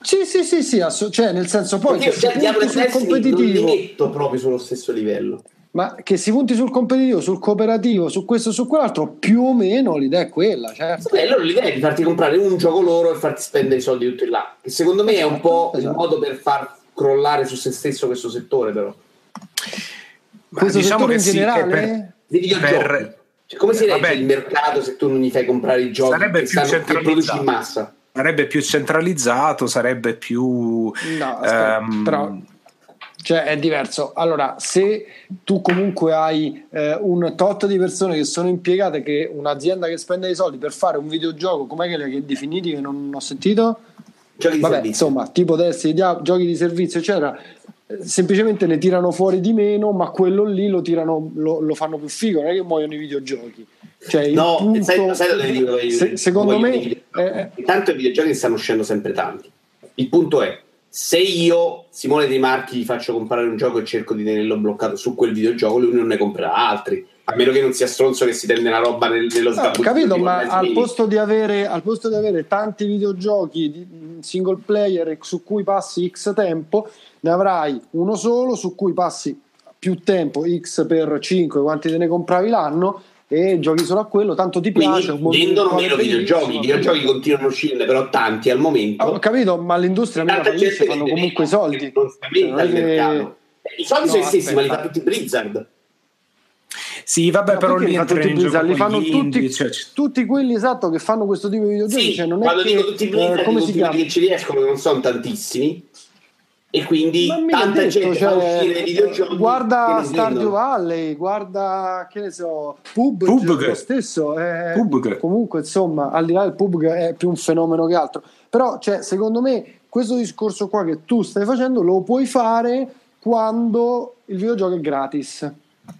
Sì, sì, sì, sì, asso- cioè nel senso poi Perché che si punti sul non competitivo, metto proprio sullo stesso livello. ma che si punti sul competitivo, sul cooperativo, su questo, su quell'altro, più o meno l'idea è quella, certo. Beh, allora l'idea è di farti comprare un gioco loro e farti spendere i soldi tutti là. Che secondo me è un po' il Esatto. modo per far crollare su se stesso questo settore, però. Ma Questo diciamo settore che in sì, che generale? per-. Per- Cioè, come si regge Vabbè. il mercato se tu non gli fai comprare i giochi Sarebbe che, più stanno, che produci in massa? Sarebbe più centralizzato, sarebbe più... No, aspetta, ehm, però cioè è diverso. Allora, se tu comunque hai eh, un tot di persone che sono impiegate, che un'azienda che spende dei soldi per fare un videogioco, com'è che li hai definiti che non ho sentito? Giochi di Vabbè, servizio. insomma, tipo Destiny, dia- giochi di servizio, eccetera. Semplicemente ne tirano fuori di meno, ma quello lì lo tirano, lo, lo fanno più figo, non è che muoiono i videogiochi. Cioè, No, punto- sai, sai dove dico io? se- secondo me, eh, intanto i videogiochi stanno uscendo sempre tanti. Il punto è, se io, Simone dei Marchi, gli faccio comprare un gioco e cerco di tenerlo bloccato su quel videogioco, lui non ne comprerà altri. A meno che non sia stronzo che si tende una roba nel- nello No, sgabuzzino capito, di ma al posto, di avere, al posto di avere tanti videogiochi di single player su cui passi X tempo, ne avrai uno solo su cui passi più tempo, X per 5, quanti te ne compravi l'anno, e giochi solo a quello, tanto ti Quindi piace. vendono meno videogiochi, i videogiochi continuano a uscirne però tanti al momento. Ho capito, ma l'industria Tanta gente fanno vende comunque i soldi. Non si aumenta Non è il che- mercato. Eh, I soldi No, sono gli stessi, ma li fa tutti Blizzard. Sì, vabbè, Ma però lì tutti in Blizzard? Li fanno gli indie, tutti, cioè, ci- tutti quelli esatto che fanno questo tipo di videogiochi. Sì, cioè, non è quando che, dico tutti i eh, Blizzard, come si tutti quelli che ci riescono, che non sono tantissimi. E quindi tanta detto, gente fa cioè, uscire videogiochi. guarda Stardew. Valley, guarda che ne so, PUBG, PUBG. lo stesso. eh, PUBG. Comunque, insomma, al di là del PUBG è più un fenomeno che altro. Però, cioè, secondo me, questo discorso qua che tu stai facendo lo puoi fare quando il videogioco è gratis,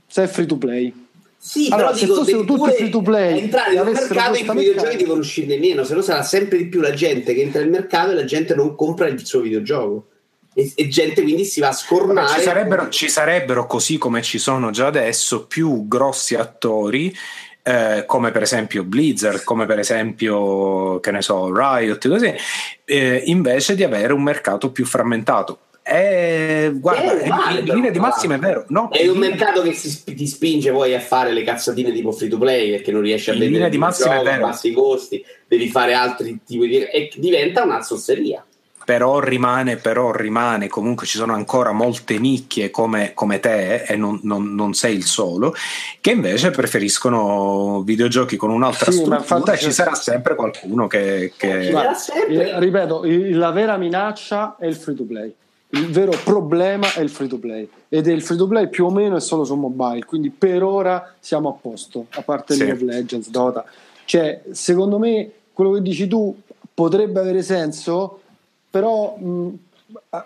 se è free to play. Sì, Allora, però se dico, fossero devi tutti pure free to play entrare nel mercato i videogiochi devono uscirne meno, se no sarà sempre di più la gente che entra nel mercato e la gente non compra il suo videogioco. E, e gente quindi si va a scornare. ci, sarebbero, ci sarebbero, così come ci sono già adesso, più grossi attori eh, come per esempio Blizzard, come per esempio, che ne so, Riot, così, eh, invece di avere un mercato più frammentato. Eh, guarda, È uguale, in linea di massima è vero. No, È un mercato che si ti spinge poi a fare le cazzatine tipo free to play perché non riesci a linea di massima è gioco, vero. bassi i costi, devi fare altri tipi di. e diventa una zozzeria. Però rimane, però rimane, comunque ci sono ancora molte nicchie come, come te e non, non- non sei il solo, che invece preferiscono videogiochi con un'altra Sì, ma struttura infatti e ci sarà sempre qualcuno che... che- sempre. eh, ripeto, la vera minaccia è il free to play. Il vero problema è il free to play ed è il free to play più o meno è solo su mobile, quindi per ora siamo a posto, a parte Sì. League of Legends, Dota. Cioè, secondo me quello che dici tu potrebbe avere senso, però mh,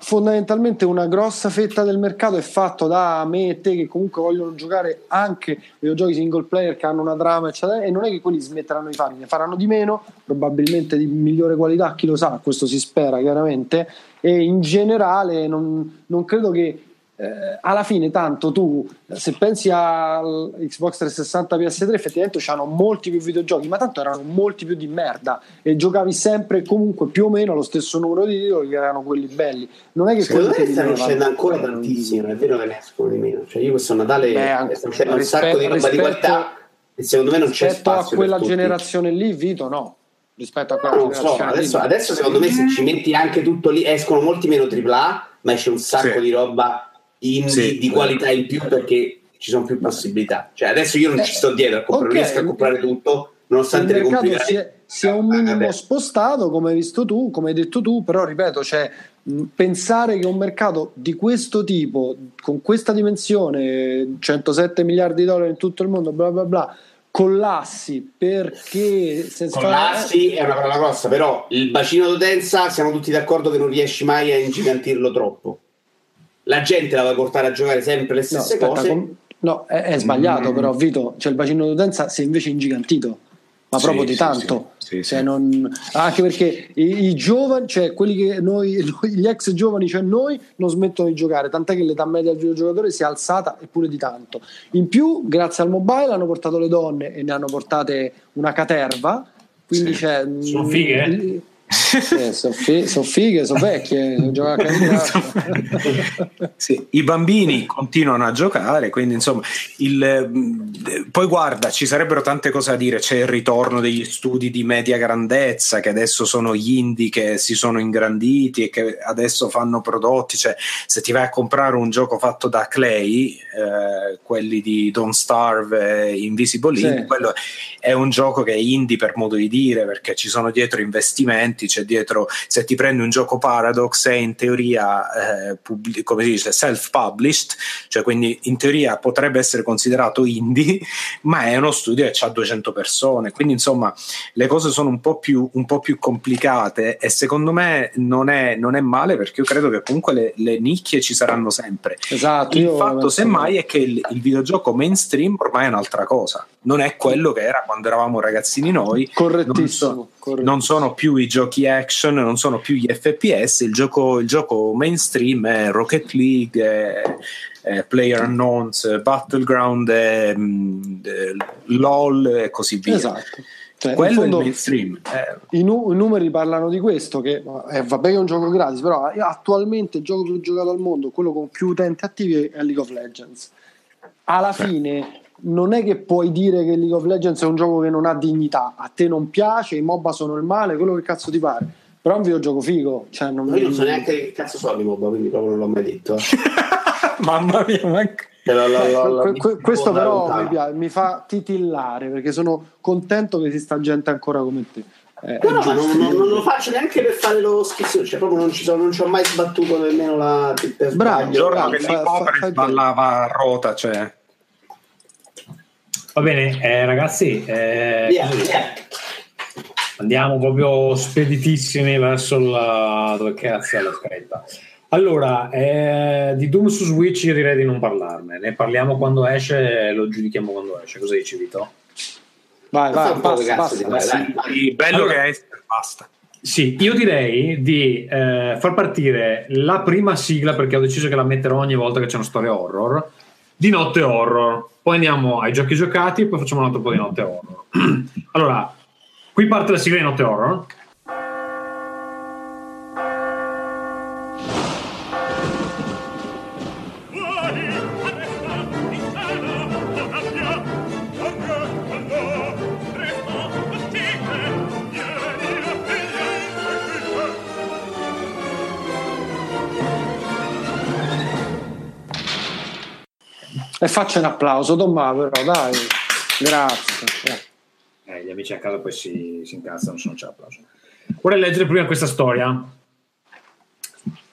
fondamentalmente una grossa fetta del mercato è fatto da me e te che comunque vogliono giocare anche videogiochi single player che hanno una trama eccetera e non è che quelli smetteranno di farli ne faranno di meno probabilmente di migliore qualità chi lo sa questo si spera chiaramente e in generale non, non credo che eh, alla fine tanto tu se pensi al Xbox 360 PS3 effettivamente c'erano molti più videogiochi ma tanto erano molti più di merda e giocavi sempre comunque più o meno lo stesso numero di titoli che erano quelli belli non è che Secondo me che stanno uscendo ancora tantissimi, non è vero che ne escono di meno. Cioè, io questo Natale Beh, anche- sta uscendo un sacco di roba di rispetto- qualità e secondo me non c'è rispetto a spazio. quella per tutti. generazione lì Vito no rispetto a quella Non so, adesso, adesso secondo me se ci metti anche tutto lì, escono molti meno AAA, ma esce un sacco Sì. di roba indie Sì. di qualità in più perché ci sono più possibilità. Cioè, adesso io non ci sto dietro a comprare, ok. non riesco a comprare tutto, nonostante il le mercato si è, si è un minimo Vabbè. spostato come hai visto tu come hai detto tu però ripeto cioè, pensare che un mercato di questo tipo con questa dimensione 107 miliardi di dollari in tutto il mondo bla bla bla collassi perché se fa- Collassi è una parola grossa, però il bacino d'utenza siamo tutti d'accordo che non riesci mai a ingigantirlo troppo. La gente la vuoi portare a giocare sempre le no, stesse aspetta, cose. com- no, è, è sbagliato Mm. però Vito cioè il bacino d'utenza si è invece ingigantito ma Sì, proprio di sì, tanto. sì. Sì, Cioè, sì. non- anche perché i, i giovani, cioè quelli che *laughs* noi, gli ex giovani, cioè noi, non smettono di giocare, tant'è che l'età media del videogiocatore si è alzata eppure di tanto. In più, grazie al mobile, hanno portato le donne e ne hanno portate una caterva. Quindi Sì. c'è. Sono fighe? mm, eh, *laughs* sono fi- sono fighe, sono vecchie, sono giocate a Sì, i bambini continuano a giocare, quindi insomma, il, poi guarda, ci sarebbero tante cose da dire. C'è il ritorno degli studi di media grandezza che adesso sono gli indie che si sono ingranditi e che adesso fanno prodotti. Cioè, se ti vai a comprare un gioco fatto da Clay, eh, quelli di Don't Starve Invisible Sì. Ink, quello è un gioco che è indie per modo di dire perché ci sono dietro investimenti, c'è dietro. Se ti prendi un gioco Paradox è in teoria eh, pubblic- come si dice self-published, cioè quindi in teoria potrebbe essere considerato indie, *laughs* ma è uno studio che ha 200 persone, quindi insomma le cose sono un po' più, un po' più complicate e secondo me non è, non è male perché io credo che comunque le, le nicchie ci saranno sempre. Esatto, Il fatto semmai è che il, il videogioco mainstream ormai è un'altra cosa, non è quello che era quando eravamo ragazzini noi, Correttissimo. non, so- correttissimo. non sono più i giochi action, non sono più gli FPS, il gioco, il gioco mainstream è Rocket League, è, è Player Unknowns, Battleground, è, è LOL e così via. Esatto. Cioè, Quello è il fondo- mainstream. Eh, I, nu- i numeri parlano di questo, che eh, vabbè che è un gioco gratis, però eh, attualmente il gioco più giocato al mondo, quello con più utenti attivi è League of Legends. Alla fine non è che puoi dire che League of Legends è un gioco che non ha dignità, a te non piace, i MOBA sono il male, quello che cazzo ti pare. Però è un videogioco figo. Cioè non, Io non so neanche che cazzo sono i MOBA, quindi proprio non l'ho mai detto. eh. *laughs* mamma mia, ma... Lo- lo- Eh, lo- que- que- questo però mi, piace, mi fa titillare perché sono contento che esista gente ancora come te. Eh, No, no, ma non, non- non lo faccio neanche per fare lo schizzo, cioè proprio non ci, sono, non ci ho mai sbattuto nemmeno la Bravo, Il giorno bravo, che fa- fa- Nicopre fai ballava a rota, cioè... Va bene, eh, ragazzi, eh, Via, così, via. andiamo proprio speditissimi verso la dove cazzo è la scritta. Allora, eh, di Doom su Switch io direi di non parlarne, ne parliamo quando esce e lo giudichiamo quando esce. Cosa dici, Vito? Vai, vai, vai, dai. Sì, bello Allora- che è, basta. Sì, io direi di eh, far partire la prima sigla perché ho deciso che la metterò ogni volta che c'è una storia horror di notte horror. Poi andiamo ai giochi giocati e poi facciamo un altro po' di notte horror. *clears throat* allora, qui parte la sigla di notte horror. E faccio un applauso, Tommaso, però dai, grazie. Eh, gli amici a casa poi si, si incazzano se non c'è applauso. Vorrei leggere prima questa storia.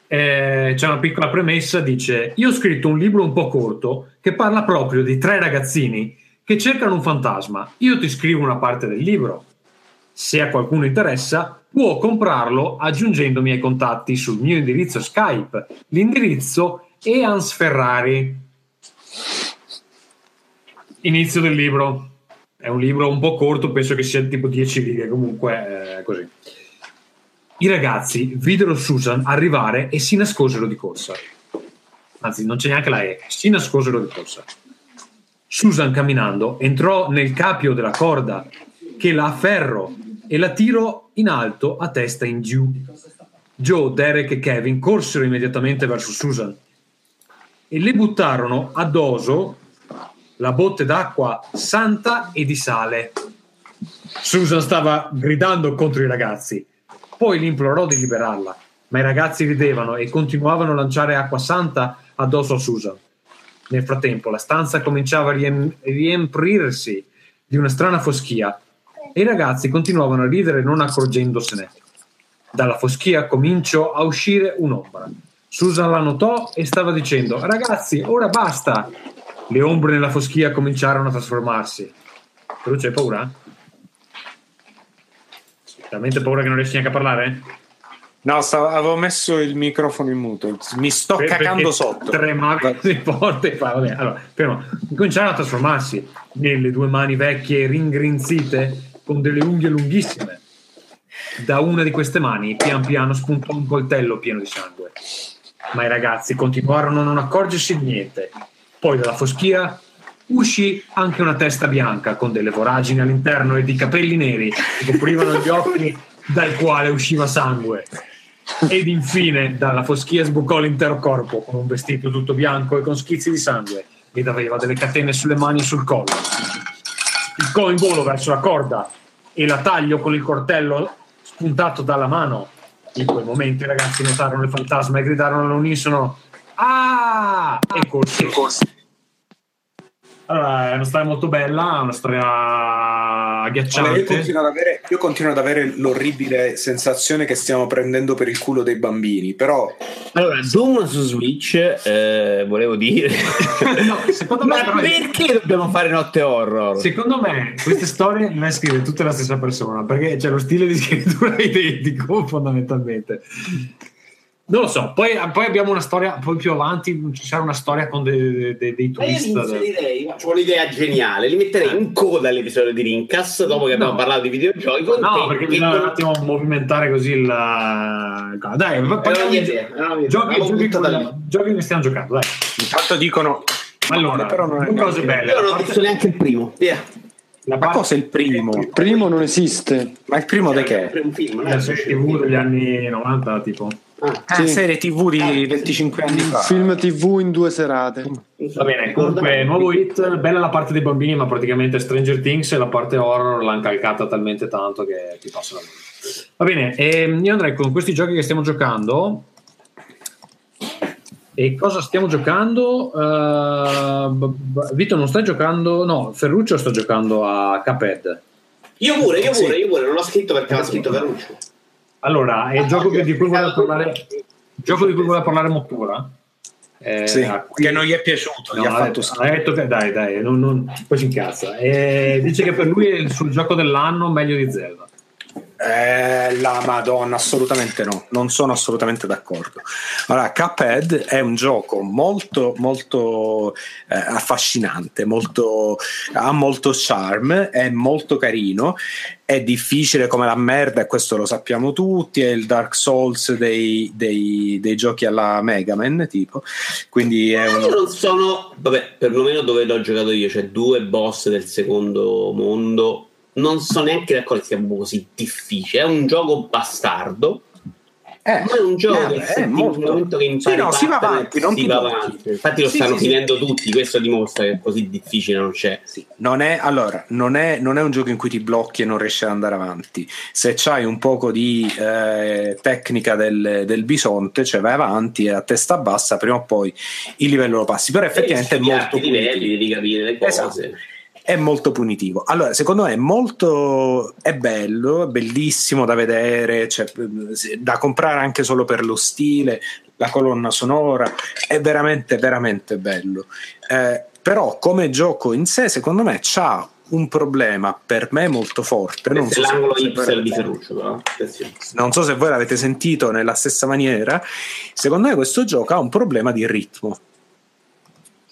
Eh, c'è una piccola premessa, dice io ho scritto un libro un po' corto che parla proprio di tre ragazzini che cercano un fantasma. Io ti scrivo una parte del libro. Se a qualcuno interessa, può comprarlo aggiungendomi ai contatti sul mio indirizzo Skype. L'indirizzo è Hans Ferrari. Inizio del libro. È un libro un po' corto, penso che sia tipo 10 righe, comunque eh, così. I ragazzi videro Susan arrivare e si nascosero di corsa. Anzi, non c'è neanche la E, si nascosero di corsa. Susan camminando entrò nel capio della corda che la afferrò e la tirò in alto a testa in giù. Joe, Derek e Kevin corsero immediatamente verso Susan e le buttarono addosso la botte d'acqua santa e di sale. Susan stava gridando contro i ragazzi, poi li implorò di liberarla, ma i ragazzi ridevano e continuavano a lanciare acqua santa addosso a Susan. Nel frattempo la stanza cominciava a riem- riempirsi di una strana foschia e i ragazzi continuavano a ridere non accorgendosene. Dalla foschia cominciò a uscire un'ombra. Susan la notò e stava dicendo: Ragazzi, ora basta! Le ombre nella foschia cominciarono a trasformarsi. Però c'hai paura? Veramente paura che non riesci neanche a parlare? No, stavo- avevo messo il microfono in muto. Mi sto Per- perché sotto. Tremava così forte. Vabbè, allora, fermo. Cominciarono a trasformarsi nelle due mani vecchie ringrinzite con delle unghie lunghissime. Da una di queste mani, pian piano, spuntò un coltello pieno di sangue. Ma i ragazzi continuarono a non accorgersi di niente. Poi dalla foschia uscì anche una testa bianca con delle voragini all'interno e di capelli neri che coprivano gli occhi dal quale usciva sangue. Ed infine dalla foschia sbucò l'intero corpo con un vestito tutto bianco e con schizzi di sangue ed aveva delle catene sulle mani e sul collo. Spiccò in volo verso la corda e la tagliò con il coltello spuntato dalla mano. In quel momento i ragazzi notarono il fantasma e gridarono all'unisono Ah! E corse. Allora, è una storia molto bella, una storia Allora, io, agghiacciante. continuo ad avere, io continuo ad avere l'orribile sensazione che stiamo prendendo per il culo dei bambini, però Allora, Doom su Switch, eh, volevo dire. *laughs* No, secondo me, Ma però, perché dobbiamo fare notte horror? secondo me queste storie le scrive tutta la stessa persona perché c'è lo stile di scrittura *laughs* identico fondamentalmente. Non lo so, poi, poi abbiamo una storia, poi più avanti ci sarà una storia con dei, dei- dei Ma io twist. inserirei, ho un'idea geniale, li metterei in coda all'episodio di Rincas, dopo che abbiamo No. parlato di videogiochi. Con No, te perché bisogna un attimo movimentare così il. Dai, Era parliamo di giochi, giochi, giochi che stiamo giocando, dai. intanto dicono Allora, però non è cose belle. Io La non ho parte- visto neanche il primo. Via. la ma cosa è il primo? Il primo non esiste. Ma il primo di che? È un film, non è la un serie film. TV degli anni 90, tipo. Ah, Sì. serie tv di 25 anni fa. Film TV in due serate. Va bene, comunque, nuovo hit, bella la parte dei bambini, ma praticamente Stranger Things e la parte horror l'hanno calcata talmente tanto che ti passa la mano. Va bene, ehm, io andrei con questi giochi che stiamo giocando. E cosa stiamo giocando? Eh, b- b- Vito non stai giocando? No, Ferruccio sta giocando a Cuphead. Io pure, io Sì. pure, io pure, non l'ho scritto perché l'ha scritto Ferruccio. Allora, è il gioco di cui voleva parlare, il gioco di cui voleva parlare Mottura. Eh, Sì, a cui- che non gli è piaciuto, No, gli ha ha fatto detto, schifo. ha detto che dai, dai, non, non- poi si incazza. Eh, dice che per lui è il suo gioco dell'anno meglio di Zelda. Eh, la Madonna, assolutamente no, non sono assolutamente d'accordo. Allora, Cuphead è un gioco molto, molto eh, affascinante, molto, ha molto charm, è molto carino, è difficile come la merda, e questo lo sappiamo tutti, è il Dark Souls dei, dei- dei giochi alla Mega Man, tipo, quindi è Io un... non sono, vabbè, perlomeno dove l'ho giocato io, cioè due boss del secondo mondo. Non so neanche d'accordo che sia così difficile. È un gioco bastardo. Eh, Ma è un gioco eh, che è molto- momento che impari Sì, no, si va avanti, non si va avanti. Infatti lo Sì, stanno sì, sì. finendo tutti, questo dimostra che così difficile non c'è. Non è, allora, non è, non è un gioco in cui ti blocchi e non riesci ad andare avanti. Se c'hai un poco di eh, tecnica del, del bisonte, cioè vai avanti e a testa bassa, prima o poi il livello lo passi. Però effettivamente è molto livelli, devi capire le cose. Esatto. È molto punitivo. Allora, secondo me è molto è bello, è bellissimo da vedere, cioè, da comprare anche solo per lo stile, la colonna sonora, è veramente, veramente bello. Eh, però come gioco in sé, secondo me, c'ha un problema per me molto forte. Non so, Ferruccio, non so se voi l'avete sentito nella stessa maniera. Secondo me questo gioco ha un problema di ritmo.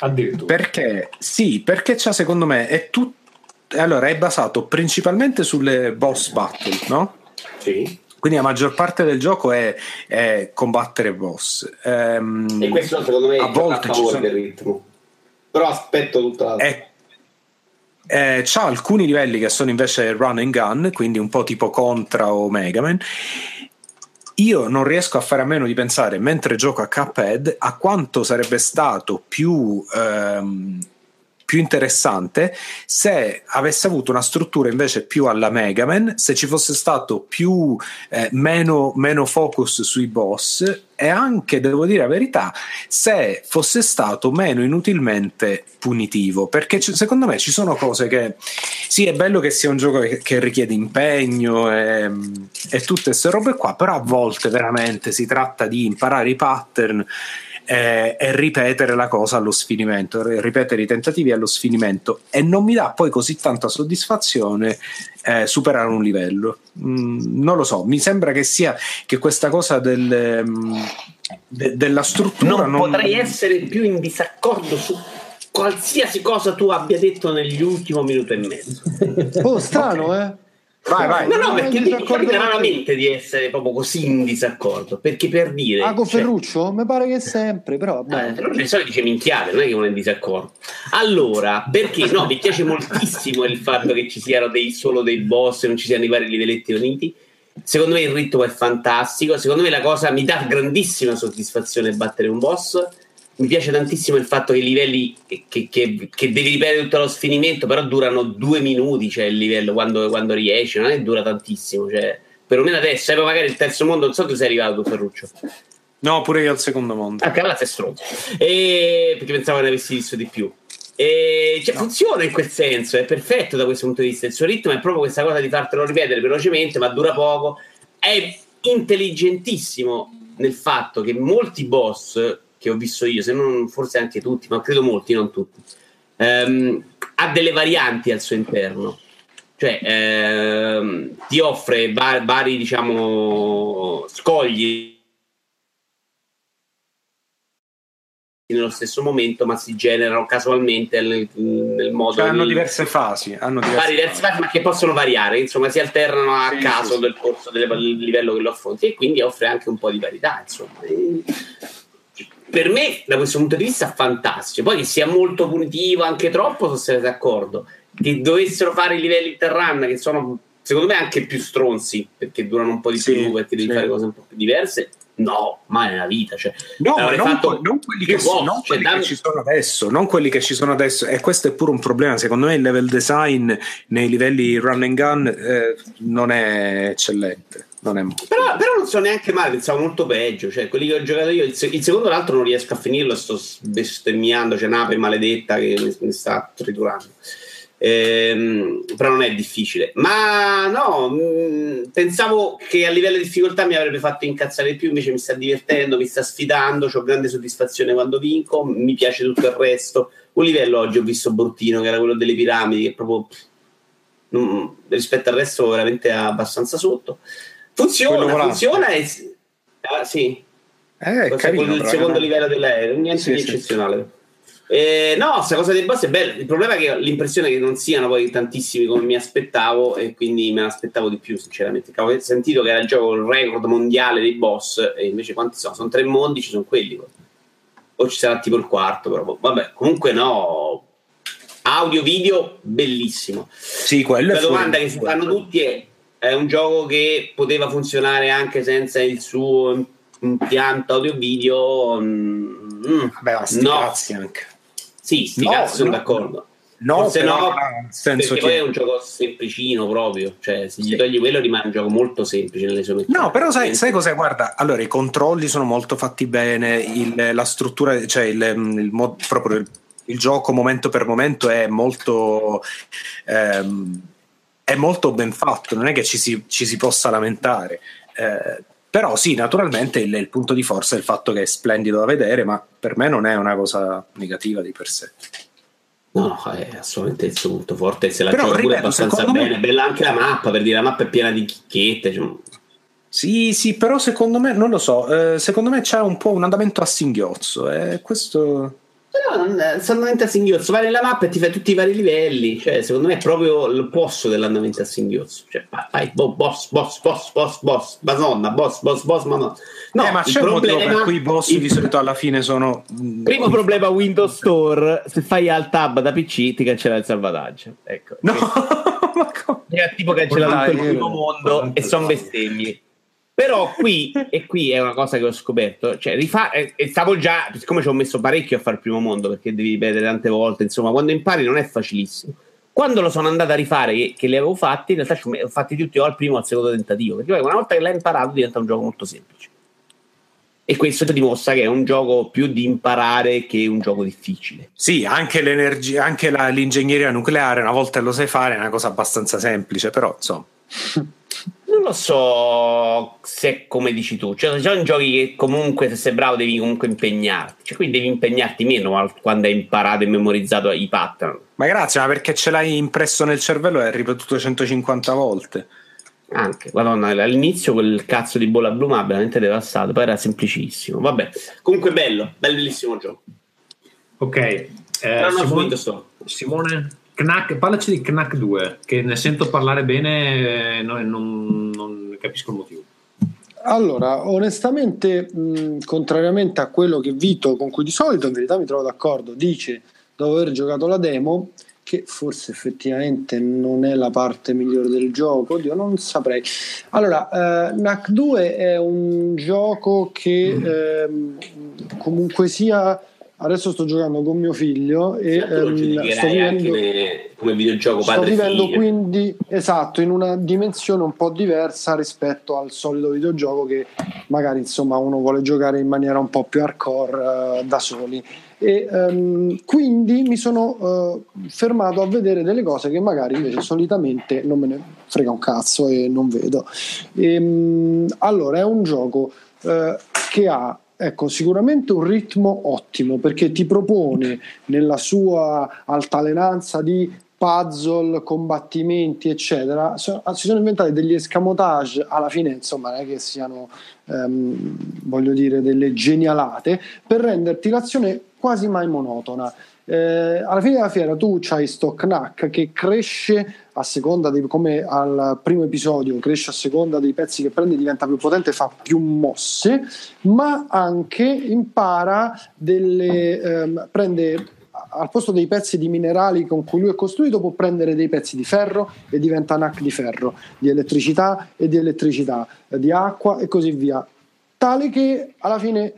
Addirittura. Perché sì, perché c'ha secondo me è tutto. Allora, è basato principalmente sulle boss battle, no? Sì. Quindi la maggior parte del gioco è, è combattere boss. Ehm, E questo secondo me a gioca volte a ci favore sono- del ritmo. Però aspetto tutta la... è- eh, c'ha alcuni livelli che sono invece run and gun, quindi un po' tipo Contra o Mega Man. Io non riesco a fare a meno di pensare, mentre gioco a Cuphead, a quanto sarebbe stato più, ehm, più interessante. Se avesse avuto una struttura invece più alla Mega Man, se ci fosse stato più eh, meno, meno focus sui boss e anche, devo dire la verità, se fosse stato meno inutilmente punitivo, perché ci- secondo me ci sono cose che sì, è bello che sia un gioco che, che richiede impegno e, e tutte queste robe qua, però a volte veramente si tratta di imparare i pattern eh, e ripetere la cosa allo sfinimento, ri- ripetere i tentativi allo sfinimento e non mi dà poi così tanta soddisfazione eh, superare un livello. Mm, non lo so, mi sembra che sia che questa cosa del, ehm, de- della struttura non, potrei essere più in disaccordo su qualsiasi cosa tu abbia detto negli ultimi minuti e mezzo. Oh, strano, eh? Vai, vai. No, no, Non perché mi capita raramente di essere proprio così in disaccordo. Perché per dire. Ah, con cioè, Ferruccio? Mi pare che sempre, però vabbè. eh, solito dice minchiate, non è che uno è in disaccordo. Allora, perché no, mi piace moltissimo il fatto che ci siano dei, solo dei boss e non ci siano i vari livelletti uniti. Secondo me il ritmo è fantastico. Secondo me la cosa mi dà grandissima soddisfazione battere un boss. Mi piace tantissimo il fatto che i livelli che, che- che- che devi ripetere tutto lo sfinimento, però durano due minuti, cioè il livello quando, quando riesci, non è che dura tantissimo. Cioè, perlomeno adesso, poi magari il terzo mondo, non so dove sei arrivato, Ferruccio. No, pure io al secondo mondo. Ah, cavolo, sei stronzo. E... Perché pensavo ne avessi visto di più. E... Cioè, funziona in quel senso, è perfetto da questo punto di vista. Il suo ritmo è proprio questa cosa di fartelo ripetere velocemente, ma dura poco. È intelligentissimo nel fatto che molti boss che ho visto io, se non forse anche tutti, ma credo molti, non tutti, ehm, ha delle varianti al suo interno. Cioè, ehm, ti offre va- vari, diciamo, scogli nello stesso momento, ma si generano casualmente nel, nel modo Cioè, hanno di- diverse fasi. Hanno diverse vari diversi fasi, ma che possono variare, insomma, si alternano a Sì, caso sì, del corso del del livello che lo affronti e quindi offre anche un po' di varietà, insomma. Per me, da questo punto di vista, fantastico. Poi che sia molto punitivo, anche troppo, sono sempre d'accordo. Che dovessero fare i livelli interrun, che sono secondo me anche più stronzi, perché durano un po' di Sì, più, perché devi sì. fare cose un po' più diverse. No, mai nella vita. Cioè, No, avrei non, que- non quelli, che, boss, non cioè, quelli che dammi- ci sono adesso, non quelli che ci sono adesso, e questo è pure un problema. Secondo me il level design nei livelli run and gun eh, non è eccellente. Non è Però, però non so neanche male, pensavo molto peggio. Cioè, quelli che ho giocato io, il, il secondo l'altro non riesco a finirlo, sto bestemmiando, c'è un'ape maledetta che mi, mi sta triturando. Ehm, però non è difficile. Ma no, mh, pensavo che a livello di difficoltà mi avrebbe fatto incazzare di più, invece mi sta divertendo, mi sta sfidando, ho grande soddisfazione quando vinco, mi piace tutto il resto. Un livello oggi ho visto bruttino, che era quello delle piramidi, che proprio non- rispetto al resto veramente abbastanza sotto. Funziona, funziona e ah, sì. Eh, carino, quello del però, secondo eh. livello dell'aereo, niente Sì, di sì. eccezionale. Eh, no, questa cosa dei boss è bella. Il problema è che ho l'impressione che non siano poi tantissimi come mi aspettavo, e quindi me ne aspettavo di più, sinceramente. Avevo sentito che era il gioco il record mondiale dei boss, e invece quanti sono? Sono tre mondi, ci sono quelli. O ci sarà tipo il quarto, però boh, vabbè, comunque no. Audio, video, bellissimo. Sì, quello è La fuori domanda di che si fuori. fanno tutti è: è un gioco che poteva funzionare anche senza il suo impianto audio-video? Mm, Vabbè, ma sti no. cazzi anche. Sì, sti No, cazzi sono no. d'accordo. No, però, no, senso perché poi che- è un gioco semplicino proprio. Cioè, se gli Sì. togli quello rimane un gioco molto semplice nelle sue meccaniche. No, però sai, sai cos'è? Guarda, allora i controlli sono molto fatti bene, il- la struttura, cioè il, il mo- proprio il, il gioco momento per momento è molto, ehm, è molto ben fatto, non è che ci si, ci si possa lamentare. Eh, però sì, naturalmente il, il punto di forza è il fatto che è splendido da vedere, ma per me non è una cosa negativa di per sé. No, è assolutamente il suo punto forte. Se la Però, ripeto, abbastanza secondo me- bene. Bella anche la mappa, per dire la mappa è piena di chicchette. cioè, Sì, sì, però secondo me, non lo so, eh, secondo me c'è un po' un andamento a singhiozzo e questo... Però non è andamento a singhiozzo, vai nella mappa e ti fai tutti i vari livelli. Cioè, secondo me è proprio l'opposto dell'andamento a singhiozzo. Cioè, vai, bo- boss, boss, boss, boss, boss, madonna, boss, boss, boss, madonna. No, eh, ma c'è un motivo problema- per cui i boss il- di solito alla fine sono... mm, Primo problema Windows Store, se fai al tab da PC ti cancella il salvataggio. Ecco. No, *laughs* Mi ha tipo cancellato il primo mondo e sono bestemmie. Però qui, e qui è una cosa che ho scoperto, cioè rifa- e e stavo già, siccome ci ho messo parecchio a fare il primo mondo, perché devi ripetere tante volte, insomma, quando impari non è facilissimo. Quando lo sono andato a rifare, che, che li avevo fatti, in realtà ci ho fatti tutti o al primo o al secondo tentativo, perché poi una volta che l'hai imparato diventa un gioco molto semplice. E questo ti dimostra che è un gioco più di imparare che un gioco difficile. Sì, anche l'energia, anche la- l'ingegneria nucleare, una volta lo sai fare, è una cosa abbastanza semplice, però insomma. *laughs* Non lo so se è come dici tu, cioè ci sono giochi che comunque se sei bravo devi comunque impegnarti, cioè qui devi impegnarti meno quando hai imparato e memorizzato i pattern. Ma grazie, ma perché ce l'hai impresso nel cervello e hai ripetuto 150 volte. Anche, madonna, all'inizio quel cazzo di bolla blu mi ha veramente devastato, poi era semplicissimo. Vabbè, comunque bello, bellissimo gioco. Ok, eh, Simone. Simone, Knack, parlaci di Knack 2, che ne sento parlare bene e non, non- non capisco il motivo. Allora, onestamente, mh, contrariamente a quello che Vito, con cui di solito in verità mi trovo d'accordo, dice dopo aver giocato la demo, che forse effettivamente non è la parte migliore del gioco, oddio, non saprei. Allora, eh, NAC 2 è un gioco che ehm, comunque sia. Adesso sto giocando con mio figlio e lo ehm, sto vivendo, come, come videogioco sto vivendo figlio. quindi esatto in una dimensione un po' diversa rispetto al solito videogioco che magari insomma uno vuole giocare in maniera un po' più hardcore eh, da soli e ehm, quindi mi sono eh, fermato a vedere delle cose che magari invece solitamente non me ne frega un cazzo e non vedo Ehm, allora è un gioco eh, che ha ecco, sicuramente un ritmo ottimo perché ti propone nella sua altalenanza di puzzle, combattimenti, eccetera, so- si sono inventati degli escamotage alla fine, insomma, non è che siano, ehm, voglio dire, delle genialate per renderti l'azione quasi mai monotona. Eh, alla fine della fiera tu c'hai sto knack che cresce a seconda di come al primo episodio cresce a seconda dei pezzi che prende diventa più potente fa più mosse ma anche impara delle ehm, prende al posto dei pezzi di minerali con cui lui è costruito può prendere dei pezzi di ferro e diventa NAC di ferro di elettricità e di elettricità di acqua e così via. Tale che alla fine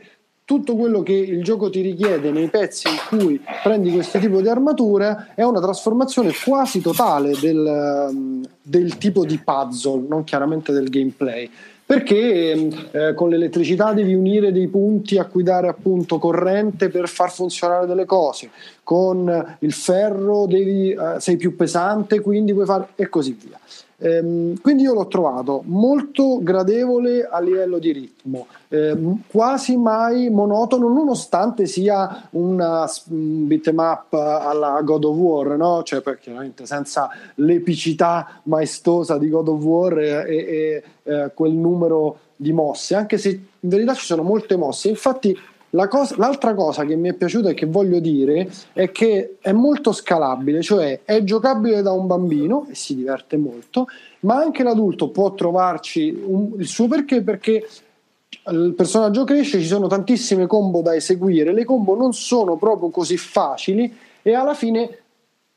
tutto quello che il gioco ti richiede nei pezzi in cui prendi questo tipo di armature è una trasformazione quasi totale del, um, del tipo di puzzle, non chiaramente del gameplay. Perché ehm, eh, con l'elettricità devi unire dei punti a cui dare appunto corrente per far funzionare delle cose, con il ferro devi, eh, sei più pesante, quindi puoi fare e così via. Ehm, quindi io l'ho trovato molto gradevole a livello di ritmo, ehm, quasi mai monotono, nonostante sia una beat'em alla God of War, no? cioè, chiaramente senza l'epicità maestosa di God of War e, e- e, eh, quel numero di mosse, anche se in verità ci sono molte mosse. Infatti, la cosa- l'altra cosa che mi è piaciuta e che voglio dire è che è molto scalabile, cioè è giocabile da un bambino e si diverte molto, ma anche l'adulto può trovarci un- il suo perché perché il personaggio cresce, ci sono tantissime combo da eseguire, le combo non sono proprio così facili e alla fine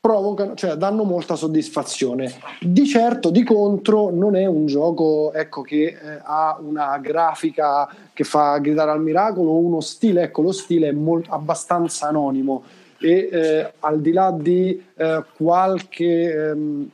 provocano, cioè danno molta soddisfazione. Di certo, di contro, non è un gioco ecco, che eh, ha una grafica che fa gridare al miracolo uno stile, ecco, lo stile è mol- abbastanza anonimo e eh, al di là di eh, qualche ehm,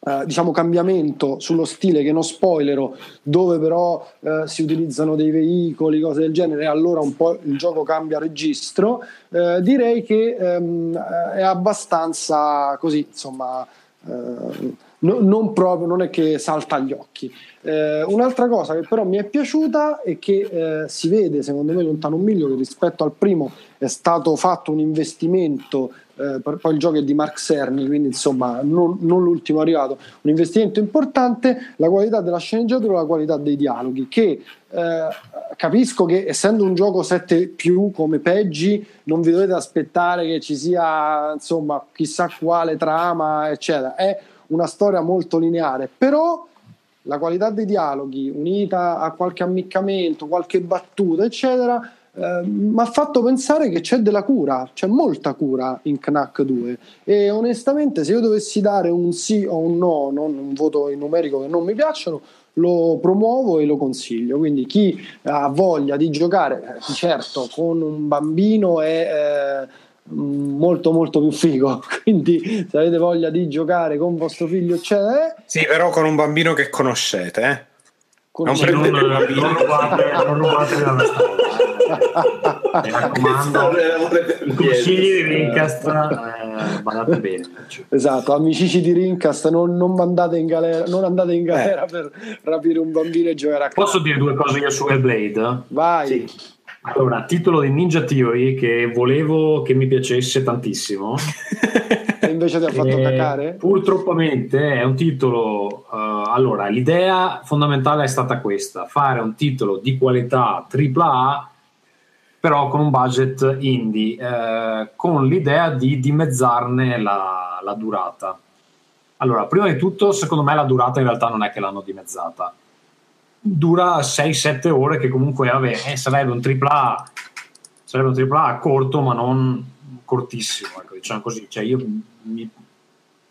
eh, diciamo cambiamento sullo stile che non spoilero dove però eh, si utilizzano dei veicoli cose del genere e allora un po' il gioco cambia registro. Eh, direi che ehm, eh, è abbastanza così insomma eh, no- non proprio non è che salta agli occhi. Eh, un'altra cosa che però mi è piaciuta è che si vede secondo me lontano un miglio che rispetto al primo è stato fatto un investimento eh, poi il gioco è di Mark Cerny, quindi insomma non, non l'ultimo arrivato, un investimento importante, la qualità della sceneggiatura la qualità dei dialoghi, che eh, capisco che essendo un gioco 7 più come Peggi non vi dovete aspettare che ci sia insomma chissà quale trama, eccetera, è una storia molto lineare, però la qualità dei dialoghi unita a qualche ammiccamento, qualche battuta, eccetera, mi ha fatto pensare che c'è della cura, c'è molta cura in Knack 2 e onestamente se io dovessi dare un sì o un no, non un voto in numerico che non mi piacciono, lo promuovo e lo consiglio. Quindi chi ha voglia di giocare, eh, certo, con un bambino è eh, molto molto più figo. *laughs* Quindi se avete voglia di giocare con vostro figlio, eh, Sì, però con un bambino che conoscete, eh. Non Sì, prendete non- non rubate, non rubate dalla *laughs* storia. Mi raccomando, i consigli di Rincast eh, badate bene. Esatto, amici di Rincast, non, non mandate in galera, non andate in galera per rapire un bambino e giocare a Posso dire due cose io su Hellblade? Vai. Allora, titolo di Ninja Theory che volevo che mi piacesse tantissimo. *laughs* Invece ti ha fatto Eh, cacare? Purtroppamente è un titolo. eh, allora, l'idea fondamentale è stata questa: fare un titolo di qualità AAA però con un budget indie, eh, con l'idea di dimezzarne la, la durata. Allora, prima di tutto, secondo me la durata in realtà non è che l'hanno dimezzata. Dura 6-7 ore, che comunque vabbè, eh, sarebbe un AAA, sarebbe un AAA corto, ma non cortissimo, ecco, diciamo così. Cioè, io mi,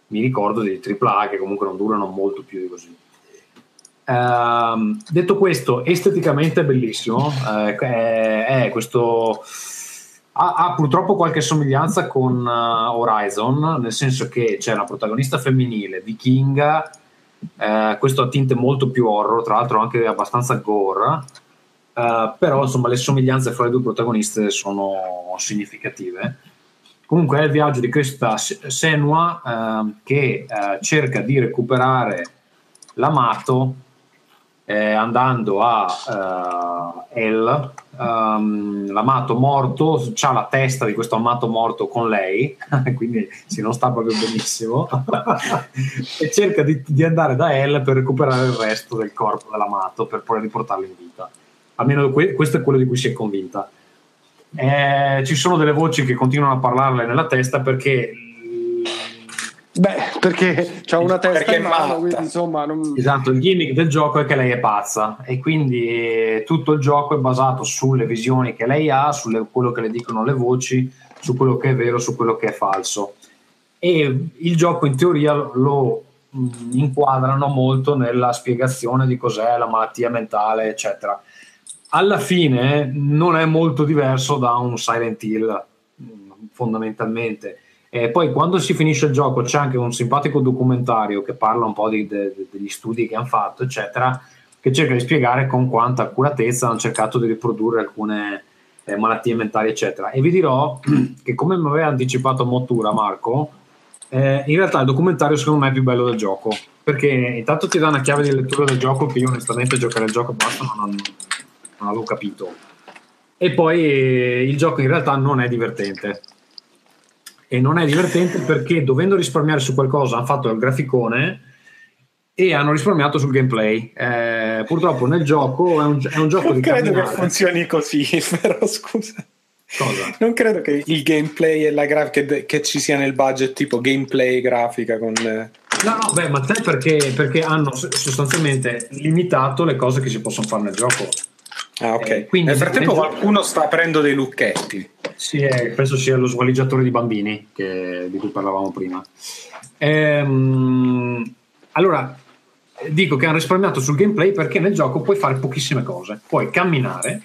mi ricordo dei AAA che comunque non durano molto più di così. Ehm, detto questo, esteticamente è bellissimo. eh, è, è questo ha, ha purtroppo qualche somiglianza con uh, Horizon, nel senso che c'è una protagonista femminile, vichinga, eh, questo ha tinte molto più horror, tra l'altro anche abbastanza gore, però insomma le somiglianze fra le due protagoniste sono significative. Comunque è il viaggio di questa Se- Senua eh, che eh, cerca di recuperare l'amato eh, andando a eh, El, um, l'amato morto, ha la testa di questo amato morto con lei, *laughs* quindi si non sta proprio benissimo, *laughs* e cerca di, di andare da El per recuperare il resto del corpo dell'amato per poi riportarlo in vita. Almeno que- questo è quello di cui si è convinta. Eh, ci sono delle voci che continuano a parlarle nella testa perché Beh, perché c'ha una testa Perché in mano, quindi insomma non... Esatto, il gimmick del gioco è che lei è pazza e quindi eh, tutto il gioco è basato sulle visioni che lei ha, su quello che le dicono le voci, su quello che è vero, su quello che è falso. E il gioco in teoria lo mh, inquadrano molto nella spiegazione di cos'è la malattia mentale, eccetera. Alla fine non è molto diverso da un Silent Hill, fondamentalmente. E poi quando si finisce il gioco c'è anche un simpatico documentario che parla un po' di- de- de- degli studi che hanno fatto, eccetera, che cerca di spiegare con quanta accuratezza hanno cercato di riprodurre alcune eh, malattie mentali, eccetera. E vi dirò *clears throat* che come mi aveva anticipato Mottura Marco, eh, in realtà il documentario secondo me è più bello del gioco, perché intanto ti dà una chiave di lettura del gioco che io onestamente giocare il gioco basta non, non avevo capito. E poi eh, il gioco in realtà non è divertente. E non è divertente perché dovendo risparmiare su qualcosa hanno fatto il graficone e hanno risparmiato sul gameplay. Eh, purtroppo nel gioco è un, è un gioco Non di credo che camminare. funzioni così, *laughs* però scusa. Cosa? Non credo che il gameplay e la grafica che, che ci sia nel budget tipo gameplay grafica con eh, No, no, beh, ma te perché, perché hanno sostanzialmente limitato le cose che si possono fare nel gioco. Ah, ok. Eh, quindi Nel frattempo nel- qualcuno sta aprendo dei lucchetti. Sì, eh, penso sia lo svaligiatore di bambini che- di cui parlavamo prima. Ehm, allora, dico che hanno risparmiato sul gameplay perché nel gioco puoi fare pochissime cose. Puoi camminare,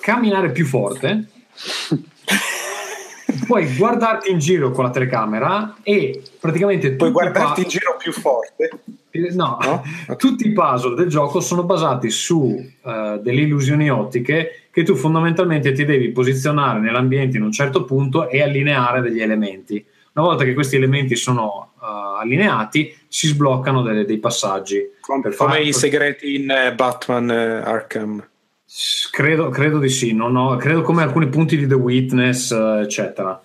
camminare più forte, *laughs* puoi guardarti in giro con la telecamera e praticamente Puoi guardarti in giro più forte. No, *laughs* tutti i puzzle del gioco sono basati su eh, delle illusioni ottiche che tu fondamentalmente ti devi posizionare nell'ambiente in un certo punto e allineare degli elementi. Una volta che questi elementi sono eh, allineati, si sbloccano delle- dei passaggi. Per Come fare- i segreti in eh, Batman eh, Arkham. Credo, credo di sì, ho- credo come alcuni punti di The Witness, eh, eccetera.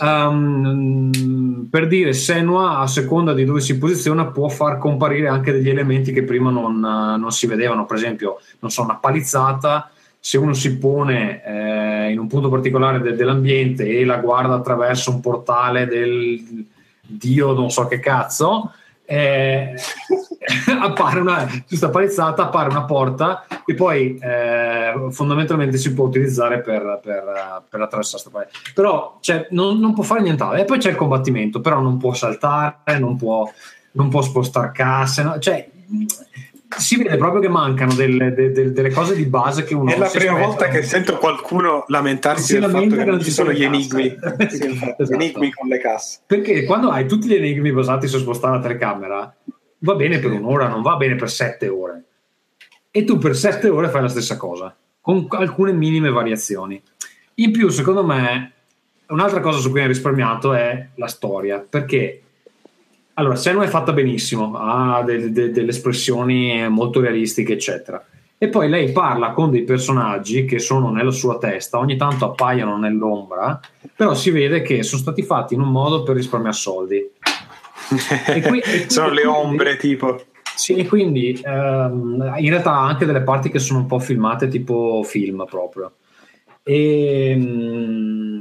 Um, per dire, Senua, a seconda di dove si posiziona, può far comparire anche degli elementi che prima non, eh, non si vedevano. Per esempio, non so, una palizzata, se uno si pone eh, in un punto particolare de- dell'ambiente e la guarda attraverso un portale del dio, non so che cazzo, eh, *laughs* appare una su questa palizzata appare una porta e poi eh, fondamentalmente si può utilizzare per, per, per attraversare questa parete però cioè, non, non può fare nient'altro e poi c'è il combattimento però non può saltare non può, non può spostare casse no? cioè si vede proprio che mancano delle, de- de- delle cose di base che uno È la prima aspetta. volta che sento qualcuno lamentarsi Si del fatto che non ci sono gli enigmi. *laughs* Sì, Esatto. enigmi con le casse. Perché quando hai tutti gli enigmi basati su spostare la telecamera, va bene per un'ora, non va bene per sette ore. E tu per sette ore fai la stessa cosa, con alcune minime variazioni. In più, secondo me, un'altra cosa su cui hai risparmiato è la storia, perché allora, se non è fatta benissimo, ha de- de- delle espressioni molto realistiche, eccetera. E poi lei parla con dei personaggi che sono nella sua testa, ogni tanto appaiono nell'ombra, però si vede che sono stati fatti in un modo per risparmiare soldi. E qui- e *laughs* qui- sono le quindi- ombre tipo. Sì, e quindi ehm, in realtà ha anche delle parti che sono un po' filmate tipo film proprio. E, mm,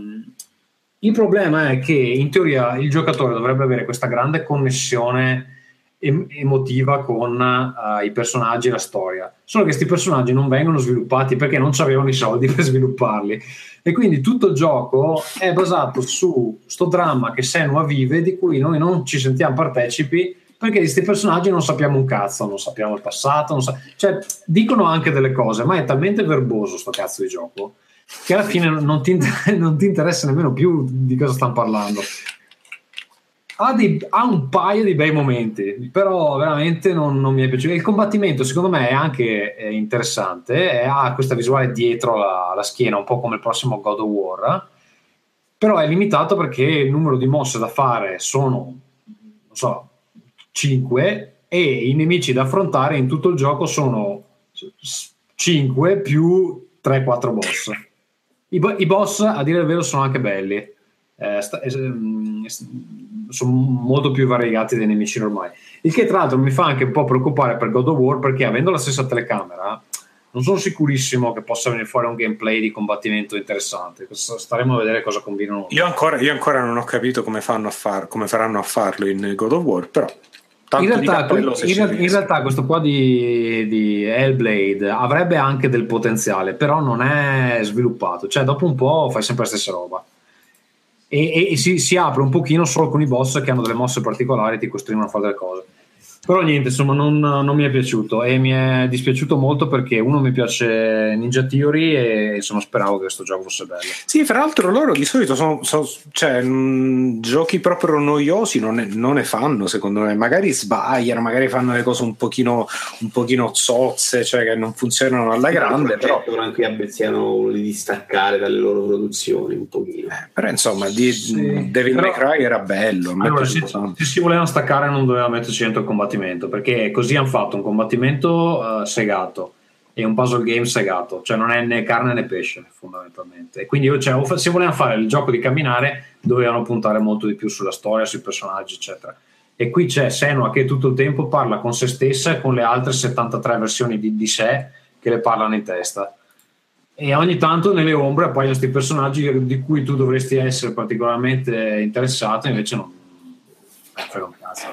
il problema è che in teoria il giocatore dovrebbe avere questa grande connessione em- emotiva con eh, i personaggi e la storia. Solo che questi personaggi non vengono sviluppati perché non avevano i soldi *laughs* per svilupparli. E quindi tutto il gioco è basato su sto dramma che Senua vive, di cui noi non ci sentiamo partecipi perché di questi personaggi non sappiamo un cazzo, non sappiamo il passato, sa- cioè dicono anche delle cose, ma è talmente verboso sto cazzo di gioco che alla fine non ti, *laughs* non ti interessa nemmeno più di cosa stanno parlando. Ha, dei- ha un paio di bei momenti, però veramente non, non mi è piaciuto. Il combattimento, secondo me, è anche eh, interessante. eh, ha questa visuale dietro la, la schiena, un po' come il prossimo God of War. Però è limitato perché il numero di mosse da fare sono, non so, 5 e i nemici da affrontare in tutto il gioco sono 5 più 3-4 boss. I, bo- i boss, a dire il vero, sono anche belli. Eh, sta- eh, mm, s- sono molto più variegati dei nemici normali. Il che, tra l'altro, mi fa anche un po' preoccupare per God of War perché, avendo la stessa telecamera, non sono sicurissimo che possa venire fuori un gameplay di combattimento interessante. Staremo a vedere cosa combinano. Io ancora, io ancora non ho capito come, a far- come faranno a farlo in God of War, però in realtà, in in realtà questo qua di, di Hellblade avrebbe anche del potenziale, però non è sviluppato. Cioè, dopo un po' fai sempre la stessa roba. E, e- e si, si apre un pochino solo con i boss che hanno delle mosse particolari e ti costringono a fare delle cose. Però niente, insomma, non, non mi è piaciuto e mi è dispiaciuto molto perché uno mi piace Ninja Theory e insomma speravo che questo gioco fosse bello. Sì, fra l'altro loro di solito sono, sono- cioè, mh, giochi proprio noiosi non ne, non ne fanno, secondo me. Magari sbagliano, magari fanno le cose un pochino, un pochino zozze, cioè che non funzionano alla grande, però, però anche abbrezziano di distaccare dalle loro produzioni un pochino. però insomma, di, Sì, Devil però- May Cry era bello. Allora, se, se si volevano staccare non doveva metterci dentro il combattimento perché così hanno fatto un combattimento eh, segato e un puzzle game segato, cioè non è né carne né pesce fondamentalmente. E quindi io, cioè, se volevano fare il gioco di camminare dovevano puntare molto di più sulla storia, sui personaggi, eccetera. E qui c'è Senua che tutto il tempo parla con se stessa e con le altre 73 versioni di, di sé che le parlano in testa. E ogni tanto nelle ombre appaiono questi personaggi di cui tu dovresti essere particolarmente interessato, invece non, eh, frega un cazzo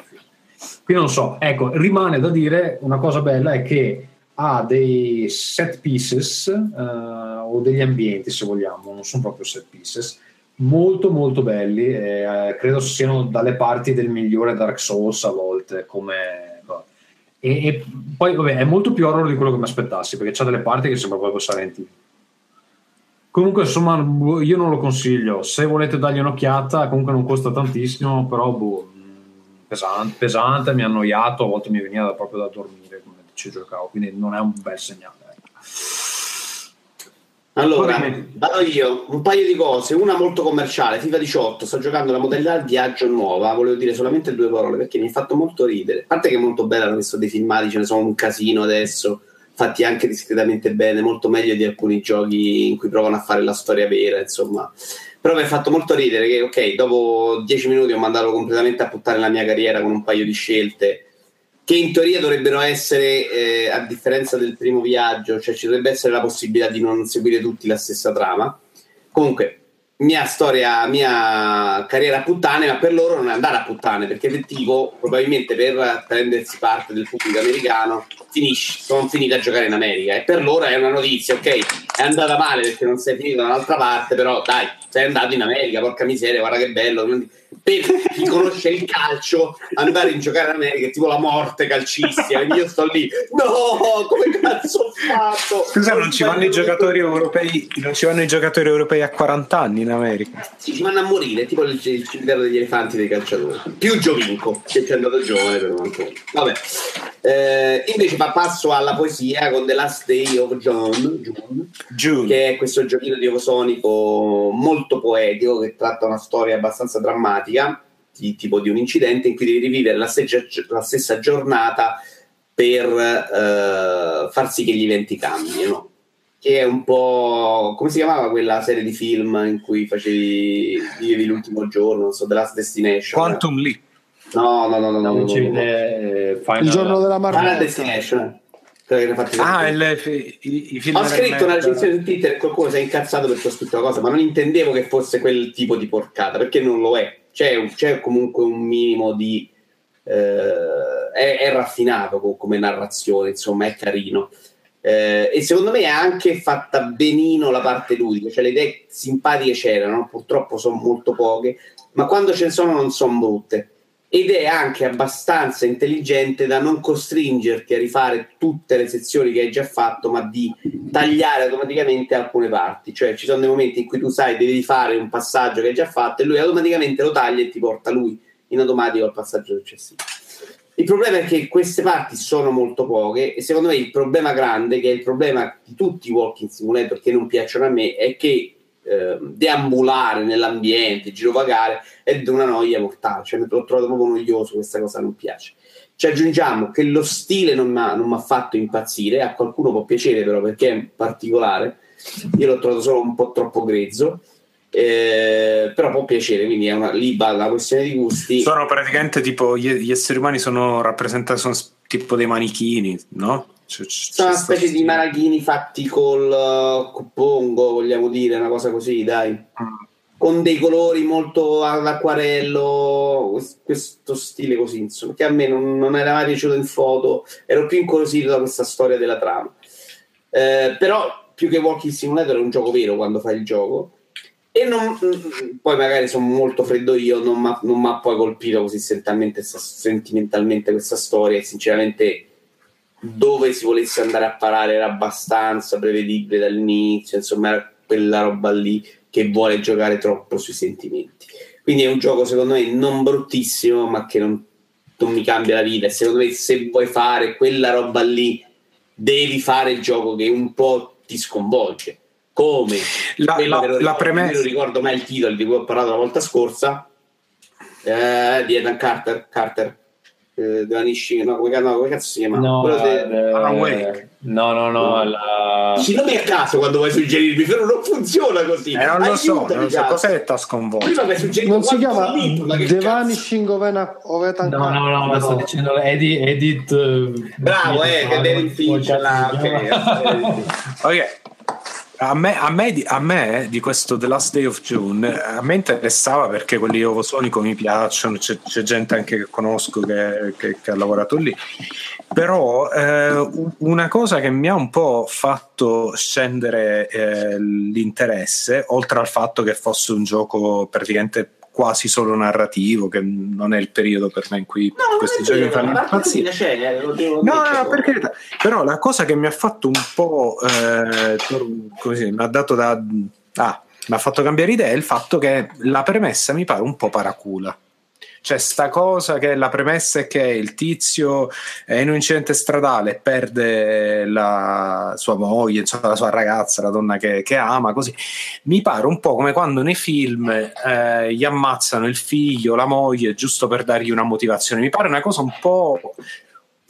Quindi non so, ecco, rimane da dire una cosa bella è che ha dei set pieces eh, o degli ambienti se vogliamo, non sono proprio set pieces, molto molto belli, eh, credo siano dalle parti del migliore Dark Souls a volte, come... E, e poi vabbè, è molto più horror di quello che mi aspettassi, perché c'ha delle parti che sembra proprio Silent Hill. Comunque, insomma, boh, io non lo consiglio. Se volete dargli un'occhiata, comunque non costa tantissimo, però boh, pesante, pesante, mi ha annoiato, a volte mi veniva proprio da dormire come ci giocavo, quindi non è un bel segnale. ecco. Allora, vado io, un paio di cose, una molto commerciale, FIFA 18, sto giocando la modalità viaggio nuova, volevo dire solamente due parole perché mi ha fatto molto ridere, a parte che è molto bella, hanno messo dei filmati, ce ne sono un casino adesso, fatti anche discretamente bene, molto meglio di alcuni giochi in cui provano a fare la storia vera, insomma. Però mi ha fatto molto ridere che, ok, dopo dieci minuti ho mandato completamente a puttare la mia carriera con un paio di scelte che in teoria dovrebbero essere, eh, a differenza del primo viaggio, cioè ci dovrebbe essere la possibilità di non seguire tutti la stessa trama. Comunque, mia storia, mia carriera puttane, ma per loro non è andare a puttane, perché tipo, probabilmente per prendersi parte del pubblico americano, finisci, sono finito a giocare in America. E per loro è una notizia, ok, è andata male perché non sei finito da un'altra parte, però dai, sei andato in America, porca miseria, guarda che bello. Per chi conosce il calcio, andare in giocare in America è tipo la morte calcistica. Io sto lì, no, come cazzo ho fatto? Scusa, non ci vanno i giocatori europei, non ci vanno i giocatori europei a 40 anni in America. Sì, ci vanno a morire, tipo il, il cimitero degli elefanti dei calciatori. Più Giovinco, che ci è andato giovane però ancora. Vabbè. Eh, invece pa- passo alla poesia con The Last Day of John, June, che è questo giochino di Sonico molto poetico che tratta una storia abbastanza drammatica, di- tipo di un incidente in cui devi rivivere la, stessa- la stessa giornata per eh, far sì che gli eventi cambino che è un po' come si chiamava quella serie di film in cui facevi vivevi l'ultimo giorno, non so, The Last Destination. Quantum Leap. No, no, no, no, no, no, no, eh, Final- Il giorno della Final marmotta. Destination. Ah, il- i, i film Ho scritto una recensione su Twitter e qualcuno si è incazzato perché ho scritto una cosa, ma non intendevo che fosse quel tipo di porcata, perché non lo è. C'è, c'è comunque un minimo di... eh, è, è raffinato co- come narrazione, insomma, è carino. Eh, e secondo me è anche fatta benino la parte ludica, cioè le idee simpatiche c'erano, purtroppo sono molto poche, ma quando ce ne sono non sono brutte. Ed è anche abbastanza intelligente da non costringerti a rifare tutte le sezioni che hai già fatto, ma di tagliare automaticamente alcune parti. Cioè, ci sono dei momenti in cui tu sai devi fare un passaggio che hai già fatto e lui automaticamente lo taglia e ti porta lui in automatico al passaggio successivo. Il problema è che queste parti sono molto poche e secondo me il problema grande, che è il problema di tutti i walking simulator che non piacciono a me, è che eh, deambulare nell'ambiente, girovagare è una noia mortale, cioè l'ho trovato proprio noioso, questa cosa non piace. Ci aggiungiamo che lo stile non mi ha fatto impazzire, a qualcuno può piacere però perché è particolare, io l'ho trovato solo un po' troppo grezzo, eh, però può piacere, quindi è una, lì la questione di gusti. Sono praticamente tipo gli, gli esseri umani sono rappresentati, sono tipo dei manichini, no? C'è- c'è- Sono una specie di marachini fatti col uh, col pongo, vogliamo dire, una cosa così, dai. Con dei colori molto all'acquarello, quest- questo stile così, insomma, che a me non, non era mai piaciuto in foto, ero più incuriosito da questa storia della trama. Eh, però più che Walking Simulator è un gioco vero quando fai il gioco. E non- poi magari sono molto freddo io, non mi ha poi colpito così sentimentalmente, sentimentalmente questa storia e sinceramente dove si volesse andare a parare era abbastanza prevedibile dall'inizio, insomma era quella roba lì che vuole giocare troppo sui sentimenti. Quindi è un gioco secondo me non bruttissimo, ma che non, non mi cambia la vita. E secondo me se vuoi fare quella roba lì, devi fare il gioco che un po' ti sconvolge. Come La- la- ricordo, premessa- io non ricordo mai il titolo di cui ho parlato la volta scorsa, eh, di Ethan Carter, Carter eh, della Nishi, no, come, no, come cazzo si chiama? No, Quello de- eh, Alan Wake. no, no, no, la... Dici nomi a caso quando vuoi suggerirmi, però non funziona così. Eh, non lo so, non so cos'è sconvolto. Prima mi hai suggerito Non si chiama The? Vanishing of Ena- of Ethan No, no, no, ma sto dicendo Edith. Edith eh, Bravo, eh, che David Finch là, ok. A me, a, me, a me di questo The Last Day of June a me interessava perché quelli ovosonico mi piacciono, c'è, c'è gente anche che conosco che, che- che ha lavorato lì. Però eh, una cosa che mi ha un po' fatto scendere eh, l'interesse, oltre al fatto che fosse un gioco praticamente quasi solo narrativo, che non è il periodo per me in cui questi giochi mi fanno impazzire. c'è, eh, lo devo No, no, no, per carità. Però la cosa che mi ha fatto un po' eh, così, mi ha dato da ah, mi ha fatto cambiare idea è il fatto che la premessa mi pare un po' paracula. C'è sta cosa che la premessa è che il tizio è in un incidente stradale e perde la sua moglie, insomma, la sua ragazza, la donna che, che ama, così. Mi pare un po' come quando nei film eh, gli ammazzano il figlio, la moglie, giusto per dargli una motivazione. Mi pare una cosa un po'...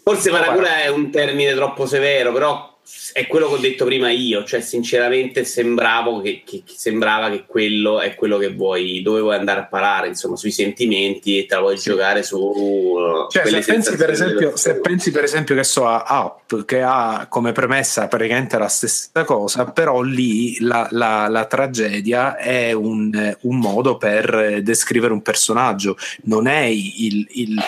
Forse paracula è un termine troppo severo, però è quello che ho detto prima io, cioè sinceramente sembravo che, che- che sembrava che quello è quello che vuoi, dove vuoi andare a parare, insomma, sui sentimenti e te la vuoi giocare su uh, Cioè, se pensi, per esempio, se pensi per esempio che so a Up che ha come premessa praticamente la stessa cosa, però lì la, la- la tragedia è un, un modo per descrivere un personaggio, non è il, il-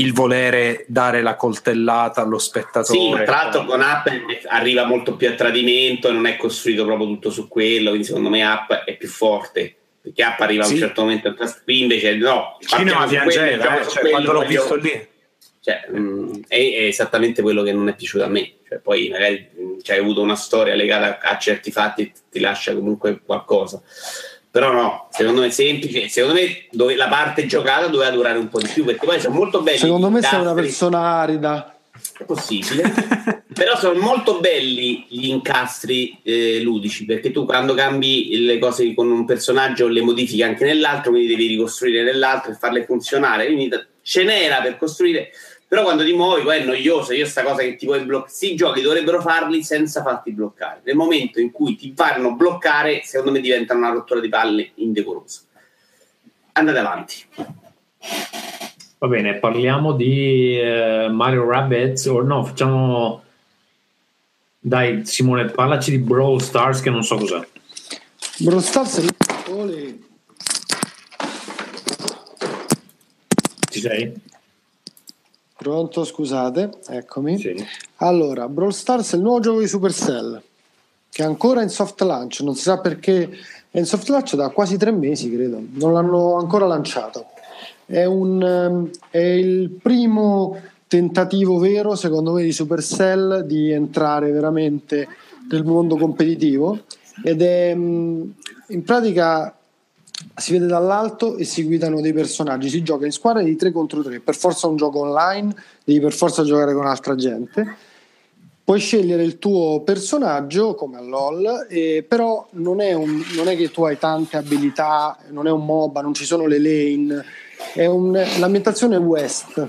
il volere dare la coltellata allo spettatore. Sì, tra l'altro con App arriva molto più a tradimento e non è costruito proprio tutto su quello, quindi secondo me App è più forte. Perché App arriva a un Sì. certo momento, qui invece no. Cinema partiamo su quello, piangeva, gioco eh, cioè, quello, quando l'ho voglio- visto lì. Cioè, mh, è, è esattamente quello che non è piaciuto a me. Cioè, poi magari mh, c'hai avuto una storia legata a, a certi fatti e ti lascia comunque qualcosa. Però no, secondo me è semplice. Secondo me dove- la parte giocata doveva durare un po' di più perché poi sono molto belli. Secondo me sei una persona arida. È possibile. Però sono molto belli gli incastri eh, ludici perché tu quando cambi le cose con un personaggio le modifichi anche nell'altro, quindi devi ricostruire nell'altro e farle funzionare. Quindi ce n'era per costruire. Però quando ti muovi poi è noioso. Io sta cosa che ti puoi bloccare. Sì, i giochi dovrebbero farli senza farti bloccare. Nel momento in cui ti fanno bloccare, secondo me diventa una rottura di palle indecorosa. Andate avanti. Va bene, parliamo di eh, Mario Rabbids o no, facciamo Dai, Simone, parlaci di Brawl Stars che non so cos'è. Brawl Stars Ole. Ci sei? Pronto, scusate, eccomi. Allora, Brawl Stars è il nuovo gioco di Supercell, che è ancora in soft launch, non si sa perché. È in soft launch da quasi tre mesi, credo, non l'hanno ancora lanciato. È, un, ehm, è il primo tentativo vero, secondo me, di Supercell di entrare veramente nel mondo competitivo. Ed è in pratica si vede dall'alto e si guidano dei personaggi, si gioca in squadra di 3 contro 3, per forza un gioco online, devi per forza giocare con altra gente. Puoi scegliere il tuo personaggio come a LOL, eh, però non è, un- non è che tu hai tante abilità, non è un MOBA, non ci sono le lane, è un- l'ambientazione è West.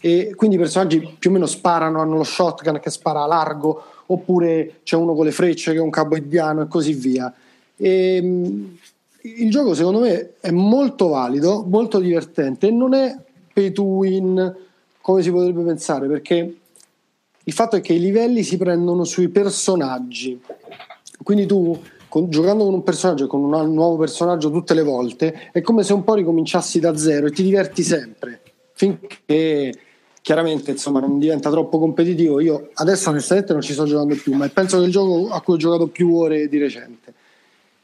E quindi i personaggi più o meno sparano, hanno lo shotgun che spara a largo, oppure c'è uno con le frecce che è un cowboy indiano e così via. E, mh, il gioco secondo me è molto valido, molto divertente e non è pay to win come si potrebbe pensare perché il fatto è che i livelli si prendono sui personaggi. Quindi tu con- giocando con un personaggio e con un nuovo personaggio tutte le volte è come se un po' ricominciassi da zero e ti diverti sempre finché chiaramente insomma non diventa troppo competitivo. Io adesso onestamente non ci sto giocando più ma penso che è il gioco a cui ho giocato più ore di recente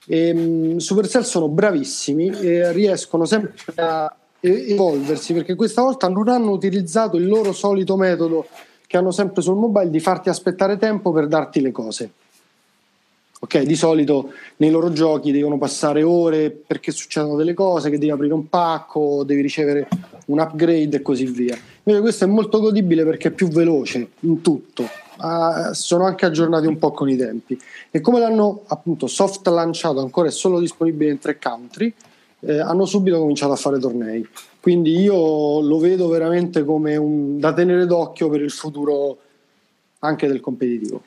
e, Supercell sono bravissimi e riescono sempre a evolversi perché questa volta non hanno utilizzato il loro solito metodo che hanno sempre sul mobile di farti aspettare tempo per darti le cose. Ok, di solito nei loro giochi devono passare ore perché succedono delle cose, che devi aprire un pacco, devi ricevere un upgrade e così via. Invece questo è molto godibile perché è più veloce in tutto, Ah, sono anche aggiornati un po' con i tempi. E come l'hanno appunto soft lanciato, ancora è solo disponibile in tre country, eh, hanno subito cominciato a fare tornei. Quindi io lo vedo veramente come un, da tenere d'occhio per il futuro anche del competitivo.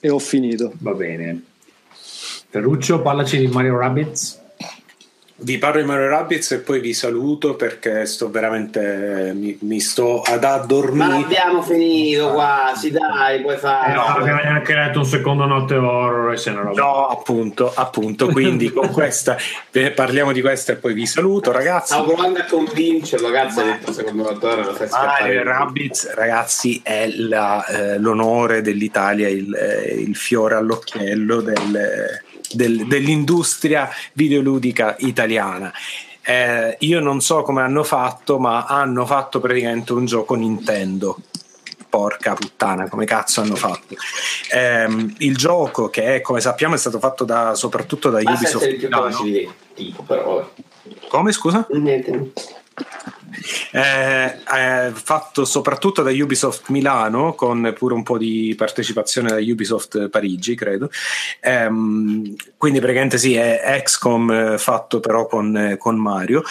E ho finito. Va bene. Ferruccio, parlaci di Mario Rabbids. Vi parlo di Mario Rabbids e poi vi saluto perché sto veramente mi, mi sto ad Ma addormire. abbiamo finito quasi, dai, puoi Eh, fare. no, abbiamo neanche letto un secondo notte horror e se ne roba. No, appunto, appunto, quindi con questa eh, parliamo di questa e poi vi saluto ragazzi. Stavo provando a convincerlo, ha detto secondo lo fai Mario. Rabbids, ragazzi, è la, eh, l'onore dell'Italia, il, eh, il fiore all'occhiello del- del- dell'industria videoludica italiana. Eh, io non so come hanno fatto, ma hanno fatto praticamente un gioco Nintendo. Porca puttana, come cazzo hanno fatto? Ehm, il gioco, che è, come sappiamo, è stato fatto da, soprattutto da Basta Ubisoft. più capaci di tipo, però vabbè. Come scusa? Niente. Eh, eh, fatto soprattutto da Ubisoft Milano con pure un po' di partecipazione da Ubisoft Parigi credo. Ehm, quindi praticamente sì è XCOM eh, fatto però con, eh, con Mario.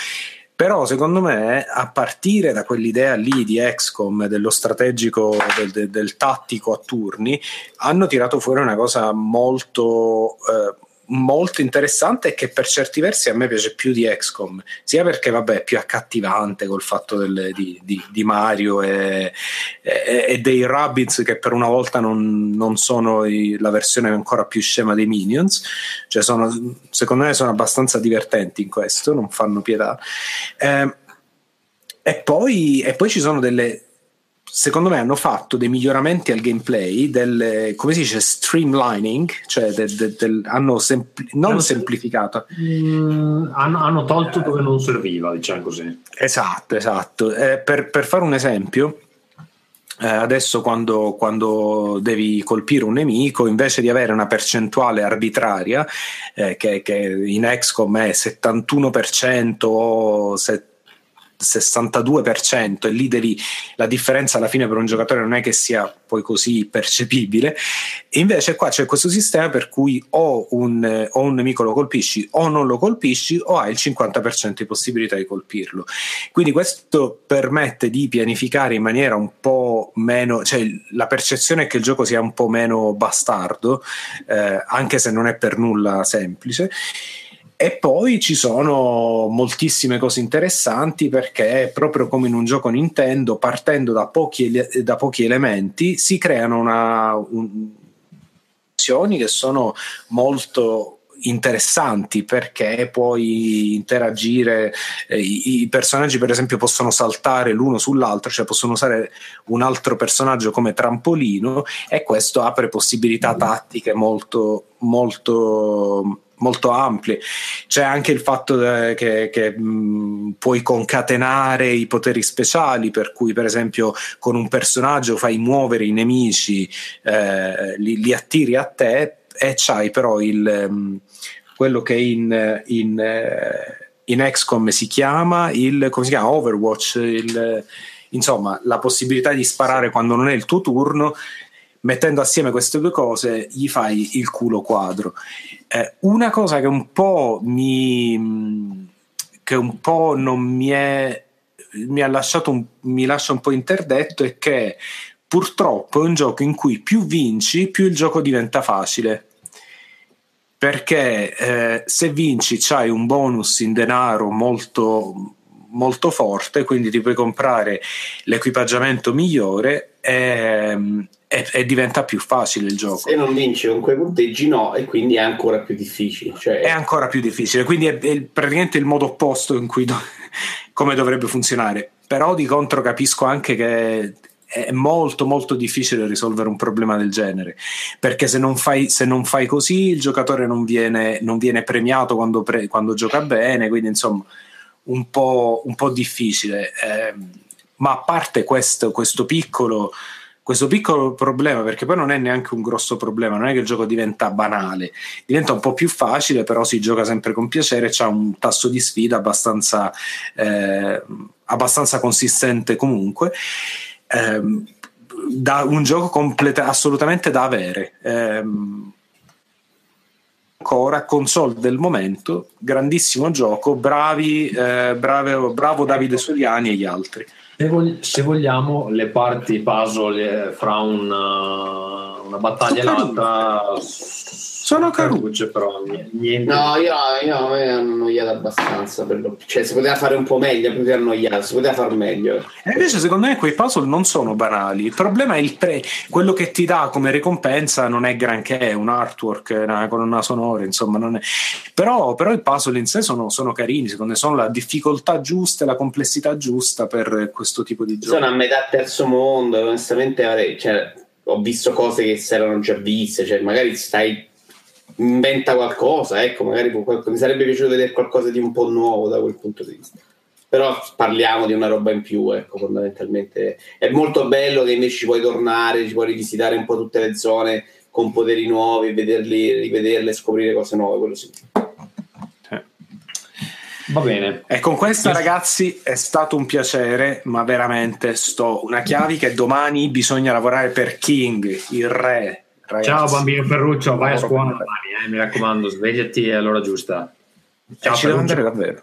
Però secondo me a partire da quell'idea lì di XCOM dello strategico del, del- del tattico a turni hanno tirato fuori una cosa molto eh, molto interessante e che per certi versi a me piace più di XCOM sia perché vabbè è più accattivante col fatto del- di, di- di Mario e, e- e dei Rabbids che per una volta non, non sono i- la versione ancora più scema dei Minions. Cioè sono, secondo me sono abbastanza divertenti in questo non fanno pietà. Ehm, e poi, e poi ci sono delle secondo me hanno fatto dei miglioramenti al gameplay del come si dice streamlining cioè del- del- del- hanno sempli- non Hanno- semplificato Mm, hanno, hanno tolto dove non serviva, diciamo così. Esatto, esatto. Eh, per, per fare un esempio, eh, adesso quando, quando devi colpire un nemico, invece di avere una percentuale arbitraria, eh, che, che in XCOM è 71% o se- 62% e lì devi, la differenza alla fine per un giocatore non è che sia poi così percepibile. E invece qua c'è questo sistema per cui o un, o un nemico lo colpisci o non lo colpisci o hai il 50% di possibilità di colpirlo. Quindi questo permette di pianificare in maniera un po' meno cioè la percezione è che il gioco sia un po' meno bastardo eh, anche se non è per nulla semplice E poi ci sono moltissime cose interessanti perché proprio come in un gioco Nintendo, partendo da pochi, da pochi elementi, si creano una, un, azioni che sono molto interessanti perché puoi interagire eh, i personaggi per esempio possono saltare l'uno sull'altro cioè possono usare un altro personaggio come trampolino e questo apre possibilità tattiche molto molto molto ampie c'è anche il fatto de- che, che mh, puoi concatenare i poteri speciali per cui per esempio con un personaggio fai muovere i nemici eh, li, li attiri a te e c'hai però il, um, quello che in, in, eh, in XCOM si chiama il si chiama? Overwatch il, insomma la possibilità di sparare quando non è il tuo turno. Mettendo assieme queste due cose gli fai il culo quadro eh, una cosa che un po' mi che un po' non mi è mi ha lasciato un, mi lascia un po' interdetto è che purtroppo è un gioco in cui più vinci più il gioco diventa facile. Perché eh, se vinci c'hai un bonus in denaro molto molto forte quindi ti puoi comprare l'equipaggiamento migliore e, e, e diventa più facile il gioco Se non vinci con quei punteggi, no, e quindi è ancora più difficile. Cioè, è ancora più difficile quindi è, è praticamente il modo opposto in cui do- *laughs* come dovrebbe funzionare però di contro capisco anche che è molto molto difficile risolvere un problema del genere perché se non fai, se non fai così il giocatore non viene, non viene premiato quando, pre- quando, gioca bene quindi insomma un po', un po difficile eh, ma a parte questo, questo piccolo questo piccolo problema, perché poi non è neanche un grosso problema, non è che il gioco diventa banale, diventa un po' più facile, però si gioca sempre con piacere, c'ha un tasso di sfida abbastanza, eh, abbastanza consistente comunque. Ehm, da un gioco completa, assolutamente da avere. Ehm, ancora console del momento, grandissimo gioco, bravi, eh, brave, bravo Davide Soliani e gli altri. Se, vog- se vogliamo, le parti puzzle eh, fra una, una battaglia e l'altra sono carucce, però niente. No, io, io a me è annoiato abbastanza. Per. Cioè, si poteva fare un po' meglio più che annoiato, si poteva far meglio. E invece, secondo me, quei puzzle non sono banali. Il problema è il pre. Quello che ti dà come ricompensa non è granché, è un artwork una colonna sonora, insomma, non è. Però, però i puzzle in sé sono, sono carini, secondo me, sono la difficoltà giusta e la complessità giusta per questo tipo di gioco. Sono a metà terzo mondo, onestamente, cioè, ho visto cose che si erano già viste, cioè, magari stai inventa qualcosa, ecco, magari mi sarebbe piaciuto vedere qualcosa di un po' nuovo da quel punto di vista. Però parliamo di una roba in più, ecco, fondamentalmente è molto bello che invece ci puoi tornare, ci puoi rivisitare un po' tutte le zone con poteri nuovi, vederli, rivederle, scoprire cose nuove, quello sì. Va bene. E con questa, ragazzi, è stato un piacere, ma veramente sto una chiave che domani bisogna lavorare per King, il re. Ragazzi. Ciao bambino Ferruccio, vai a scuola domani, eh, mi raccomando, svegliati all'ora giusta. Ciao, ci devo andare davvero.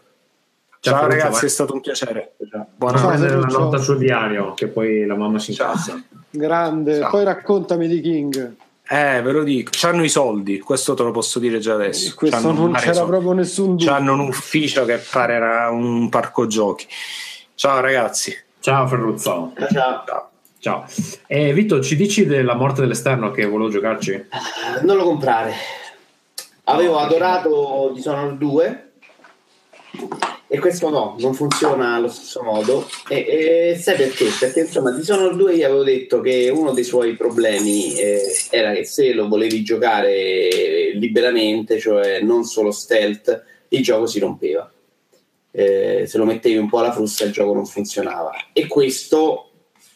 Ciao, Ciao ragazzi, vai. è stato un piacere. Buona notte la nota sul diario, che poi la mamma si incazza. Grande, Ciao. poi raccontami di King. Eh, ve lo dico, c'hanno i soldi, questo te lo posso dire già adesso. Questo c'hanno non c'era soldi. proprio nessun dubbio. C'hanno un ufficio che pare un parco giochi. Ciao ragazzi. Ciao Ferruzzo. Ciao. Ciao. Ciao. Eh, Vito, ci dici della morte dell'esterno che volevo giocarci? Non lo comprare. Avevo adorato Dishonored 2 e questo no, non funziona allo stesso modo. E, e sai perché? Perché insomma Dishonored 2 io avevo detto che uno dei suoi problemi eh, era che se lo volevi giocare liberamente, cioè non solo stealth, il gioco si rompeva. Eh, se lo mettevi un po' alla frusta il gioco non funzionava. E questo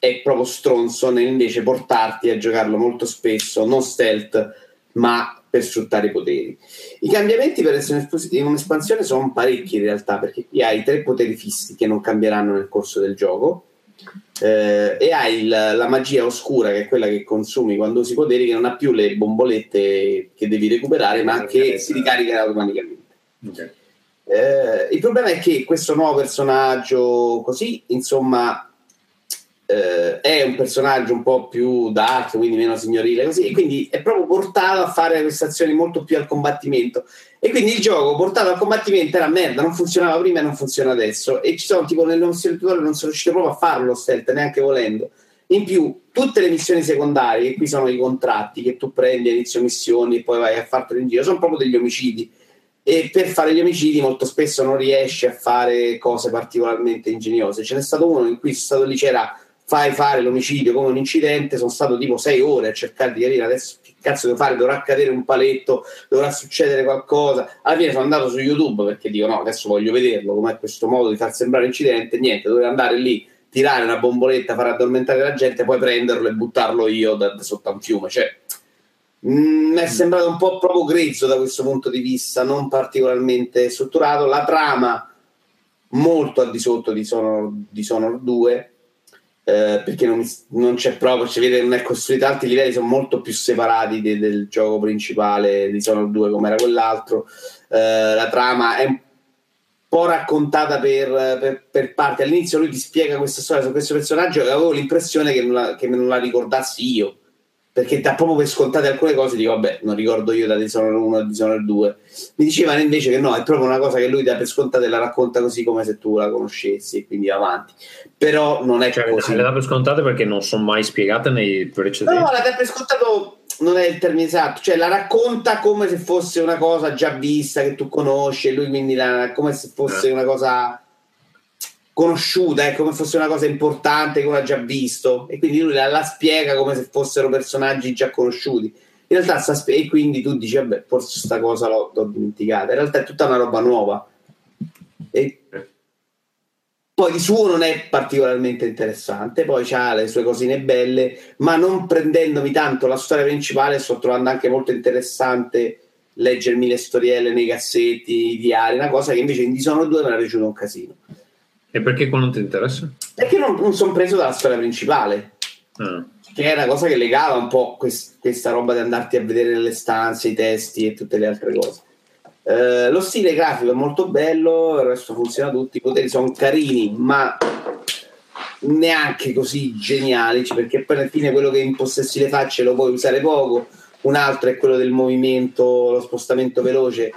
è proprio stronzo nell'invece portarti a giocarlo molto spesso, non stealth, ma per sfruttare i poteri. I cambiamenti per essere in un'espansione sono parecchi in realtà, perché qui hai tre poteri fissi che non cambieranno nel corso del gioco. Eh, e hai il, la magia oscura che è quella che consumi quando usi poteri che non ha più le bombolette che devi recuperare ma che si ricarica automaticamente okay. eh, il problema è che questo nuovo personaggio così insomma eh, è un personaggio un po' più dark, quindi meno signorile, così, e quindi è proprio portato a fare queste azioni molto più al combattimento. E quindi il gioco portato al combattimento era merda, non funzionava prima e non funziona adesso. E ci sono tipo nelle missioni tutorial non sono riuscito proprio a farlo stealth, neanche volendo. In più, tutte le missioni secondarie, che qui sono i contratti che tu prendi a inizio missioni e poi vai a fartelo in giro, sono proprio degli omicidi. E per fare gli omicidi molto spesso non riesci a fare cose particolarmente ingegnose. Ce n'è stato uno in cui sono stato lì, c'era fai fare l'omicidio come un incidente, sono stato tipo sei ore a cercare di capire adesso che cazzo devo fare, dovrà cadere un paletto, dovrà succedere qualcosa. Alla fine sono andato su YouTube perché dico no, adesso voglio vederlo, com'è questo modo di far sembrare incidente, niente, dovevo andare lì, tirare una bomboletta, far addormentare la gente, poi prenderlo e buttarlo io da, da sotto a un fiume. Cioè, mm, mi è sembrato un po' proprio grezzo da questo punto di vista, non particolarmente strutturato. La trama molto al di sotto di Sonor, di Sonor 2 eh, perché non, non, c'è proprio, si vede non è costruito, altri livelli sono molto più separati de, del gioco principale di Sonor 2 come era quell'altro, eh, la trama è un po' raccontata per, per, per parti, all'inizio lui ti spiega questa storia su questo personaggio e avevo l'impressione che non la, che non la ricordassi io perché da proprio per scontate alcune cose dico vabbè non ricordo io da Dishonored 1 a Dishonored 2 mi dicevano invece che no è proprio una cosa che lui dà per scontate e la racconta così come se tu la conoscessi e quindi avanti. Però non è cioè, così. le dà per scontate perché non sono mai spiegate nei precedenti. No la dà per scontato non è il termine esatto cioè la racconta come se fosse una cosa già vista che tu conosci e lui quindi la, come se fosse eh. una cosa conosciuta, è come fosse una cosa importante che uno ha già visto e quindi lui la, la spiega come se fossero personaggi già conosciuti. In realtà sta sp- e quindi tu dici vabbè, forse questa cosa l'ho, l'ho, dimenticata. In realtà è tutta una roba nuova. E poi di suo non è particolarmente interessante, poi ha le sue cosine belle, ma non prendendomi tanto la storia principale, sto trovando anche molto interessante leggermi le storielle nei cassetti, i diari, una cosa che invece in Dishonored 2 mi era piaciuto un casino. E perché qua non ti interessa? Perché non, non sono preso dalla storia principale. Ah. Che è una cosa che legava un po' quest, questa roba di andarti a vedere nelle stanze, i testi e tutte le altre cose. Uh, lo stile grafico è molto bello, il resto funziona tutti, i poteri sono carini, ma neanche così geniali, perché poi alla fine quello che impossessi le facce lo puoi usare poco, un altro è quello del movimento, lo spostamento veloce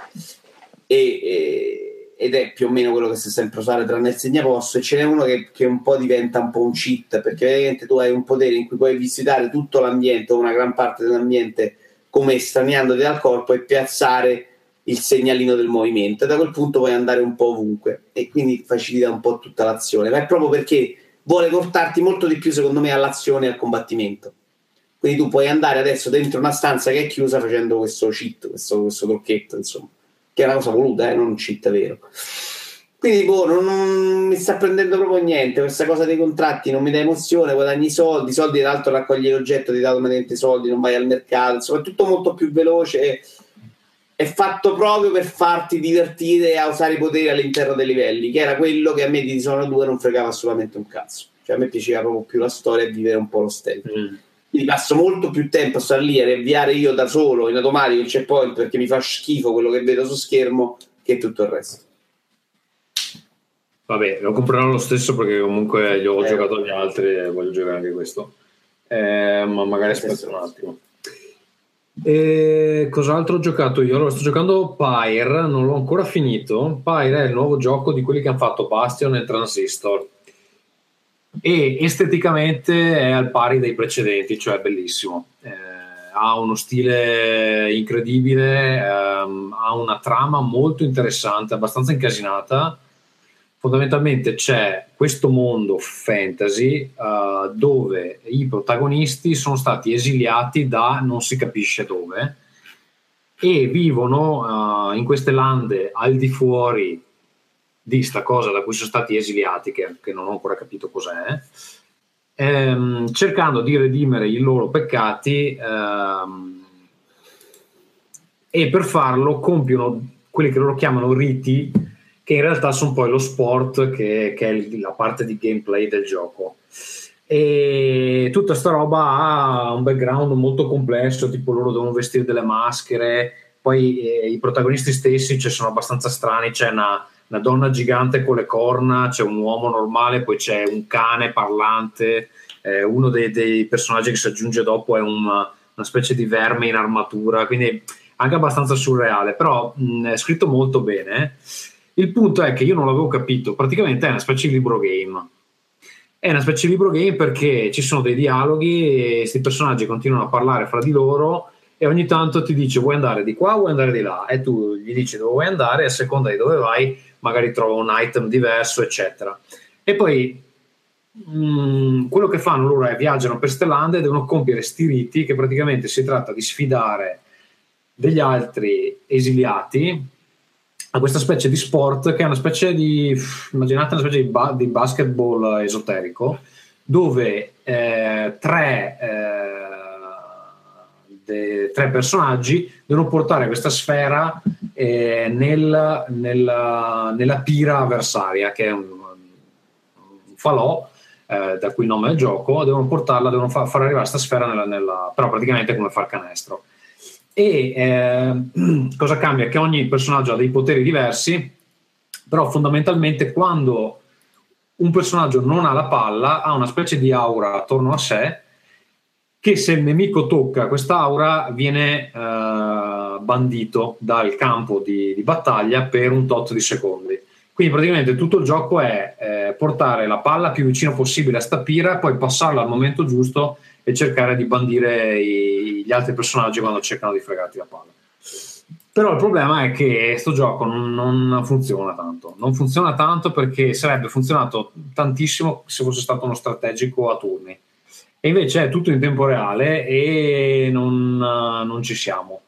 e, e ed è più o meno quello che si sempre usare tranne il segnaposto e ce n'è uno che, che, un po' diventa un po' un cheat perché ovviamente tu hai un potere in cui puoi visitare tutto l'ambiente o una gran parte dell'ambiente come straniandoti dal corpo e piazzare il segnalino del movimento e da quel punto puoi andare un po' ovunque e quindi facilita un po' tutta l'azione. Ma è proprio perché vuole portarti molto di più secondo me all'azione e al combattimento. Quindi tu puoi andare adesso dentro una stanza che è chiusa facendo questo cheat questo, questo trucchetto insomma che è una cosa voluta, eh, non un cheat vero. Quindi boh, non, non, mi sta prendendo proprio niente. Questa cosa dei contratti non mi dà emozione, guadagni soldi, soldi tra l'altro raccogli l'oggetto, ti dà automaticamente soldi, non vai al mercato, insomma è tutto molto più veloce. È fatto proprio per farti divertire a usare i poteri all'interno dei livelli, che era quello che a me di Dishonored 2 non fregava assolutamente un cazzo. Cioè a me piaceva proprio più la storia e vivere un po' lo stealth. Mm. Quindi passo molto più tempo a stare lì a riavviare io da solo in automatico il checkpoint perché mi fa schifo quello che vedo su schermo che tutto il resto. Vabbè, lo comprerò lo stesso perché comunque gli ho eh. giocato agli altri e voglio giocare anche questo. Eh, ma magari aspetta un attimo. E cos'altro ho giocato io? Allora, sto giocando Pyre, non l'ho ancora finito. Pyre è il nuovo gioco di quelli che hanno fatto Bastion e Transistor e esteticamente è al pari dei precedenti, cioè bellissimo. Eh, ha uno stile incredibile, ehm, ha una trama molto interessante, abbastanza incasinata. Fondamentalmente c'è questo mondo fantasy uh, dove i protagonisti sono stati esiliati da non si capisce dove e vivono uh, in queste lande al di fuori di sta cosa da cui sono stati esiliati, che, che non ho ancora capito cos'è, ehm, cercando di redimere i loro peccati ehm, e per farlo compiono quelli che loro chiamano riti, che in realtà sono poi lo sport, che, che è la parte di gameplay del gioco. E tutta sta roba ha un background molto complesso, tipo loro devono vestire delle maschere, poi eh, i protagonisti stessi cioè, sono abbastanza strani, c'è una una donna gigante con le corna, c'è un uomo normale, poi c'è un cane parlante eh, uno dei, dei personaggi che si aggiunge dopo è una, una specie di verme in armatura, quindi anche abbastanza surreale, però mh, è scritto molto bene. Il punto è che io non l'avevo capito, praticamente è una specie di libro game. È una specie di libro game perché ci sono dei dialoghi e questi personaggi continuano a parlare fra di loro e ogni tanto ti dice vuoi andare di qua o vuoi andare di là e tu gli dici dove vuoi andare e a seconda di dove vai magari trova un item diverso eccetera. E poi mh, quello che fanno loro è viaggiano per ste lande e devono compiere sti riti che praticamente si tratta di sfidare degli altri esiliati a questa specie di sport che è una specie di immaginate una specie di, ba- di basketball esoterico dove eh, tre eh, tre personaggi devono portare questa sfera eh, nel- nel- nella pira avversaria che è un, un falò eh, da cui il nome il gioco devono portarla devono fa- far arrivare questa sfera nella, nella- però praticamente come far canestro e eh, *clears throat* cosa cambia? Che ogni personaggio ha dei poteri diversi, però fondamentalmente quando un personaggio non ha la palla ha una specie di aura attorno a sé che se il nemico tocca quest'aura viene eh, bandito dal campo di, di battaglia per un tot di secondi. Quindi praticamente tutto il gioco è eh, portare la palla più vicino possibile a sta pira, poi passarla al momento giusto e cercare di bandire i- gli altri personaggi quando cercano di fregarti la palla. Però il problema è che sto gioco non, non funziona tanto. Non funziona tanto perché sarebbe funzionato tantissimo se fosse stato uno strategico a turni. E invece è tutto in tempo reale e non, non ci siamo.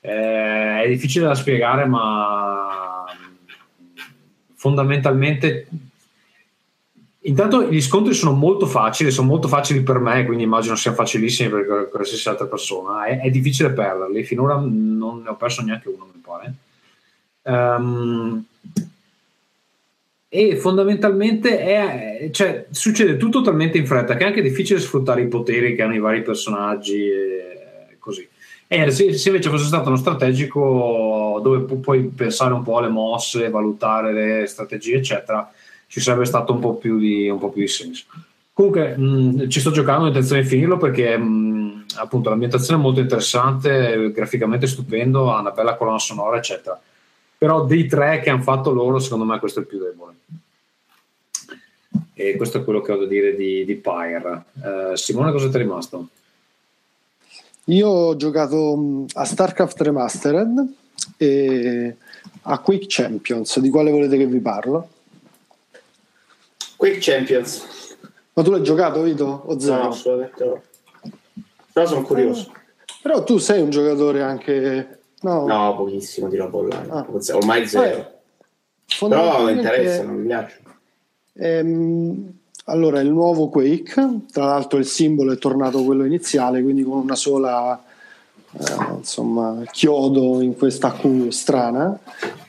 Eh, è difficile da spiegare, ma fondamentalmente Intanto gli scontri sono molto facili, sono molto facili per me, quindi immagino siano facilissimi per qualsiasi altra persona. È, è difficile perderli, finora non ne ho perso neanche uno, mi pare. Ehm, e fondamentalmente è, cioè, succede tutto talmente in fretta che è anche difficile sfruttare i poteri che hanno i vari personaggi e così. E se, se invece fosse stato uno strategico dove pu- puoi pensare un po' alle mosse, valutare le strategie, eccetera, ci sarebbe stato un po' più di, po' più di senso. Comunque mh, ci sto giocando, ho intenzione di finirlo perché mh, appunto l'ambientazione è molto interessante, graficamente stupendo, ha una bella colonna sonora, eccetera. Però dei tre che hanno fatto loro, secondo me questo è il più debole. E questo è quello che ho da dire di, di Pyre. Eh, Simone, cosa ti è rimasto? Io ho giocato mh, a StarCraft Remastered e a Quake Champions, di quale volete che vi parlo? Quick Champions. Ma tu l'hai giocato, Vito? O zero? No, assolutamente no. Però sono curioso. Però tu sei un giocatore anche... No, No, pochissimo di roba online. Ah. Ormai zero. Eh, Però mi fondamentalmente- interessa, non mi piace. Ehm, allora, il nuovo Quake, tra l'altro il simbolo è tornato quello iniziale, quindi con una sola eh, insomma, chiodo in questa Q strana.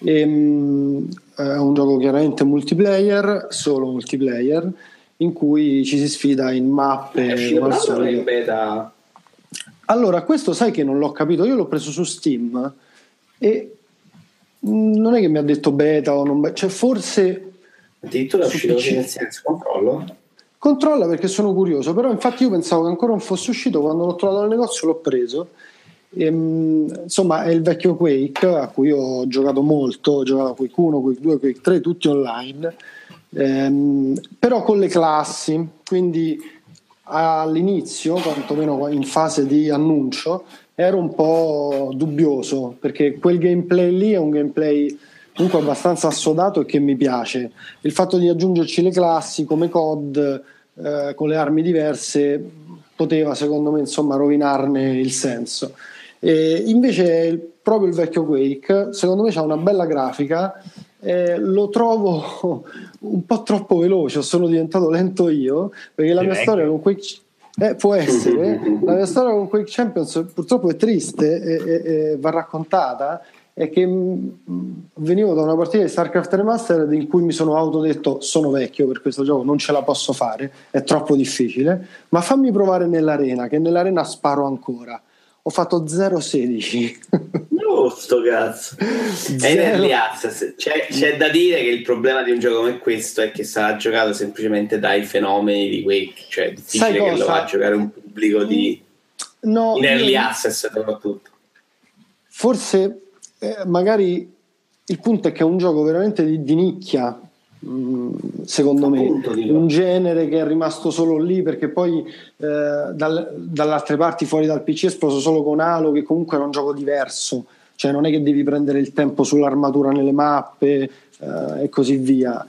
Ehm, è un gioco chiaramente multiplayer, solo multiplayer, in cui ci si sfida in mappe. È uscito in beta. Allora, questo sai che non l'ho capito, io l'ho preso su Steam e non è che mi ha detto beta o non beta, cioè forse Addirittura è uscito PC. nel senso, controllo. controlla perché sono curioso, però infatti io pensavo che ancora non fosse uscito, quando l'ho trovato al negozio l'ho preso. Ehm, insomma, è il vecchio Quake a cui ho giocato molto, ho giocato a Quake 1, Quake 2, Quake 3, tutti online, Ehm, però con le classi, quindi all'inizio, quantomeno in fase di annuncio, ero un po' dubbioso perché quel gameplay lì è un gameplay comunque abbastanza assodato e che mi piace. Il fatto di aggiungerci le classi come COD eh, con le armi diverse poteva secondo me insomma rovinarne il senso. E invece proprio il vecchio Quake secondo me ha una bella grafica eh, lo trovo un po' troppo veloce, sono diventato lento io perché la mia vecchio. storia con Quake eh, può essere, la mia storia con Quake Champions purtroppo è triste e, e- e va raccontata è che mh, venivo da una partita di StarCraft Remastered in cui mi sono autodetto sono vecchio per questo gioco, non ce la posso fare, è troppo difficile, ma fammi provare nell'arena, che nell'arena sparo ancora. Ho fatto 0-16. Oh, sto cazzo. *laughs* È in early access. C'è, c'è da dire che il problema di un gioco come questo è che sarà giocato semplicemente dai fenomeni di Quake. Cioè, è difficile Sai che lo va a giocare un pubblico di No, in early io- access soprattutto. forse eh, magari il punto è che è un gioco veramente di, di nicchia secondo me un genere che è rimasto solo lì perché poi eh, dal- dalle altre parti fuori dal PC è esploso solo con Halo che comunque era un gioco diverso. Cioè non è che devi prendere il tempo sull'armatura nelle mappe eh, e così via.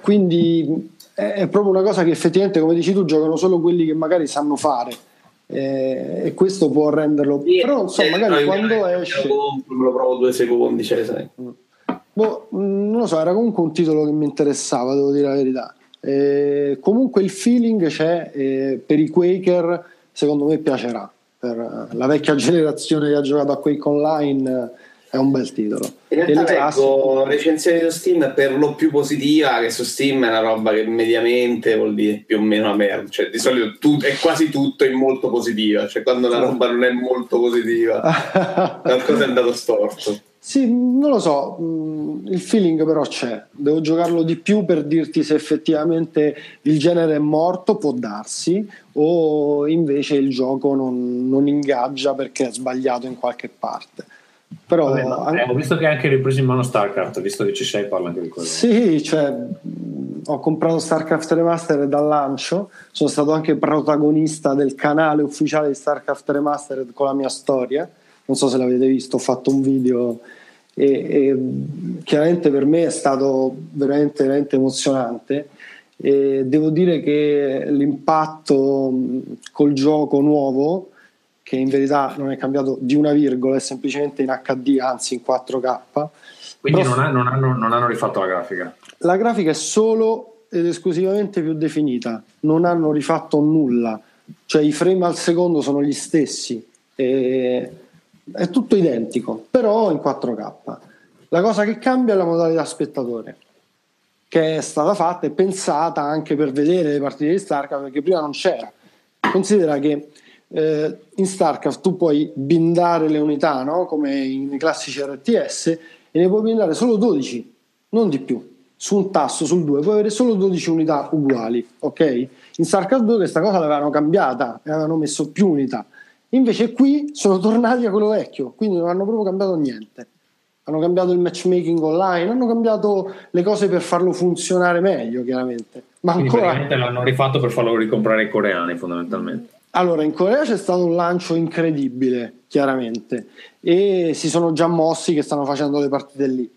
Quindi è, è proprio una cosa che effettivamente come dici tu giocano solo quelli che magari sanno fare. Eh, e questo può renderlo però non so Eh, magari quando lo esce compro, me lo provo due secondi, cioè, sai. Boh, mh, non lo so, era comunque un titolo che mi interessava, devo dire la verità. Eh, comunque il feeling c'è eh, per i Quaker, secondo me piacerà. Per eh, la vecchia generazione che ha giocato a Quake Online eh, è un bel titolo. In E realtà classi- leggo recensioni su Steam per lo più positiva, che su Steam è una roba che mediamente vuol dire più o meno una merda. Cioè, di solito tu- è quasi tutto in molto positiva. Cioè, quando una roba non è molto positiva, *laughs* qualcosa è andato storto. Sì, non lo so, mh, il feeling però c'è, devo giocarlo di più per dirti se effettivamente il genere è morto, può darsi, o invece il gioco non, non ingaggia perché è sbagliato in qualche parte. Però Vabbè, ma, an- eh, ho visto che hai anche ripreso in mano StarCraft, visto che ci sei, parla anche di quello. Sì, cioè, ho comprato StarCraft Remastered dal lancio, sono stato anche protagonista del canale ufficiale di StarCraft Remastered con la mia storia. Non so se l'avete visto, ho fatto un video e, e, chiaramente per me è stato veramente, veramente emozionante. E devo dire che l'impatto col gioco nuovo, che in verità non è cambiato di una virgola, è semplicemente in HD, anzi in 4K. Quindi non, ha- non hanno, non hanno rifatto la grafica. la grafica è solo ed esclusivamente più definita, non hanno rifatto nulla, cioè i frame al secondo sono gli stessi, e- è tutto identico, però in 4K. La cosa che cambia è la modalità spettatore, che è stata fatta e pensata anche per vedere le partite di StarCraft, perché prima non c'era. Considera che eh, in StarCraft tu puoi bindare le unità, no? come nei classici RTS, e ne puoi bindare solo 12, non di più. Su un tasto, sul 2, puoi avere solo 12 unità uguali, ok? In StarCraft 2 questa cosa l'avevano cambiata avevano messo più unità. Invece qui sono tornati a quello vecchio, quindi non hanno proprio cambiato niente. Hanno cambiato il matchmaking online, hanno cambiato le cose per farlo funzionare meglio, chiaramente. Ma Quindi ancora l'hanno rifatto per farlo ricomprare i coreani, fondamentalmente. allora, in Corea c'è stato un lancio incredibile, chiaramente, e si sono già mossi che stanno facendo le partite lì.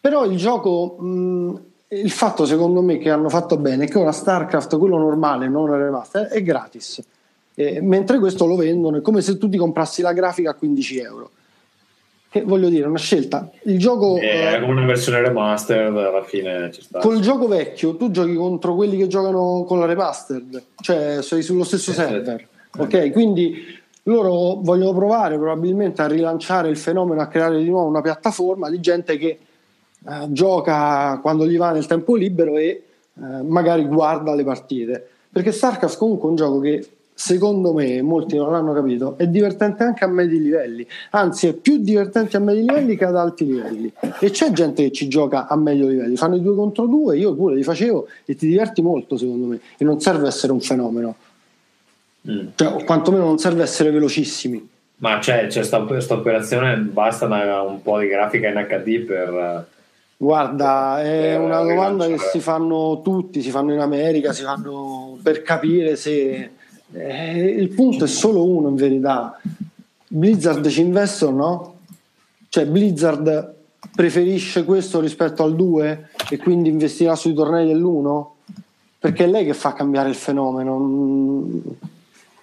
Però il gioco, mh, il fatto secondo me che hanno fatto bene è che ora StarCraft, quello normale, non remaster, è gratis. Eh, mentre questo lo vendono, è come se tu ti comprassi la grafica a 15 euro. Che voglio dire, è una scelta. Il gioco. È eh, come una versione remastered, alla fine ci sta. Col gioco vecchio tu giochi contro quelli che giocano con la remastered, cioè sei sullo stesso server. Ok, quindi loro vogliono provare probabilmente a rilanciare il fenomeno, a creare di nuovo una piattaforma di gente che eh, gioca quando gli va nel tempo libero e eh, magari guarda le partite. Perché StarCraft comunque è un gioco che secondo me, molti non l'hanno capito, è divertente anche a medi livelli, anzi è più divertente a medi livelli che ad alti livelli. E c'è gente che ci gioca a medio livelli, fanno i due contro due, io pure li facevo e ti diverti molto secondo me, e non serve essere un fenomeno, Mm. cioè, o quantomeno non serve essere velocissimi. Ma c'è, c'è sta, sta operazione, basta una- un po' di grafica in HD per... Guarda, è una domanda che si fanno tutti, si fanno in America, si fanno per capire se... eh, il punto è solo uno in verità. Blizzard ci investe o no? Cioè Blizzard preferisce questo rispetto al 2 e quindi investirà sui tornei dell'1? Perché è lei che fa cambiare il fenomeno. Non,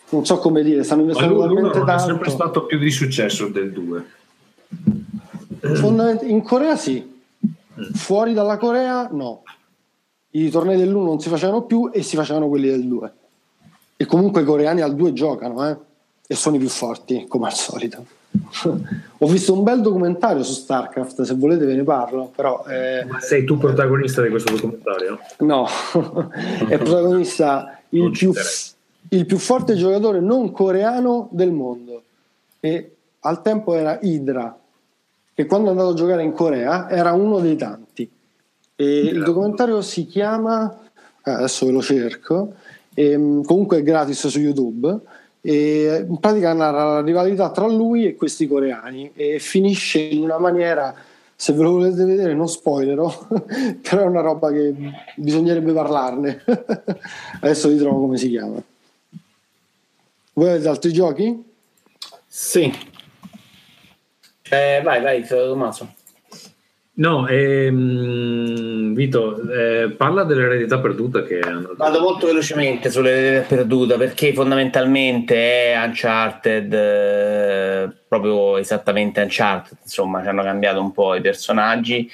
non so come dire, stanno investendo l'uno talmente non è sempre tanto. stato più di successo del 2. Fondament- in Corea sì, fuori dalla Corea no. I tornei dell'1 non si facevano più e si facevano quelli del 2. E comunque i coreani al 2 giocano, eh? E sono i più forti, come al solito. *laughs* Ho visto un bel documentario su StarCraft, se volete ve ne parlo, però eh, Ma sei tu protagonista di questo documentario? no, *laughs* è protagonista il più, il più forte giocatore non coreano del mondo. E al tempo era Hydra, che quando è andato a giocare in Corea era uno dei tanti. E il documentario si chiama, eh, adesso ve lo cerco, ehm, comunque è gratis su YouTube. E in pratica narra la rivalità tra lui e questi coreani e finisce in una maniera se ve lo volete vedere non spoilerò *laughs* però è una roba che bisognerebbe parlarne *laughs* adesso vi trovo come si chiama voi avete altri giochi? Sì. Eh, vai, vai, Tommaso. No, ehm, Vito, eh, parla dell'eredità perduta che hanno... Vado molto velocemente sulle perduta perché fondamentalmente è Uncharted, eh, proprio esattamente Uncharted, insomma, ci hanno cambiato un po' i personaggi,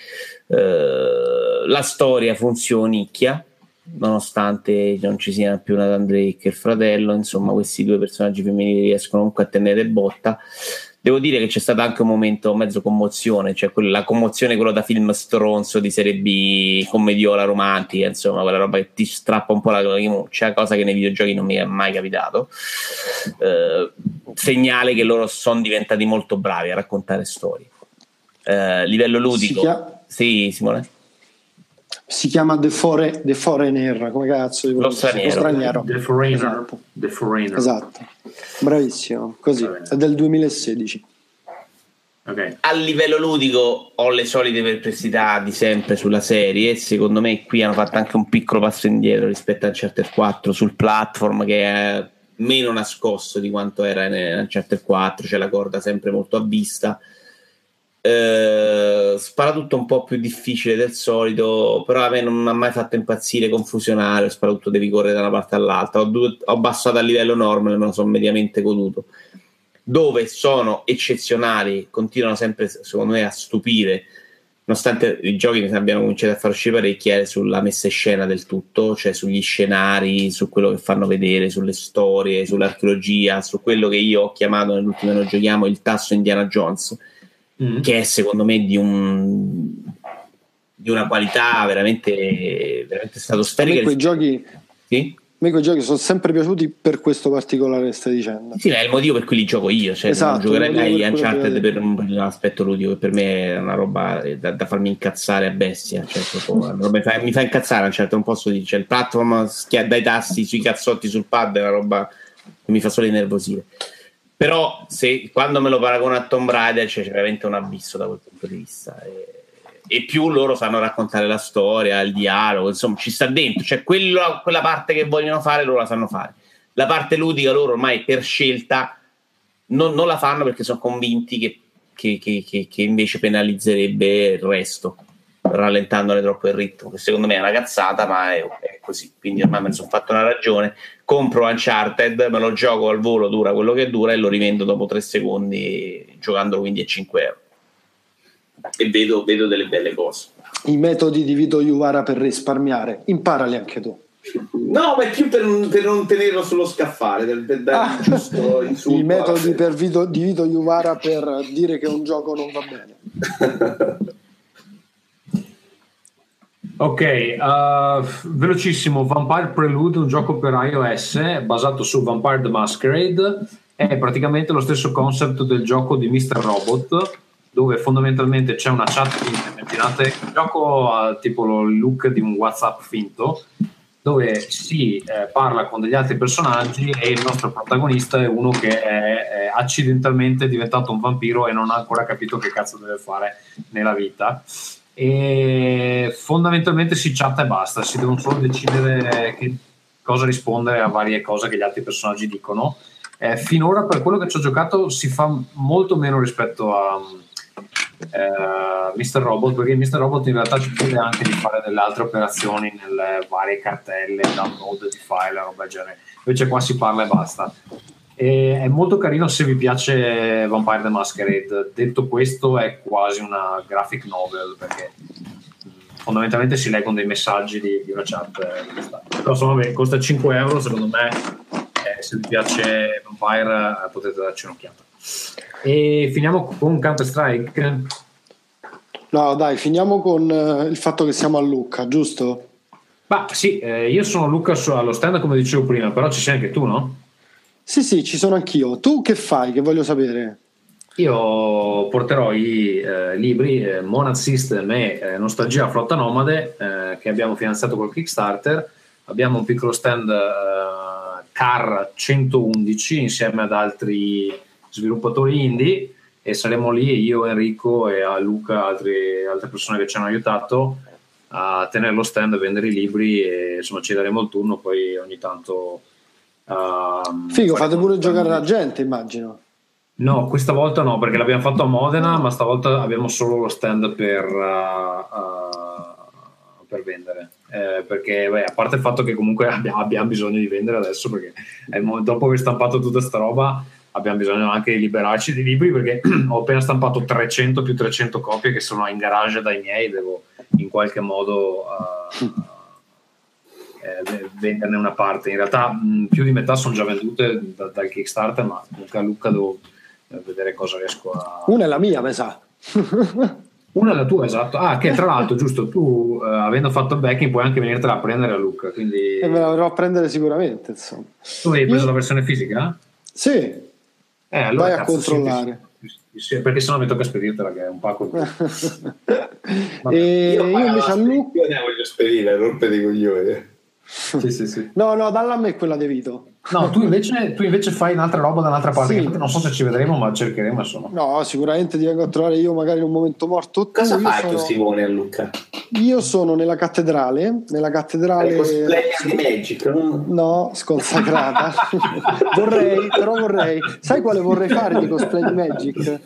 eh, la storia funzionicchia, nonostante non ci sia più Nathan Drake e il fratello, insomma, questi due personaggi femminili riescono comunque a tenere botta. Devo dire che c'è stato anche un momento mezzo commozione, cioè quella commozione, quello da film stronzo di serie B, commediola romantica, insomma, quella roba che ti strappa un po' la lacrimuccia, cosa che nei videogiochi non mi è mai capitato. Eh, segnale che loro sono diventati molto bravi a raccontare storie. Eh, livello ludico. Sì, Simone. Si chiama The, Fore- The Foreigner come cazzo Lo straniero. Lo straniero. The Foreigner. Esatto. The Foreigner. Esatto. bravissimo così è del 2016 Ok. A livello ludico ho le solite perplessità di sempre sulla serie. Secondo me qui hanno fatto anche un piccolo passo indietro rispetto a Uncharted 4 sul platform che è meno nascosto di quanto era in Uncharted 4, c'è la corda sempre molto a vista. Eh, spara tutto un po' più difficile del solito, però a me non mi ha mai fatto impazzire confusionario, spara tutto devi correre da una parte all'altra. Ho, due- ho abbassato a livello normal, me lo sono mediamente goduto. Dove sono eccezionali, continuano sempre, secondo me, a stupire, nonostante i giochi ne abbiano cominciato a far uscire parecchi, è sulla messa in scena del tutto, cioè sugli scenari, su quello che fanno vedere, sulle storie, sull'archeologia, su quello che io ho chiamato nell'ultimo Noi giochiamo il tasso Indiana Jones che è secondo me di, un, di una qualità veramente, veramente stratosferica. quei giochi Sì? a me quei giochi sono sempre piaciuti per questo particolare che stai dicendo Sì, è il motivo per cui li gioco io, cioè Esatto, non giocherei mai Uncharted per un, per un aspetto ludico, che per me è una roba da, da farmi incazzare a bestia, cioè, proprio, *laughs* una roba- mi, fa, mi fa incazzare non posso dire, cioè, il platform schia- dai tasti sui cazzotti sul pad è una roba che mi fa solo innervosire. Però se, quando me lo paragono a Tomb Raider c'è veramente un abisso da quel punto di vista. E, e più loro sanno raccontare la storia, il dialogo, insomma, ci sta dentro. Cioè, quello- quella parte che vogliono fare, loro la sanno fare. La parte ludica, loro ormai per scelta non, non la fanno perché sono convinti che, che- che- che- che invece penalizzerebbe il resto, rallentandone troppo il ritmo. Che secondo me è una cazzata, ma è, è così. Quindi ormai me ne sono fatto una ragione. Compro Uncharted, me lo gioco al volo, dura quello che dura e lo rivendo dopo tre secondi, giocandolo quindi a 5 euro. E vedo, vedo delle belle cose. i metodi di Vito Iuvara per risparmiare imparali anche tu No, ma è più per non, per non tenerlo sullo scaffale, per, per dare il giusto *laughs* insulto. i metodi per Vito, di Vito Iuvara per dire che un gioco non va bene *laughs* Ok, uh, velocissimo, Vampire Prelude, un gioco per iOS basato su Vampire the Masquerade, è praticamente lo stesso concept del gioco di Mr. Robot, dove fondamentalmente c'è una chat, immaginate il gioco ha tipo il look di un WhatsApp finto, dove si eh, parla con degli altri personaggi e il nostro protagonista è uno che è, è accidentalmente diventato un vampiro e non ha ancora capito che cazzo deve fare nella vita e fondamentalmente si chatta e basta, si devono solo decidere che cosa rispondere a varie cose che gli altri personaggi dicono. Eh, finora per quello che ci ho giocato si fa molto meno rispetto a eh, Mr. Robot, perché Mr. Robot in realtà ci chiede anche di fare delle altre operazioni nelle varie cartelle, download di file, roba del genere. Invece qua si parla e basta. E è molto carino se vi piace Vampire the Masquerade. Detto questo, è quasi una graphic novel perché fondamentalmente si leggono dei messaggi di, di una chat. eh. Però insomma, costa 5 euro. Secondo me, eh, se vi piace Vampire, eh, potete darci un'occhiata. E finiamo con Counter Strike. no dai finiamo con eh, il fatto che siamo a Lucca giusto? Ma sì, eh, io sono Luca allo stand come dicevo prima, però ci sei anche tu, no? Sì sì ci sono anch'io. Tu che fai? Che voglio sapere. Io porterò i eh, libri eh, Monad System e eh, Nostalgia Flotta Nomade eh, che abbiamo finanziato col Kickstarter. Abbiamo un piccolo stand eh, CAR 111 insieme ad altri sviluppatori indie e saremo lì io, Enrico e a Luca, altri- altre persone che ci hanno aiutato a tenere lo stand e vendere i libri e insomma ci daremo il turno poi ogni tanto ehm, Figo, fate pure giocare la gente, immagino. No, questa volta no, perché l'abbiamo fatto a Modena, ma stavolta abbiamo solo lo stand per, uh, uh, per vendere. Eh, perché, beh, a parte il fatto che comunque *laughs* abbiamo, abbiamo bisogno di vendere adesso, perché mo- dopo aver stampato tutta sta roba, abbiamo bisogno anche di liberarci di libri, perché *clears throat* ho appena stampato 300 più 300 copie che sono in garage dai miei, devo in qualche modo uh, *laughs* eh, venderne una parte. In realtà mh, più di metà sono già vendute da- dal Kickstarter, ma comunque a Lucca devo eh, vedere cosa riesco a... Una è la mia, mi sa. *laughs* Una è la tua, esatto. Ah, che tra l'altro, giusto, tu eh, avendo fatto il backing puoi anche venirtela a prendere a Lucca, quindi... E me la verrò a prendere sicuramente, insomma. Tu hai preso Io- la versione fisica? Sì, Eh, allora, vai a controllare. sì, perché sennò mi tocca spedirtela, che è un pacco *laughs* *laughs* e io, pago invece a Luca... spedizione, voglio spedire, rompe di coglioni. Sì, sì, sì. *laughs* No, no, dalla a me quella di Vito. No, tu invece, tu invece fai un'altra roba da un'altra parte. Sì. Non so se ci vedremo, ma cercheremo, insomma. No, sicuramente ti vengo a trovare io magari in un momento morto. Tu, Cosa io fai tu, sono- Simone, a Lucca? Io sono nella cattedrale, nella cattedrale... Cosplay di Magic, no? Sconsacrata. *laughs* vorrei, però vorrei. Sai quale vorrei fare di cosplay di Magic?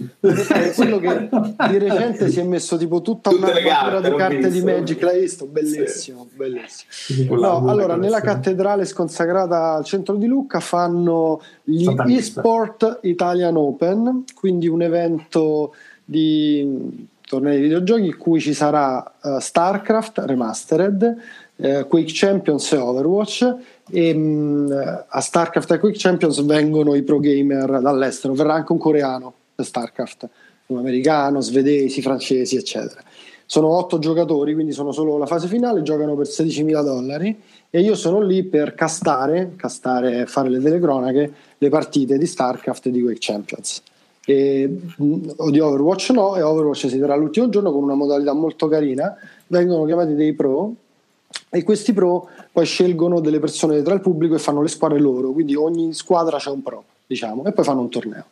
Quello che di recente si è messo tipo tutta Tutte un'armatura carte, di carte di. Magic. L'hai visto? Bellissimo, bellissimo. Quella- No, allora, nella cattedrale sconsacrata al centro di Lucca fanno gli eSport Italian Open, quindi un evento di tornei di videogiochi in cui ci sarà eh, StarCraft Remastered, eh, Quake Champions e Overwatch e mh, a StarCraft e Quake Champions vengono i pro gamer dall'estero, verrà anche un coreano per StarCraft, un americano, svedesi, francesi, eccetera. Sono otto giocatori, quindi sono solo la fase finale, giocano per 16.000 dollari e io sono lì per castare, castare fare le telecronache, le partite di StarCraft e di Quake Champions. E, o di Overwatch no, e Overwatch si terrà l'ultimo giorno con una modalità molto carina, vengono chiamati dei pro e questi pro poi scelgono delle persone tra il pubblico e fanno le squadre loro, quindi ogni squadra c'è un pro, diciamo, e poi fanno un torneo.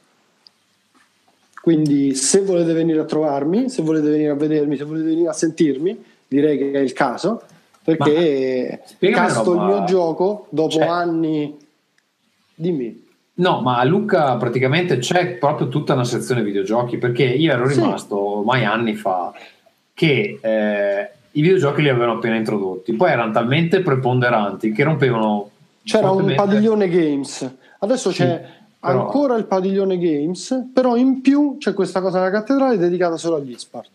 Quindi se volete venire a trovarmi, se volete venire a vedermi, se volete venire a sentirmi, direi che è il caso, perché casto il mio gioco dopo Cioè- anni... Dimmi. No, ma a Lucca praticamente c'è proprio tutta una sezione videogiochi perché io ero Sì. rimasto ormai anni fa che eh, i videogiochi li avevano appena introdotti, poi erano talmente preponderanti che rompevano. C'era un padiglione games, adesso Sì, c'è però- ancora il padiglione games, però in più c'è questa cosa nella cattedrale dedicata solo agli sport.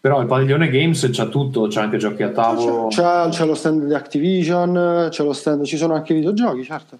Però il padiglione games c'ha tutto, c'è anche giochi a tavolo, C'è, c'è lo stand di Activision, c'è lo stand, ci sono anche videogiochi, certo.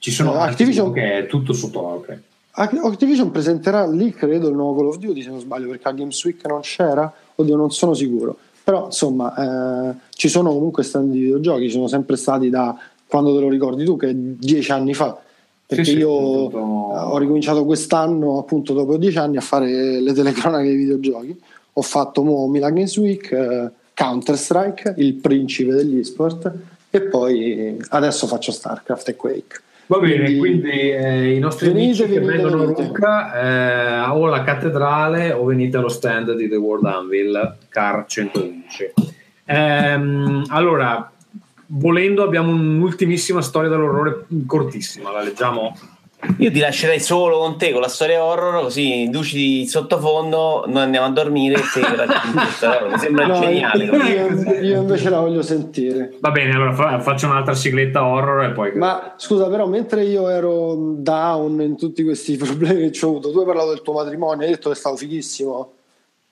Ci sono eh, Activision che è tutto sotto. Ac- Activision presenterà lì, credo, il nuovo Call of Duty, se non sbaglio, perché a Games Week non c'era, oddio, non sono sicuro. Però, insomma, eh, ci sono comunque stand di videogiochi, ci sono sempre stati da quando te lo ricordi tu, che dieci anni fa. Perché Sì, sì, io tutto- ho ricominciato quest'anno, appunto, dopo dieci anni, a fare le telecronache dei videogiochi. Ho fatto mo Milan Games Week, eh, Counter-Strike, il principe degli esport, e poi adesso faccio StarCraft e Quake. Va bene, quindi eh, i nostri Venite, amici che vengono a. Lucca eh, o alla cattedrale o venite allo stand di The World Anvil Car 111. Ehm, allora, volendo abbiamo un'ultimissima storia dell'orrore cortissima, la leggiamo? Io ti lascerei solo con te con la storia horror, così induci il sottofondo, noi andiamo a dormire e te. Mi sembra No, geniale. io, io invece la voglio sentire. Va bene, allora fa- faccio un'altra sigletta horror e poi... Ma scusa, però, mentre io ero down in tutti questi *laughs* problemi che ho avuto, tu hai parlato del tuo matrimonio, hai detto che è stato fighissimo.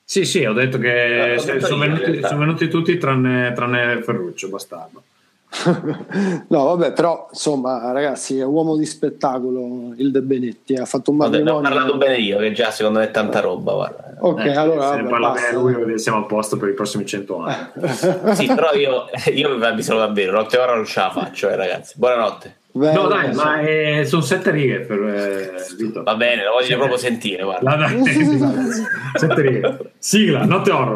Sì, sì, ho detto che detto sono, venuti, sono venuti tutti tranne, tranne Ferruccio, bastardo. *laughs* No, vabbè, però insomma, ragazzi, è uomo di spettacolo il De Benetti. Ha fatto un ne ho matrimonio. parlato bene io, che già secondo me è tanta roba. Guarda. Ok, Eh, allora se ne vabbè, parla basta. bene lui, siamo a posto per i prossimi 100 anni. *laughs* Sì, però io, io vi saluto davvero, notte ora non ce la faccio, eh, ragazzi. Buonanotte. No, dai, ma eh, sono sette righe per eh, Vito. Va bene, lo voglio Sì. proprio sentire. Guarda. La- dai, *laughs* sette righe. Sigla, notte horror.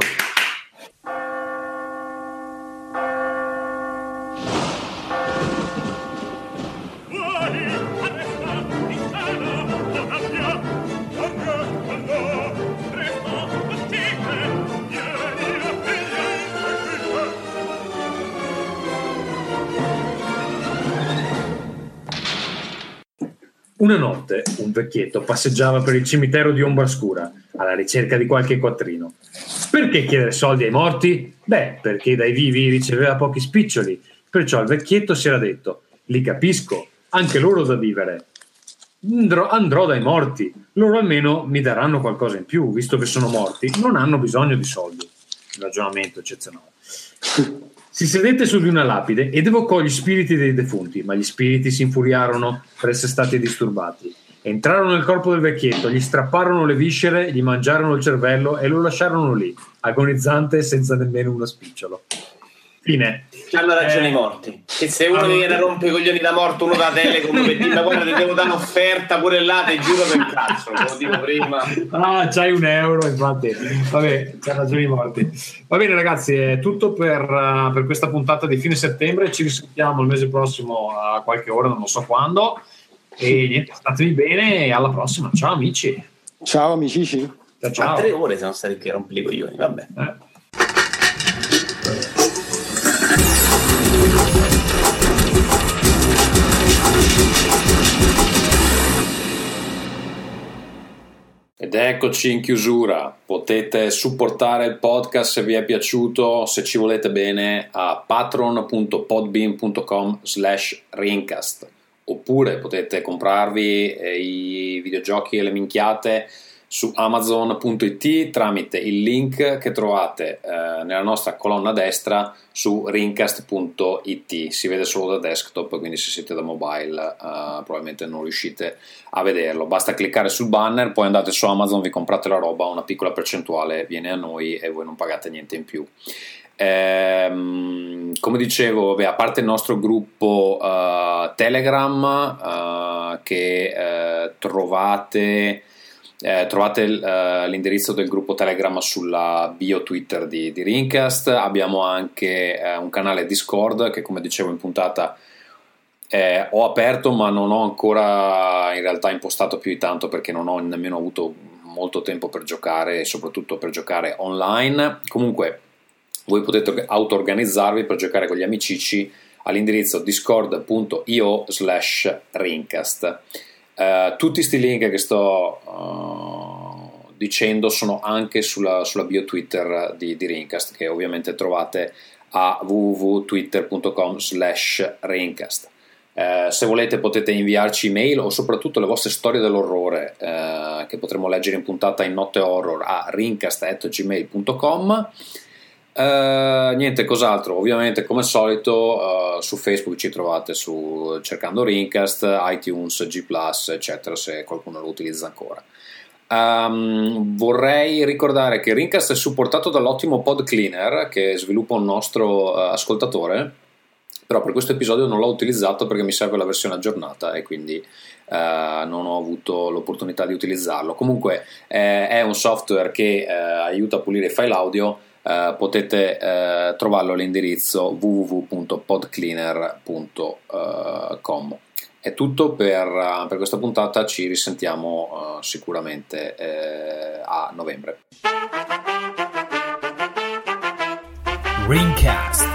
Una notte un vecchietto passeggiava per il cimitero di Ombra Scura alla ricerca di qualche quattrino. Perché chiedere soldi ai morti? Beh, perché dai vivi riceveva pochi spiccioli. Perciò il vecchietto si era detto: Li capisco, anche loro da vivere. Andrò, andrò dai morti, loro almeno mi daranno qualcosa in più, visto che sono morti, non hanno bisogno di soldi. Ragionamento eccezionale. Si sedette su di una lapide ed evocò gli spiriti dei defunti, ma gli spiriti si infuriarono per essere stati disturbati. Entrarono nel corpo del vecchietto, gli strapparono le viscere, gli mangiarono il cervello e lo lasciarono lì, agonizzante senza nemmeno uno spicciolo. Fine. Hanno ragione Eh, i morti. Che se uno allora- mi viene a rompere i coglioni da morto, uno da Telecom per dire guarda ti devo dare un'offerta pure là, ti giuro per cazzo, lo dico prima. Ah, c'hai un euro, infatti. Vabbè, c'ha ragione i morti. Va bene, ragazzi, è tutto per, eh, per questa puntata di fine settembre. Ci risentiamo il mese prossimo a qualche ora, non so quando. E niente, statevi bene e alla prossima. Ciao, amici. Ciao amici. Ciao, A ciao. tre ore siamo stati qui a rompere i coglioni, vabbè. Eh. Ed eccoci in chiusura. Potete supportare il podcast se vi è piaciuto, se ci volete bene, a patron.podbean.com slash rincast. Oppure potete comprarvi eh, i videogiochi e le minchiate su amazon.it tramite il link che trovate eh, nella nostra colonna destra su rincast.it. Si vede solo da desktop, quindi se siete da mobile eh, probabilmente non riuscite a vederlo. Basta cliccare sul banner, poi andate su Amazon, vi comprate la roba, una piccola percentuale viene a noi e voi non pagate niente in più. Ehm, come dicevo, vabbè, a parte il nostro gruppo eh, Telegram eh, che eh, trovate eh, trovate eh, l'indirizzo del gruppo Telegram sulla bio Twitter di, di Rincast. Abbiamo anche eh, un canale Discord che, come dicevo in puntata, eh, ho aperto, ma non ho ancora in realtà impostato più di tanto perché non ho nemmeno avuto molto tempo per giocare e soprattutto per giocare online. Comunque, voi potete auto-organizzarvi per giocare con gli amicici all'indirizzo discord.io slash rincast. Eh, tutti questi link che sto eh, dicendo sono anche sulla, sulla bio Twitter di, di Rincast che ovviamente trovate a www.twitter.com slash Rincast. Eh, se volete potete inviarci email o soprattutto le vostre storie dell'orrore che potremo leggere in puntata in notte horror a rincast.gmail.com eh, niente cos'altro ovviamente come al solito eh, su Facebook ci trovate su, cercando Rincast iTunes, G+, eccetera se qualcuno lo utilizza ancora Ehm, vorrei ricordare che Rincast è supportato dall'ottimo Pod Cleaner che sviluppa un nostro eh, ascoltatore però per questo episodio non l'ho utilizzato perché mi serve la versione aggiornata e quindi eh, non ho avuto l'opportunità di utilizzarlo. Comunque eh, è un software che eh, aiuta a pulire i file audio, eh, potete eh, trovarlo all'indirizzo www.podcleaner.com. È tutto per, eh, per questa puntata, ci risentiamo eh, sicuramente eh, a novembre. Ringcast.